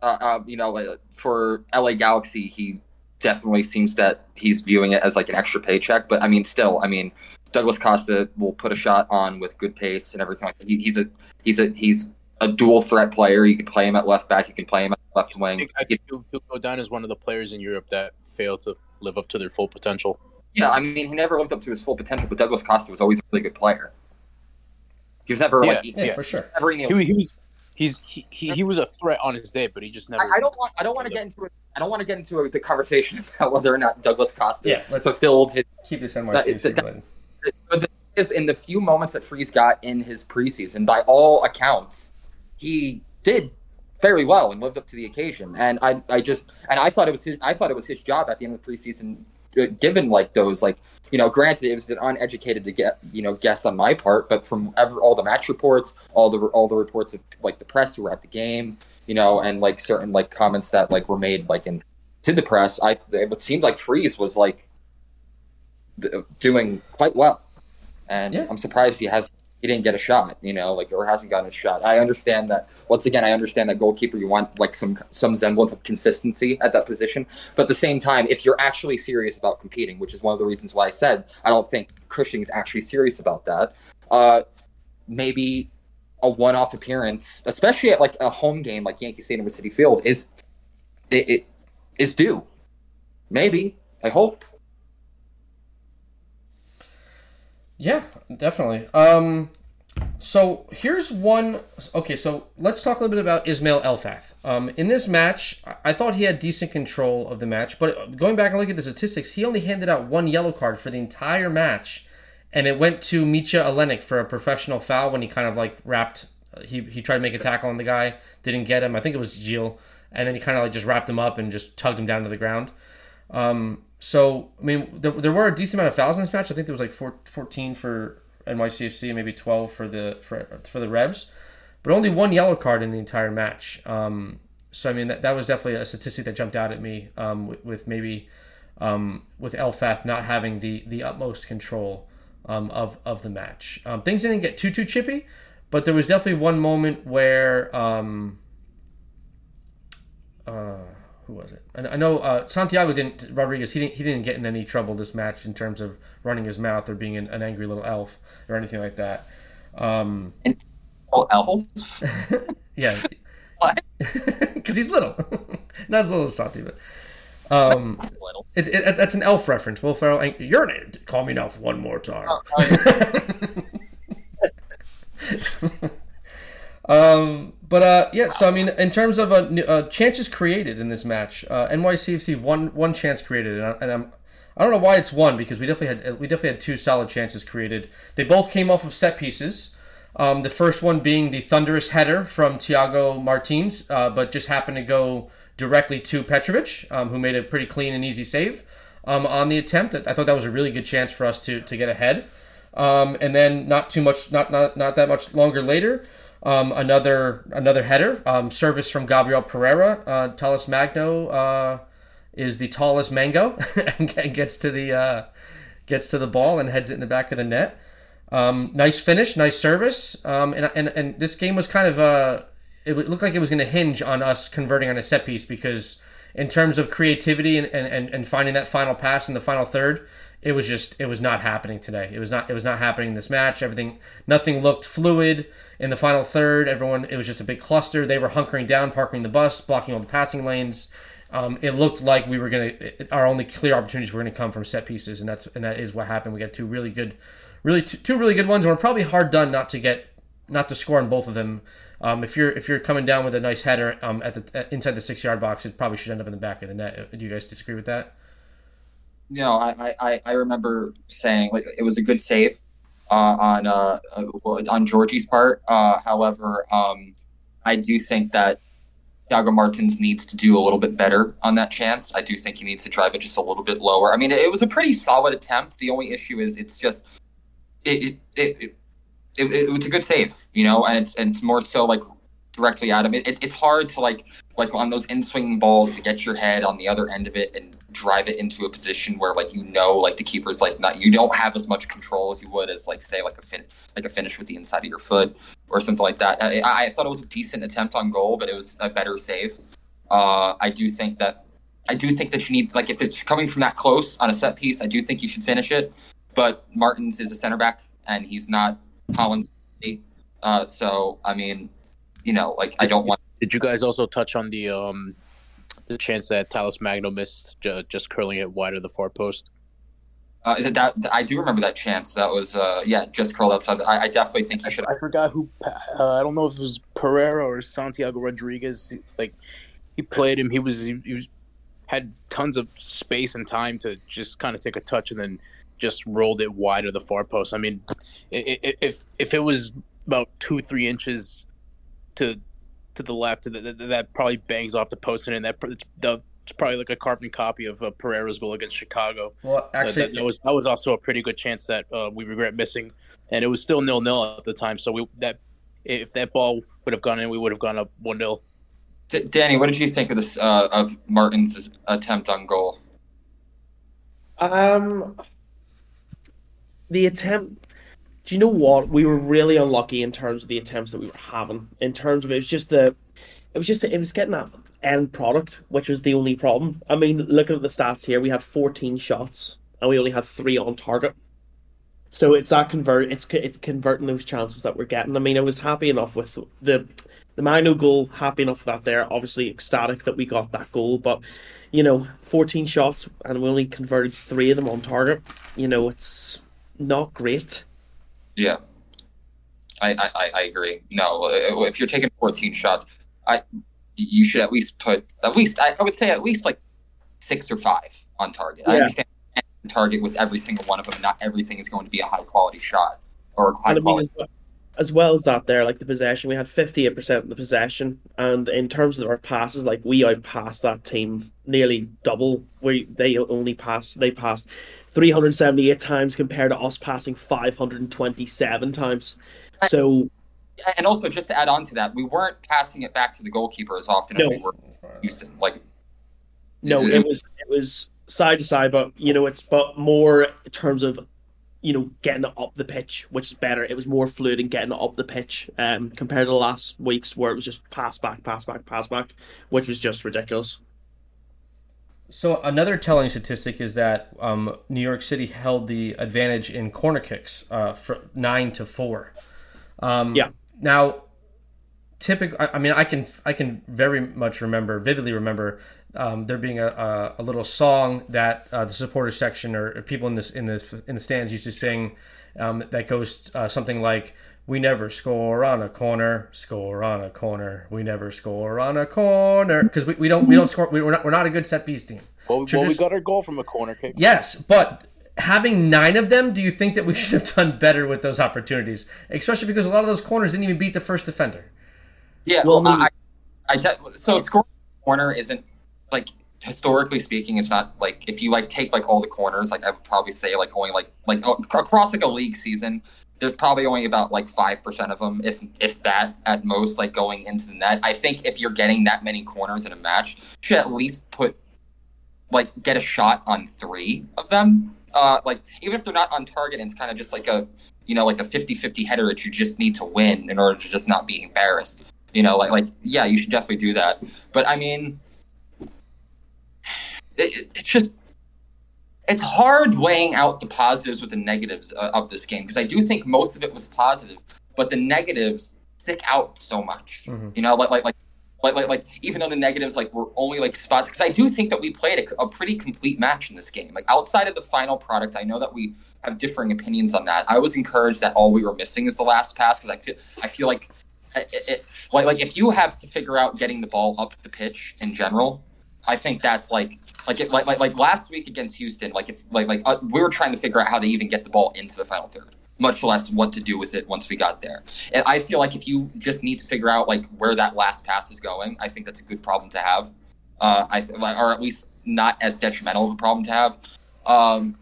Speaker 2: uh, uh, you know, for LA Galaxy, he definitely seems that he's viewing it as like an extra paycheck. But I mean, still, I mean, Douglas Costa will put a shot on with good pace and everything like that. He, he's a he's a he's a dual threat player. You can play him at left back. You can play him at left
Speaker 3: I
Speaker 2: wing.
Speaker 3: think, I think he'll, he'll go down as one of the players in Europe that failed to live up to their full potential.
Speaker 2: Yeah, I mean, he never lived up to his full potential, but Douglas Costa was always a really good player. He was never like
Speaker 1: yeah,
Speaker 3: Yeah.
Speaker 1: for sure.
Speaker 2: never any
Speaker 3: He, he was he's he, he, he was a threat on his day, but he just never.
Speaker 2: I, I don't want. I don't want to get into it. I don't want to get into a, the conversation about whether or not Douglas Costa
Speaker 1: Yeah, let's
Speaker 2: fulfilled his.
Speaker 1: keep this
Speaker 2: That-
Speaker 1: NYC
Speaker 2: that-
Speaker 1: related.
Speaker 2: But the thing is, in the few moments that Freese got in his preseason, by all accounts, he did fairly well and lived up to the occasion. And I, I just, and I thought it was his. I thought it was his job at the end of the preseason, uh, given like those, like you know, granted it was an uneducated to get, you know, guess on my part, but from ever, all the match reports, all the all the reports of like the press who were at the game, you know, and like certain like comments that like were made like in to the press, I it seemed like Freese was like d- doing quite well, and
Speaker 1: Yeah.
Speaker 2: I'm surprised he has he didn't get a shot, you know, like or hasn't gotten a shot. I understand that. Once again, I understand that goalkeeper you want like some some semblance of consistency at that position, but at the same time, if you're actually serious about competing, which is one of the reasons why I said I don't think Cushing's actually serious about that. Uh, maybe a one-off appearance, especially at like a home game like Yankee Stadium or Citi Field, is it, it is due. Maybe I hope.
Speaker 1: Yeah, definitely. Um, so here's one. Okay, so let's talk a little bit about Ismail Elfath. Um, in this match, I thought he had decent control of the match, but going back and looking at the statistics, he only handed out one yellow card for the entire match, and it went to Mitja Ilenič for a professional foul when he kind of like wrapped. He he tried to make a tackle on the guy, didn't get him. I think it was Gilles, and then he kind of like just wrapped him up and just tugged him down to the ground. Um, so, I mean, there, there were a decent amount of fouls in this match. I think there was like four, 14 for NYCFC, and maybe 12 for the for, for the Revs, but only one yellow card in the entire match. Um, so, I mean, that, that was definitely a statistic that jumped out at me um, with, with, maybe um, with Elfath not having the, the utmost control um, of, of the match. Um, things didn't get too, too chippy, but there was definitely one moment where. Um, uh, who was it? I, I know uh, Santiago didn't Rodriguez. He didn't he didn't get in any trouble this match in terms of running his mouth or being an, an angry little elf or anything like that. Um,
Speaker 2: oh, elf?
Speaker 1: yeah. Because he's little, not as little as Santi, but um, it, it, that's an elf reference. Will Ferrell, you're an call me an elf one more time. Oh, oh, um, but uh, yeah, so I mean, in terms of uh, uh, chances created in this match, uh, NYCFC one one chance created, and, I, and I'm I don't know why it's one because we definitely had we definitely had two solid chances created. They both came off of set pieces. Um, the first one being the thunderous header from Thiago Martins, uh, but just happened to go directly to Petrovic, um, who made a pretty clean and easy save um, on the attempt. I thought that was a really good chance for us to to get ahead. Um, and then not too much, not not not that much longer later. Um, another another header um, service from Gabriel Pereira. Uh, Talles Magno uh, is the tallest mango and gets to the uh, gets to the ball and heads it in the back of the net. Um, nice finish, nice service, um, and, and and this game was kind of uh, it looked like it was going to hinge on us converting on a set piece because in terms of creativity and, and, and finding that final pass in the final third, it was just it was not happening today. It was not it was not happening in this match. Everything nothing looked fluid in the final third. Everyone it was just a big cluster. They were hunkering down, parking the bus, blocking all the passing lanes. Um, it looked like we were gonna our only clear opportunities were gonna come from set pieces, and that's and that is what happened. We got two really good, really two, two really good ones, and we're probably hard done not to get not to score on both of them. Um, if you're if you're coming down with a nice header um, at the at, inside the six yard box, it probably should end up in the back of the net. Do you guys disagree with that?
Speaker 2: No, I, I, I remember saying like it was a good save uh, on uh, on Georgie's part. Uh, however, um, I do think that Thiago Martins needs to do a little bit better on that chance. I do think he needs to drive it just a little bit lower. I mean, it, was a pretty solid attempt. The only issue is it's just it it, it, it, it, was a good save, you know, and it's and it's more so like directly at him. It, it, it's hard to like like on those in swinging balls to get your head on the other end of it and drive it into a position where like you know like the keeper's like not you don't have as much control as you would as like say like a fin like a finish with the inside of your foot or something like that. I, I thought it was a decent attempt on goal, but it was a better save. Uh, I do think that I do think that you need like if it's coming from that close on a set piece, I do think you should finish it. But Martins is a center back and he's not Collins. Uh, so I mean, you know, like I don't want.
Speaker 3: Did you guys also touch on the um the chance that Talles Magno missed just curling it wide of the far post?
Speaker 2: Uh, that, I do remember that chance. That was uh, yeah, just curled outside. I, I definitely think you should.
Speaker 3: I forgot who. Uh, I don't know if it was Pereira or Santiago Rodriguez. Like he played him. He was he, he was had tons of space and time to just kind of take a touch and then just rolled it wide of the far post. I mean, if if it was about two three inches to to the left that, that probably bangs off the post and that it's probably like a carbon copy of uh, Pereira's goal against Chicago.
Speaker 1: Well, actually,
Speaker 3: uh, that, that, was that was also a pretty good chance that uh, we regret missing, and it was still nil nil at the time. So we that if that ball would have gone in, we would have gone up one 0
Speaker 2: D- Danny, what did you think of this uh, of Martin's attempt on goal?
Speaker 4: Um, the attempt do you know what? We were really unlucky in terms of the attempts that we were having. In terms of it was just the, it was just it was getting that end product, which was the only problem. I mean, looking at the stats here, we had 14 shots and we only had three on target. So it's that convert, it's it's converting those chances that we're getting. I mean, I was happy enough with the the Magno goal, happy enough with that there. Obviously, ecstatic that we got that goal, but you know, 14 shots and we only converted three of them on target. You know, it's not great.
Speaker 2: Yeah, I I, I agree. No, uh, if you're taking 14 shots, I you should at least put at least I, I would say at least like six or five on target. Yeah. I understand target with every single one of them. Not everything is going to be a high quality shot or high quality.
Speaker 4: As well, as well as that, there like the possession, we had fifty eight percent of the possession, and in terms of our passes, like we outpassed that team nearly double. We they only passed they passed three hundred seventy eight times compared to us passing five hundred and twenty seven times. So.
Speaker 2: And also, just to add on to that, we weren't passing it back to the goalkeeper as often no. as we were Houston. Like,
Speaker 4: no, it was it was side to side, but you know, it's but more in terms of you know getting it up the pitch, which is better. It was more fluid in getting it up the pitch um, compared to the last weeks where it was just pass back, pass back, pass back, which was just ridiculous.
Speaker 1: So another telling statistic is that um, New York City held the advantage in corner kicks uh, for nine to four. Um,
Speaker 4: yeah.
Speaker 1: Now, typically, I mean, I can I can very much remember, vividly remember um, there being a, a, a, little song that uh, the supporter section or, or, people in this in the in the stands used to sing um, that goes uh, something like "We never score on a corner, score on a corner. We never score on a corner because we, we don't we don't score. We, are not we're not a good set piece team.
Speaker 3: Well, well, we got our goal from a corner kick.
Speaker 1: Yes, but having nine of them, do you think that we should have done better with those opportunities? Especially because a lot of those corners didn't even beat the first defender.
Speaker 2: Yeah, well, I, I, I so scoring corner isn't like historically speaking, it's not like if you like take like all the corners, like I would probably say like only like like across like a league season, there's probably only about like five percent of them, if if that at most, like going into the net. I think if you're getting that many corners in a match, you should at least put like get a shot on three of them. Uh, like even if they're not on target, and it's kind of just like a you know like a 50-50 header that you just need to win in order to just not be embarrassed. You know, like like yeah, you should definitely do that. But I mean it, it's just it's hard weighing out the positives with the negatives uh, of this game because I do think most of it was positive, but the negatives stick out so much. Mm-hmm. You know, like like like. Like, like, like, even though the negatives like were only like spots, because I do think that we played a, a pretty complete match in this game. Like outside of the final product, I know that we have differing opinions on that. I was encouraged that all we were missing is the last pass because I feel I feel like it, it, like like if you have to figure out getting the ball up the pitch in general, I think that's like like it, like, like like last week against Houston, like it's like like uh, we were trying to figure out how to even get the ball into the final third, much less what to do with it once we got there. And I feel like if you just need to figure out like where that last pass is going, I think that's a good problem to have. Uh, I th- or at least not as detrimental of a problem to have. Um,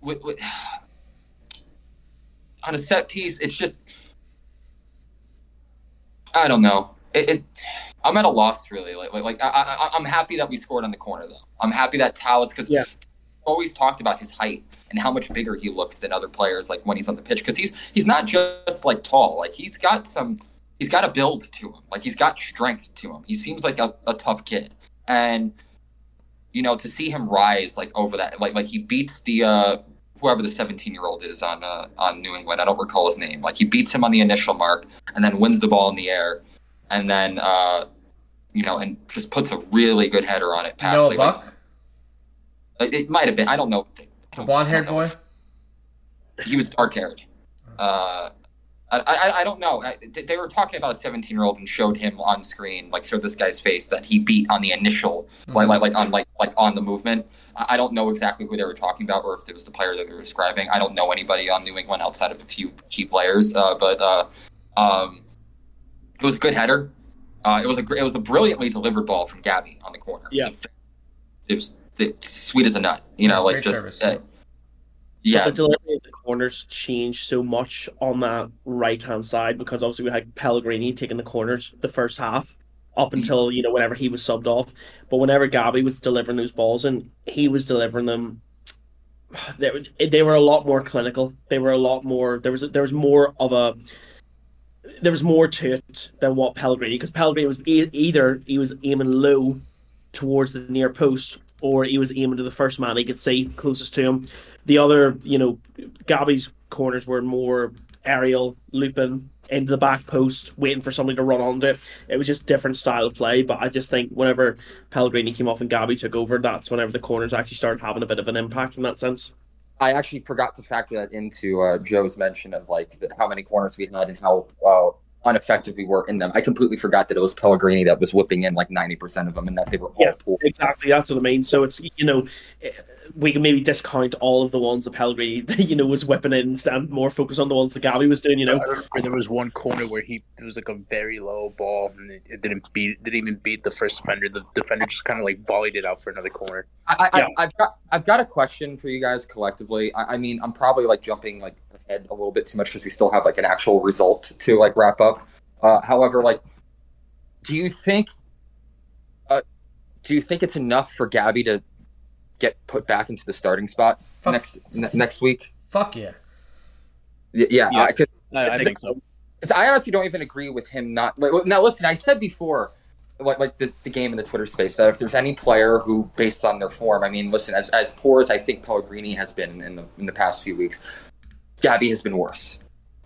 Speaker 2: with, with, on a set piece, it's just I don't know. It, it I'm at a loss really. Like like, like I, am happy that we scored on the corner though. I'm happy that Talles because yeah. always talked about his height and how much bigger he looks than other players like when he's on the pitch because he's he's not just like tall. Like he's got some he's got a build to him. Like he's got strength to him. He seems like a, a tough kid. And you know, to see him rise like over that like like he beats the uh whoever the 17 year old is on uh, on New England. I don't recall his name. Like he beats him on the initial mark and then wins the ball in the air and then uh, you know, and just puts a really good header on it.
Speaker 1: Past Noah like, Buck.
Speaker 2: It, it might have been. I don't know.
Speaker 1: The blonde haired boy.
Speaker 2: He was dark haired. Uh, I, I, I don't know. I, they were talking about a 17 year old and showed him on screen, like showed this guy's face that he beat on the initial, mm-hmm. like, like like on like like on the movement. I don't know exactly who they were talking about or if it was the player that they were describing. I don't know anybody on New England outside of a few key players, uh, but uh, um, it was a good header. Uh, it was a it was a brilliantly delivered ball from Gabby on the corner.
Speaker 4: It yeah,
Speaker 2: it was, it was sweet as a nut. You know, like just uh, yeah.
Speaker 4: But the delivery of the corners changed so much on that right hand side because obviously we had Pellegrini taking the corners the first half up until you know whenever he was subbed off. But whenever Gabby was delivering those balls and he was delivering them they, they were a lot more clinical. They were a lot more. There was there was more of a there was more to it than what Pellegrini because Pellegrini was e- either he was aiming low towards the near post or he was aiming to the first man he could see closest to him. The other, you know, Gabby's corners were more aerial, looping into the back post, waiting for somebody to run onto it. It was just different style of play. But I just think whenever Pellegrini came off and Gabby took over, that's whenever the corners actually started having a bit of an impact in that sense.
Speaker 2: I actually forgot to factor that into uh, Joe's mention of like the, how many corners we had and how uh, ineffective we were in them. I completely forgot that it was Pellegrini that was whipping in like ninety percent of them, and that they were all
Speaker 4: yeah, poor. Exactly, that's what I mean. So it's you know we can maybe discount all of the ones that Pellegrini, you know, was whipping in and more focus on the ones that Gabby was doing, you know.
Speaker 3: there was one corner where he it was like a very low ball and it, it didn't beat didn't even beat the first defender. The defender just kind of like volleyed it out for another corner.
Speaker 2: I, I, yeah. I, have got I've got a question for you guys collectively. I, I mean, I'm probably like jumping like ahead a little bit too much because we still have like an actual result to like wrap up. Uh, however, like, do you think? Uh, do you think it's enough for Gabby to get put back into the starting spot Fuck. next n- next week?
Speaker 1: Fuck yeah.
Speaker 2: Y- yeah,
Speaker 3: yeah. I, could, I, I think so.
Speaker 2: Because I honestly don't even agree with him not. Now, listen, I said before, like, like the, the game in the Twitter space, that if there's any player who, based on their form, I mean, listen, as, as poor as I think Pellegrini has been in the in the past few weeks, Gabby has been worse.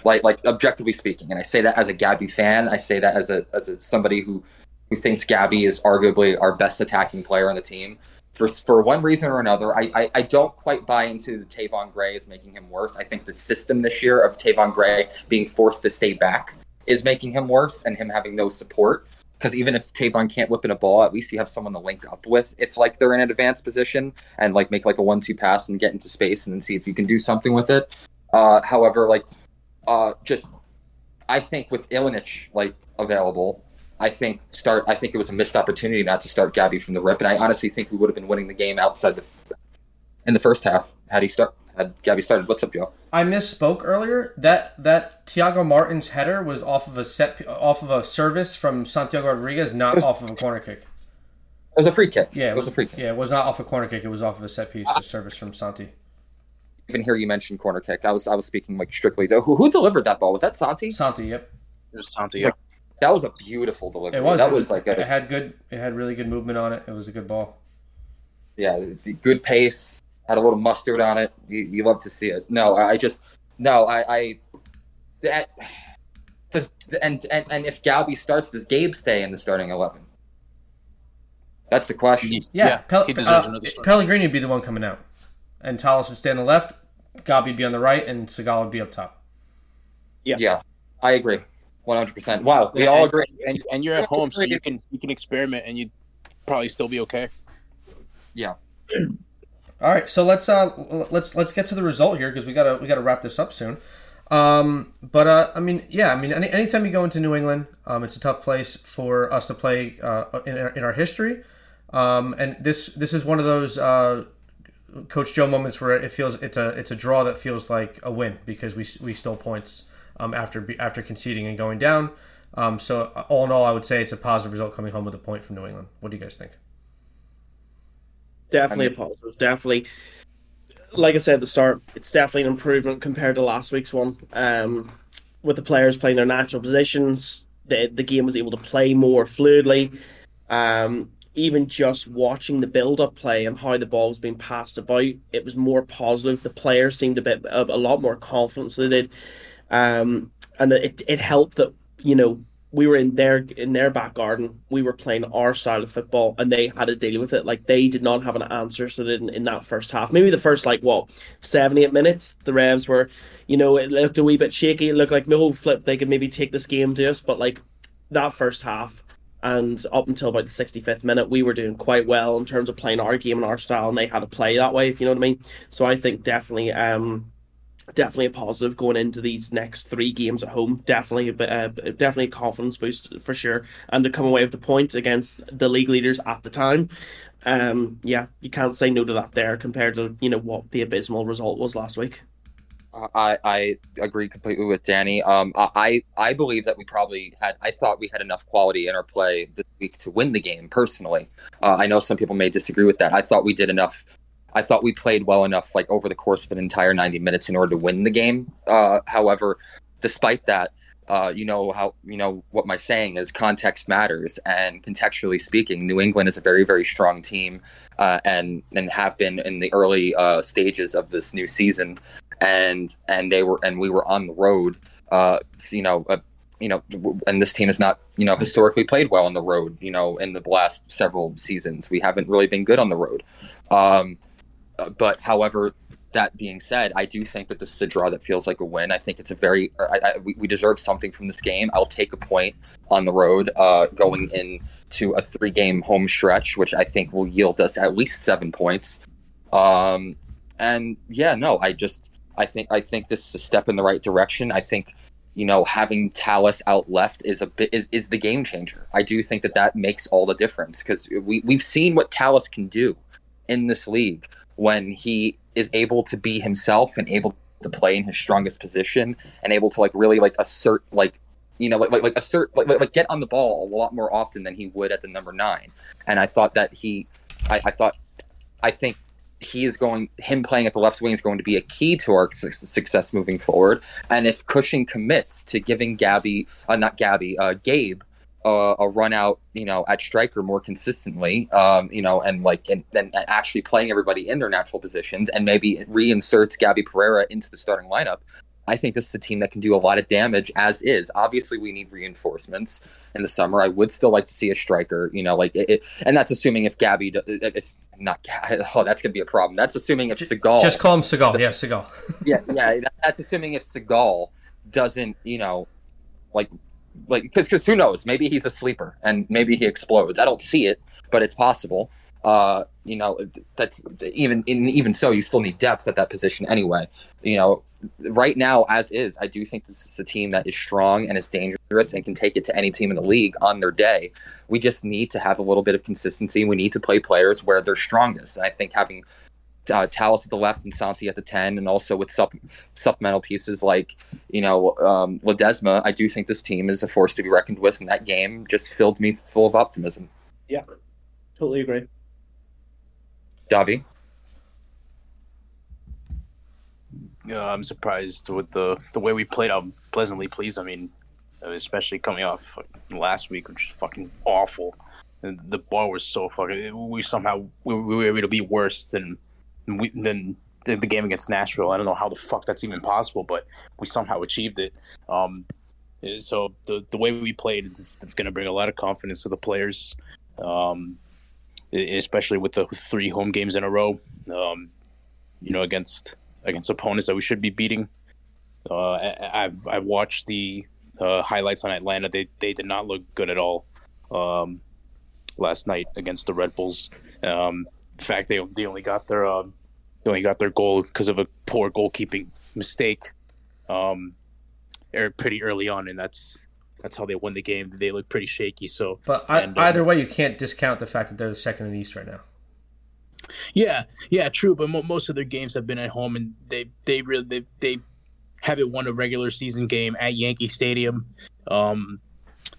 Speaker 2: Like, like objectively speaking, and I say that as a Gabby fan. I say that as a as a somebody who who thinks Gabby is arguably our best attacking player on the team for for one reason or another, I, I, I don't quite buy into the Tayvon Gray is making him worse. I think the system this year of Tayvon Gray being forced to stay back is making him worse, and him having no support. Because even if Tayvon can't whip in a ball, at least you have someone to link up with if like they're in an advanced position and like make like a one-two pass and get into space and then see if you can do something with it. Uh, however, like uh, just I think with Ilenič like available, I think start. I think it was a missed opportunity not to start Gabby from the rip, and I honestly think we would have been winning the game outside the in the first half had he start had Gabby started. What's up, Joe?
Speaker 1: I misspoke earlier. That that Thiago Martins header was off of a set off of a service from Santiago Rodriguez, not was, off of a corner kick. It
Speaker 2: was a free kick.
Speaker 1: Yeah,
Speaker 2: it was, was, a free kick.
Speaker 1: Yeah, it was not off a corner kick. It was off of a set piece, a service from Santi.
Speaker 2: Even here, you mentioned corner kick. I was I was speaking like strictly. Who, who delivered that ball? Was that Santi?
Speaker 1: Santi. Yep.
Speaker 3: It was Santi. Yep.
Speaker 2: That was a beautiful delivery.
Speaker 1: It was.
Speaker 2: That
Speaker 1: it
Speaker 2: was, was like
Speaker 1: a, it had good. It had really good movement on it. It was a good ball.
Speaker 2: Yeah, good pace. Had a little mustard on it. You, you love to see it. No, I just no. I, I that does and, and and if Gabby starts, does Gabe stay in the starting eleven? That's the question.
Speaker 1: Yeah, yeah Pel- uh, Pellegrini would be the one coming out, and Talles would stay on the left. Gabby would be on the right, and Segal would be up top.
Speaker 2: Yeah, yeah, I agree. One hundred percent. Wow, we all agree.
Speaker 3: And, and you're at home, so you can you can experiment, and you probably still be okay.
Speaker 2: Yeah.
Speaker 1: All right, so let's uh let's let's get to the result here because we gotta we gotta wrap this up soon. Um, but uh, I mean, yeah, I mean, any, anytime you go into New England, um, it's a tough place for us to play uh, in, our, in our history. Um, and this this is one of those uh, Coach Joe moments where it feels it's a it's a draw that feels like a win because we we stole points um, after after conceding and going down. Um, so all in all, I would say it's a positive result coming home with a point from New England. What do you guys think?
Speaker 4: Definitely I mean, a positive. Definitely, like I said at the start, it's definitely an improvement compared to last week's one. Um, with the players playing their natural positions, the the game was able to play more fluidly. Um, even just watching the build-up play and how the ball was being passed about, it was more positive. The players seemed a bit a, a lot more confidence. They did um, and it it helped that you know we were in their in their back garden. We were playing our style of football, and they had to deal with it. Like they did not have an answer. So in, in that first half, maybe the first like what seven eight minutes, the Revs were, you know, it looked a wee bit shaky. It looked like no flip. They could maybe take this game to us, but like that first half. And up until about the 65th minute, we were doing quite well in terms of playing our game and our style, and they had to play that way, if you know what I mean. So I think definitely um, definitely a positive going into these next three games at home. Definitely, a, uh, definitely a confidence boost for sure, and to come away with the point against the league leaders at the time. Um, yeah, you can't say no to that there compared to you know what the abysmal result was last week.
Speaker 2: I, I agree completely with Danny. Um, I I believe that we probably had. I thought we had enough quality in our play this week to win the game. Personally, uh, I know some people may disagree with that. I thought we did enough I thought we played well enough, like over the course of an entire 90 minutes, in order to win the game. Uh, however, despite that, uh, you know how you know what my saying is. Context matters, and contextually speaking, New England is a very, very strong team, uh, and and have been in the early uh, stages of this new season, and and they were and we were on the road. Uh, you know, uh, you know, and this team has not, you know, historically played well on the road. You know, in the last several seasons, we haven't really been good on the road. Um, uh, but however, that being said, I do think that this is a draw that feels like a win. I think it's a very I, I, we, deserve something from this game. I'll take a point on the road uh, going into a three game home stretch, which I think will yield us at least seven points. Um, and yeah, no, I just I think I think this is a step in the right direction. I think you know having Talles out left is a bit is, is the game changer. I do think that that makes all the difference because we we've seen what Talles can do in this league when he is able to be himself and able to play in his strongest position and able to like really like assert like you know like like, like assert like, like get on the ball a lot more often than he would at the number nine. And i thought that he i, I thought i think he is going him playing at the left wing is going to be a key to our success moving forward. And if cushing commits to giving gabby uh, not gabby uh, gabe uh, a run out, you know, at striker more consistently, um, you know, and like and then actually playing everybody in their natural positions, and maybe reinserts Gabby Pereira into the starting lineup. I think this is a team that can do a lot of damage as is. Obviously, we need reinforcements in the summer. I would still like to see a striker, you know, like it, it and that's assuming if Gabby, if not, oh, that's gonna be a problem. That's assuming if Segal,
Speaker 1: just call him Segal, yeah, Segal.
Speaker 2: yeah, yeah, that's assuming if Segal doesn't, you know, like like because who knows? Maybe he's a sleeper and maybe he explodes. I don't see it, but it's possible. Uh, you know, that's even in, even so, you still need depth at that position anyway. You know, right now as is, I do think this is a team that is strong and is dangerous and can take it to any team in the league on their day. We just need to have a little bit of consistency. We need to play players where they're strongest, and I think having uh, Talles at the left and Santi at the 10, and also with sup- supplemental pieces like, you know, um, Ledesma, I do think this team is a force to be reckoned with, and that game just filled me full of optimism.
Speaker 4: Yeah, totally agree.
Speaker 2: Davi?
Speaker 3: Yeah, I'm surprised with the, the way we played. I'm pleasantly pleased. I mean, especially coming off last week, which is fucking awful. And the ball was so fucking. We somehow we, we were able to be worse than we, than the game against Nashville. I don't know how the fuck that's even possible, but we somehow achieved it. Um, so the the way we played, it's, it's going to bring a lot of confidence to the players, um, especially with the three home games in a row. Um, you know, against against opponents that we should be beating. Uh, I, I've I've watched the uh, highlights on Atlanta. They they did not look good at all um, last night against the Red Bulls. Um, in fact, they they only got their um, they only got their goal because of a poor goalkeeping mistake, um, er, pretty early on, and that's that's how they won the game. They look pretty shaky. So,
Speaker 1: but I, and, either um, way, you can't discount the fact that they're the second in the East right now.
Speaker 3: Yeah, yeah, true. But mo- most of their games have been at home, and they they really they they haven't won a regular season game at Yankee Stadium. Um,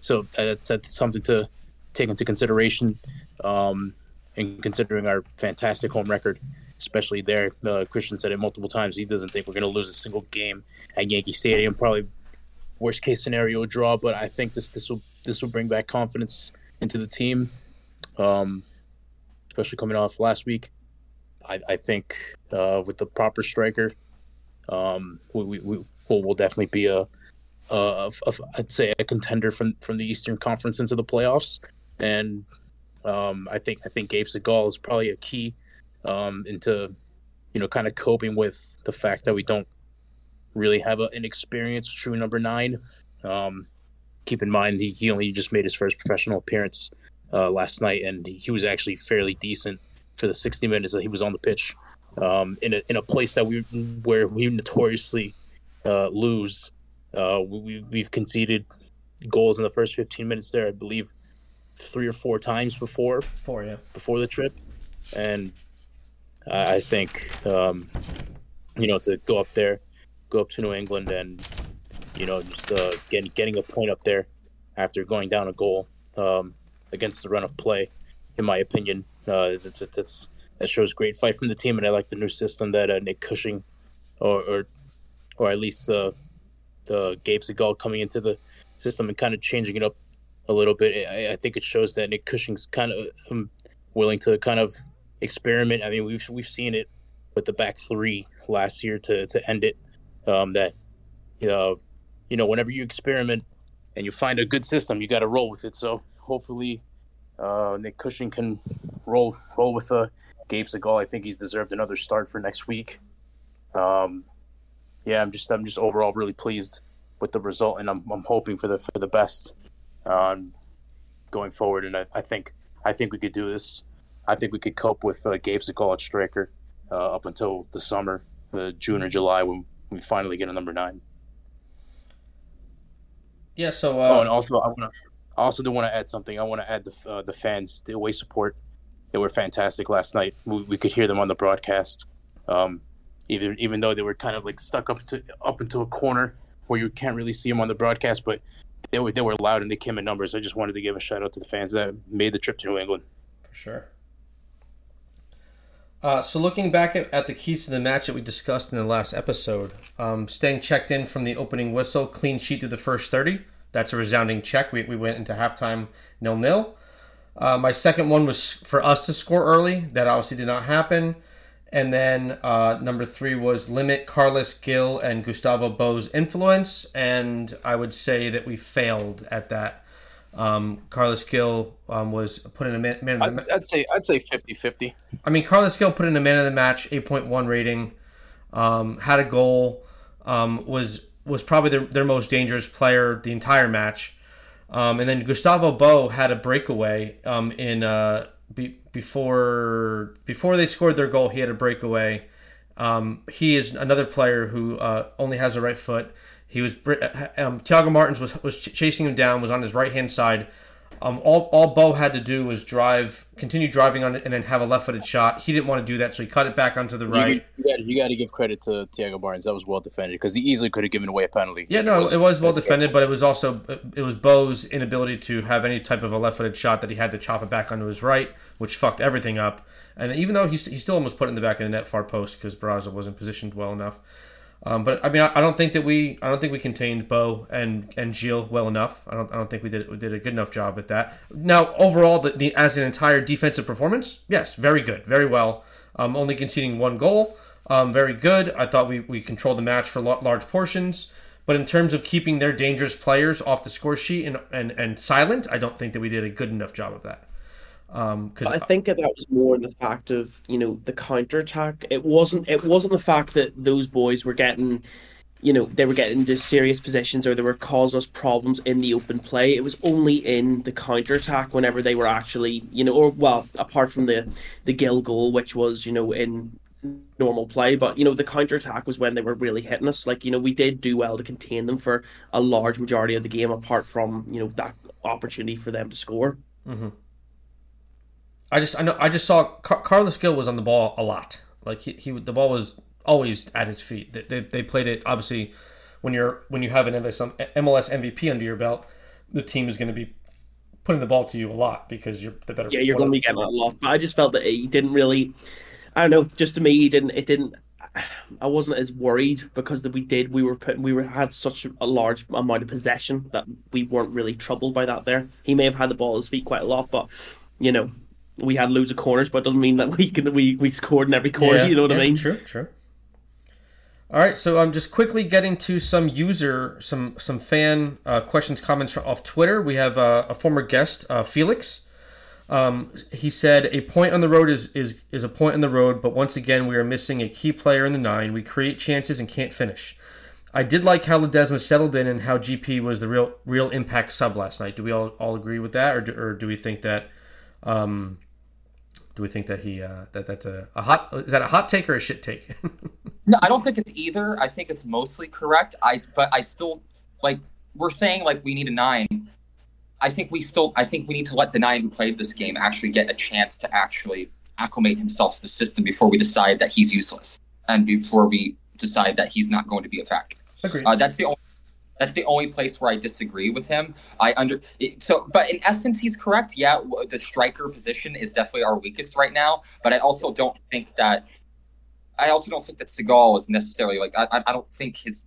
Speaker 3: so that's, that's something to take into consideration. Um, and considering our fantastic home record, especially there, uh, Christian said it multiple times. He doesn't think we're going to lose a single game at Yankee Stadium. Probably worst case scenario draw, but I think this this will this will bring back confidence into the team, um, especially coming off last week. I, I think uh, with the proper striker, um, we, we, we will we'll definitely be a, a, I'd say a contender from from the Eastern Conference into the playoffs, and um, I think I think Gabe Segal is probably a key um, into you know kind of coping with the fact that we don't really have a, an experienced true number nine. Um, keep in mind he, he only just made his first professional appearance uh, last night, and he was actually fairly decent for the 60 minutes that he was on the pitch um, in a in a place that we where we notoriously uh, lose. Uh, we, we've conceded goals in the first 15 minutes there, I believe three or four times before.
Speaker 1: Four, yeah.
Speaker 3: Before the trip, and I think um, you know to go up there, go up to New England, and you know just uh, getting getting a point up there after going down a goal um, against the run of play, in my opinion, uh, that's that's that shows great fight from the team, and I like the new system that uh, Nick Cushing, or or or at least the uh, the Gabe Segal coming into the system and kind of changing it up a little bit. I, I think it shows that Nick Cushing's kind of um, willing to kind of experiment. I mean, we've we've seen it with the back three last year to to end it. Um, that you know, you know, whenever you experiment and you find a good system, you got to roll with it. So hopefully, uh, Nick Cushing can roll roll with uh, Gabe Segal. I think he's deserved another start for next week. Um, yeah, I'm just I'm just overall really pleased with the result, and I'm I'm hoping for the for the best um, going forward. And I, I think I think we could do this. I think we could cope with uh, Gabe Segal at striker uh, up until the summer, uh, June or July, when we finally get a number nine.
Speaker 1: Yeah. So.
Speaker 3: Uh... Oh, and also I want to also do want to add something. I want to add the uh, the fans, the away support. They were fantastic last night. We, we could hear them on the broadcast. Um, even even though they were kind of like stuck up to up into a corner where you can't really see them on the broadcast, but they were they were loud and they came in numbers. I just wanted to give a shout out to the fans that made the trip to New England.
Speaker 1: For sure. Uh, so looking back at, at, the keys to the match that we discussed in the last episode, um, staying checked in from the opening whistle, clean sheet through the first 30. That's a resounding check. We, we went into halftime nil nil. Uh, my second one was for us to score early. That obviously did not happen. And then uh, number three was limit Carlos Gil and Gustavo Bou's influence. And I would say that we failed at that. Um, Carlos Gil um, was put in a man, man
Speaker 3: of the I'd, I'd say I'd say 50-50.
Speaker 1: I mean, Carlos Gil put in a man of the match, 8.1 rating, um, had a goal, um, was was probably their, their most dangerous player the entire match. Um, and then Gustavo Bou had a breakaway um, in uh, be, before before they scored their goal, he had a breakaway. Um, he is another player who uh, only has a right foot. He was uh, um, Thiago Martins was was chasing him down, was on his right hand side, um, all, all Bou had to do was drive, continue driving on it, and then have a left-footed shot. He didn't want to do that, so he cut it back onto the right.
Speaker 3: You, got, to give credit to Thiago Martins. That was well defended because he easily could have given away a penalty.
Speaker 1: Yeah, no, it was well defended, but it was also it was Bou's inability to have any type of a left-footed shot that he had to chop it back onto his right, which fucked everything up. And even though he, he still almost put it in the back of the net far post because Barraza wasn't positioned well enough. Um, but I mean, I, I, don't think that we, I don't think we contained Bou and and Gil well enough. I don't, I don't think we did we did a good enough job at that. Now, overall, the, the as an entire defensive performance, yes, very good, very well. Um, only conceding one goal, um, very good. I thought we we controlled the match for large portions. But in terms of keeping their dangerous players off the score sheet and, and, and silent, I don't think that we did a good enough job of that.
Speaker 4: Because um, I think that was more the fact of you know the counter attack. It wasn't. It wasn't the fact that those boys were getting, you know, they were getting into serious positions or they were causing us problems in the open play. It was only in the counter attack whenever they were actually, you know, or well, apart from the the Gil goal, which was you know in normal play, but you know the counter attack was when they were really hitting us. Like you know we did do well to contain them for a large majority of the game, apart from you know that opportunity for them to score.
Speaker 1: Mm-hmm. I just I know I just saw Car- Carlos Gil was on the ball a lot. Like he, he the ball was always at his feet. They, they, they played it obviously when you're when you have an MLS, MLS MVP under your belt, the team is going to be putting the ball to you a lot because you're the better.
Speaker 4: Yeah, you're going to be getting a lot. But I just felt that he didn't really. I don't know. Just to me, he didn't. It didn't. I wasn't as worried because we did. We were putting. We were had such a large amount of possession that we weren't really troubled by that. There, he may have had the ball at his feet quite a lot, but you know, we had loads of corners, but it doesn't mean that we can we, we scored in every corner. Yeah, you know what
Speaker 1: yeah,
Speaker 4: I mean?
Speaker 1: True, true. All right, so I'm just quickly getting to some user, some some fan uh, questions, comments off Twitter. We have uh, a former guest, uh, Felix. Um, he said, "A point on the road is, is is a point on the road, but once again, we are missing a key player in the nine. We create chances and can't finish. I did like how Ledesma settled in and how GP was the real real impact sub last night. Do we all, all agree with that, or do, or do we think that?" Um, do we think that he uh, that that's a, a hot is that a hot take or a shit take?
Speaker 2: no, I don't think it's either. I think it's mostly correct. I but I still like we're saying like we need a nine. I think we still I think we need to let the nine who played this game actually get a chance to actually acclimate himself to the system before we decide that he's useless and before we decide that he's not going to be a factor.
Speaker 1: Agreed.
Speaker 2: Uh, that's the only That's the only place where I disagree with him. I under so, but in essence, he's correct. Yeah, the striker position is definitely our weakest right now. But I also don't think that. I also don't think that Segal is necessarily like. I, I don't think his.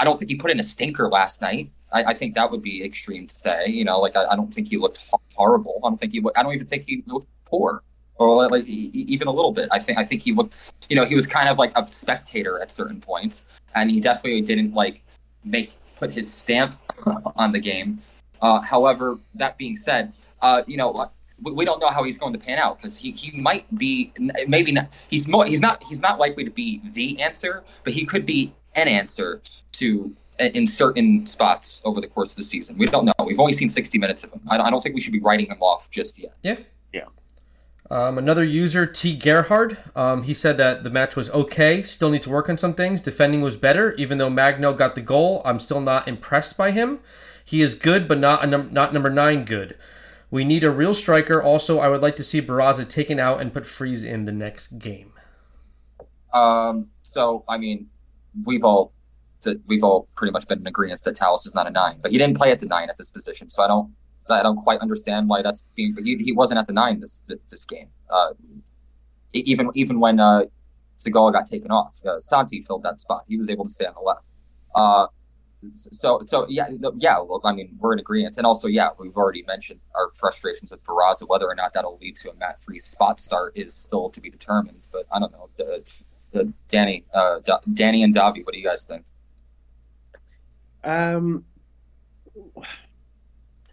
Speaker 2: I don't think he put in a stinker last night. I, I think that would be extreme to say. You know, like I, I don't think he looked horrible. I don't think he. I don't even think he looked poor or like even a little bit. I think I think he looked, you know, he was kind of like a spectator at certain points, and he definitely didn't like make put his stamp on the game. Uh, however, that being said, uh, you know, we, we, don't know how he's going to pan out because he, he might be maybe not he's more he's not he's not likely to be the answer, but he could be an answer to in certain spots over the course of the season. We don't know. We've only seen 60 minutes of him. I, I don't think we should be writing him off just yet.
Speaker 1: Yeah. Um, another user, T. Gerhard, um, he said that the match was okay. Still need to work on some things. Defending was better, even though Magno got the goal. I'm still not impressed by him. He is good, but not num- not number nine good. We need a real striker. Also, I would like to see Barraza taken out and put Freese in the next game.
Speaker 2: Um. So, I mean, we've all we've all pretty much been in agreement that Talles is not a nine, but he didn't play at the nine at this position. So I don't I don't quite understand why that's being. He, he wasn't at the nine this this game. Uh, even even when uh, Segal got taken off, uh, Santi filled that spot. He was able to stay on the left. Uh, so so yeah yeah. Well, I mean we're in agreement, and also yeah, we've already mentioned our frustrations with Barraza. Whether or not that'll lead to a Matt Freese spot start is still to be determined. But I don't know. Danny, uh, Danny and Davi, what do you guys think?
Speaker 4: Um,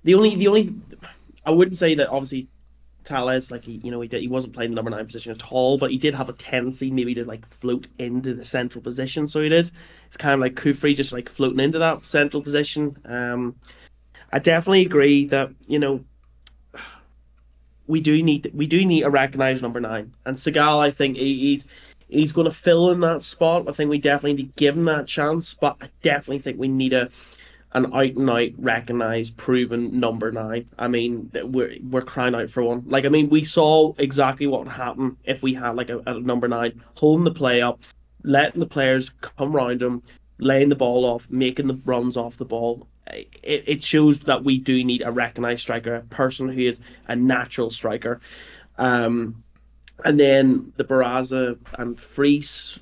Speaker 4: the only, the only, I wouldn't say that obviously Talles, like he, you know, he did, he wasn't playing the number nine position at all, but he did have a tendency maybe to like float into the central position. So he did. It's kind of like Cufré just like floating into that central position. Um, I definitely agree that you know we do need we do need a recognized number nine, and Segal, I think he's he's going to fill in that spot. I think we definitely need to give him that chance, but I definitely think we need a an out and out recognized, proven number nine. I mean, we're we're crying out for one. Like, I mean, we saw exactly what would happen if we had like a, a number nine holding the play up, letting the players come round him, laying the ball off, making the runs off the ball. It, it shows that we do need a recognized striker, a person who is a natural striker. Um, and then the Barraza and Freese,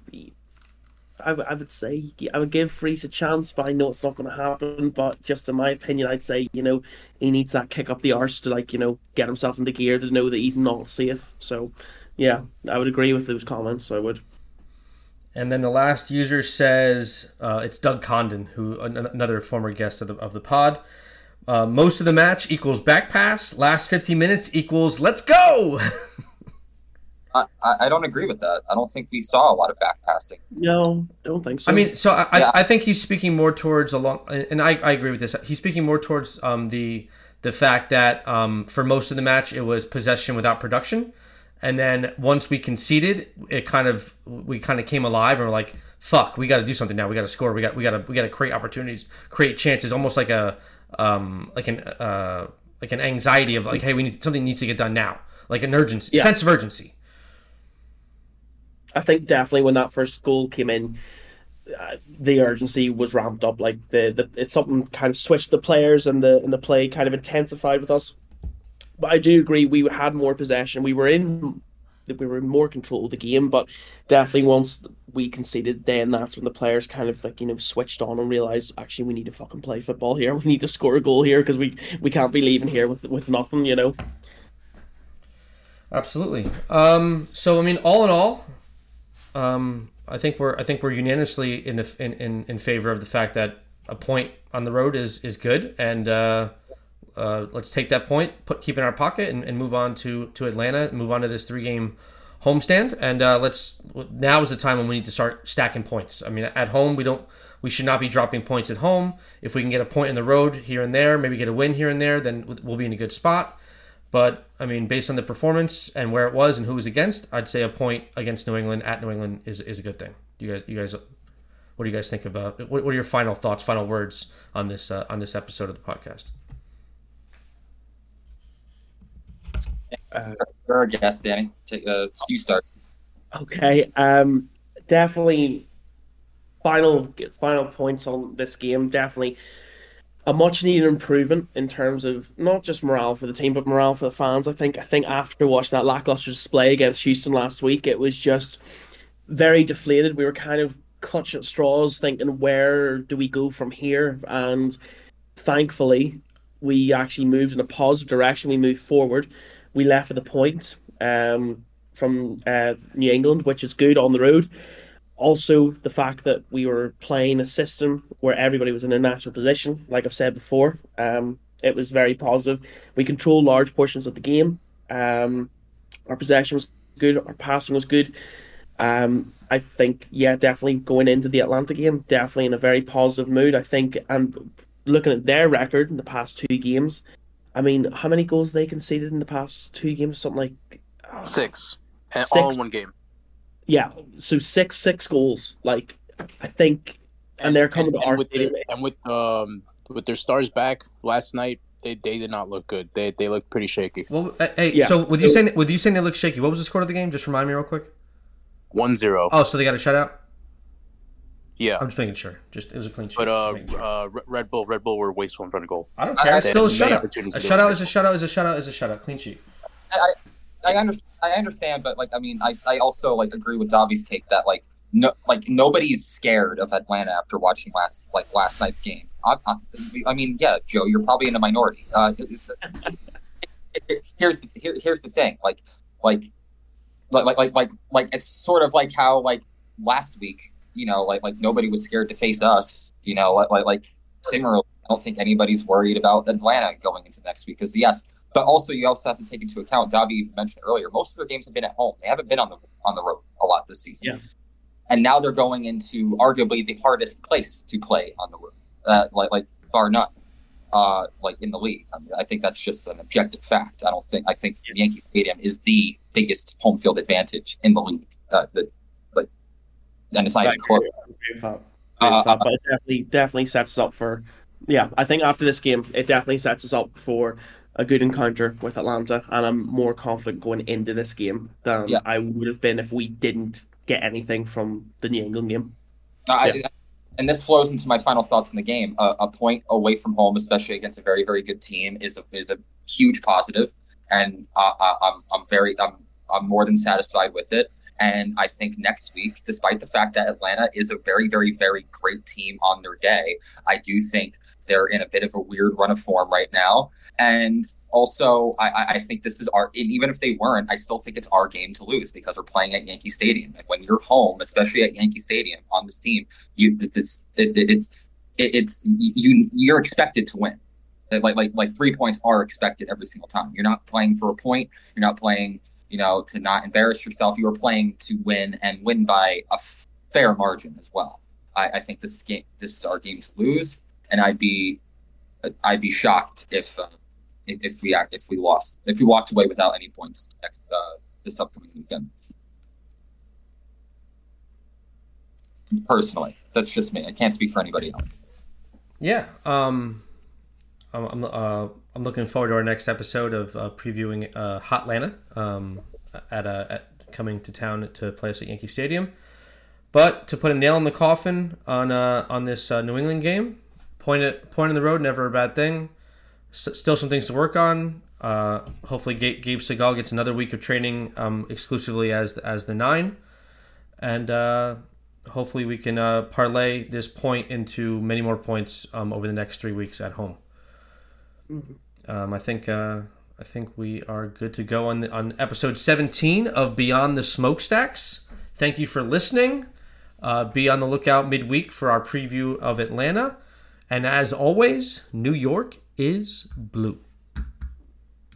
Speaker 4: I, I would say I would give Freese a chance, but I know it's not going to happen. But just in my opinion, I'd say you know he needs that kick up the arse to like you know get himself into gear to know that he's not safe. So yeah, I would agree with those comments. I would.
Speaker 1: And then the last user says uh, it's Doug Condon, who another former guest of the of the pod. Uh, most of the match equals back pass. Last 15 minutes equals let's go.
Speaker 2: I, I don't agree with that. I don't think we saw a lot of back passing.
Speaker 4: No, don't think so.
Speaker 1: I mean, so I, yeah. I, I, think he's speaking more towards a long, and I, I agree with this. He's speaking more towards um, the the fact that um, for most of the match it was possession without production, and then once we conceded, it kind of we kind of came alive and we're like, fuck, we got to do something now. We got to score. We got we got to we got to create opportunities, create chances, almost like a um, like an uh, like an anxiety of like, hey, we need something needs to get done now, like an urgency, yeah. sense of urgency.
Speaker 4: I think definitely when that first goal came in, uh, the urgency was ramped up. Like the, the it's something kind of switched the players and the and the play kind of intensified with us. But I do agree we had more possession. We were in we were in more control of the game. But definitely once we conceded, then that's when the players kind of like you know switched on and realized actually we need to fucking play football here. We need to score a goal here because we we can't be leaving here with with nothing. You know.
Speaker 1: Absolutely. Um, so I mean, all in all, um, I think we're I think we're unanimously in the in, in, in favor of the fact that a point on the road is is good, and uh, uh, let's take that point, put keep in our pocket, and, and move on to to Atlanta, and move on to this three game homestand, and uh, let's now is the time when we need to start stacking points. I mean, at home we don't we should not be dropping points at home. If we can get a point in the road here and there, maybe get a win here and there, then we'll be in a good spot. But I mean, based on the performance and where it was and who was against, I'd say a point against New England at New England is, is a good thing. You guys, you guys, what do you guys think about? What, what are your final thoughts, final words on this uh, on this episode of the podcast?
Speaker 2: Uh, you're our guest, Danny. Take, uh, you start.
Speaker 4: Okay. Um, definitely final final points on this game definitely a much needed improvement in terms of not just morale for the team but morale for the fans. I think I think after watching that lackluster display against Houston last week, it was just very deflated. We were kind of clutching at straws, thinking where do we go from here? And thankfully, we actually moved in a positive direction. We moved forward. We left at the point um, from uh, New England, which is good on the road also the fact that we were playing a system where everybody was in a natural position, like I've said before, um, it was very positive. We controlled large portions of the game. Um, our possession was good. Our passing was good. Um, I think, yeah, definitely going into the Atlanta game, definitely in a very positive mood. I think, and looking at their record in the past two games, I mean, how many goals they conceded in the past two games? Something like
Speaker 3: uh, six, six. all in one game
Speaker 4: yeah, so six six goals. Like I think, and, and they're coming
Speaker 3: and,
Speaker 4: to our
Speaker 3: with the, and with um with their stars back last night. They, they did not look good. They they looked pretty shaky.
Speaker 1: Well, uh, hey, yeah. so with you saying with you saying they look shaky, what was the score of the game? Just remind me real quick.
Speaker 3: 1-0.
Speaker 1: Oh, so they got a shutout.
Speaker 3: Yeah,
Speaker 1: I'm just making sure. Just it was a clean sheet.
Speaker 3: But uh, sure. uh, Red Bull, Red Bull were wasteful in front of goal.
Speaker 1: I don't care. It's still a shutout. A shutout is a shutout is a shutout is a shutout. Clean sheet.
Speaker 2: I, I understand. I understand, but like, I mean, I, I also like agree with Davi's take that like no, like nobody's scared of Atlanta after watching last like last night's game. I, I, I mean, yeah, Joe, you're probably in a minority. Uh, here's the, here, here's the thing, like like like like like like it's sort of like how like last week, you know, like like nobody was scared to face us, you know, like, like similarly, I don't think anybody's worried about Atlanta going into next week because yes, but also, you also have to take into account. Davi mentioned earlier, most of their games have been at home. They haven't been on the on the road a lot this season.
Speaker 4: Yeah.
Speaker 2: And now they're going into arguably the hardest place to play on the road, uh, like like bar none, uh, like in the league. I, mean, I think that's just an objective fact. I don't think I think yeah. Yankee Stadium is the biggest home field advantage in the league. Uh, the, but and it's not even close.
Speaker 4: Uh, but it definitely definitely sets us up for yeah. I think after this game, it definitely sets us up for a good encounter with Atlanta, and I'm more confident going into this game than yeah. I would have been if we didn't get anything from the New England game.
Speaker 2: Uh, yeah. I, and this flows into my final thoughts in the game. Uh, a point away from home, especially against a very, very good team, is a, is a huge positive, and uh, I'm I'm very I'm I'm more than satisfied with it. And I think next week, despite the fact that Atlanta is a very, very, very great team on their day, I do think they're in a bit of a weird run of form right now. And also, I, I think this is our, even if they weren't, I still think it's our game to lose because we're playing at Yankee Stadium. And when you're home, especially at Yankee Stadium on this team, you it's it, it's it, it's you you're expected to win. Like like like three points are expected every single time. You're not playing for a point. You're not playing, you know, to not embarrass yourself. You are playing to win and win by a fair margin as well. I, I think this game, this is our game to lose, and I'd be, I'd be shocked if uh, if we act if we lost if we walked away without any points next uh, this upcoming weekend. Personally, that's just me. I can't speak for anybody else.
Speaker 1: Yeah, um, I'm I'm, uh, I'm looking forward to our next episode of uh, previewing uh, Hotlanta um, at, uh, at coming to town to play us at Yankee Stadium. But to put a nail in the coffin on uh, on this uh, New England game, point it point in the road, never a bad thing still some things to work on. Uh, hopefully, Gabe Segal gets another week of training um, exclusively as as the nine, and uh, hopefully we can uh, parlay this point into many more points um, over the next three weeks at home. Mm-hmm. Um, I think uh, I think we are good to go on the, on episode seventeen of Beyond the Smokestacks. Thank you for listening. Uh, be on the lookout midweek for our preview of Atlanta. And as always, New York is blue.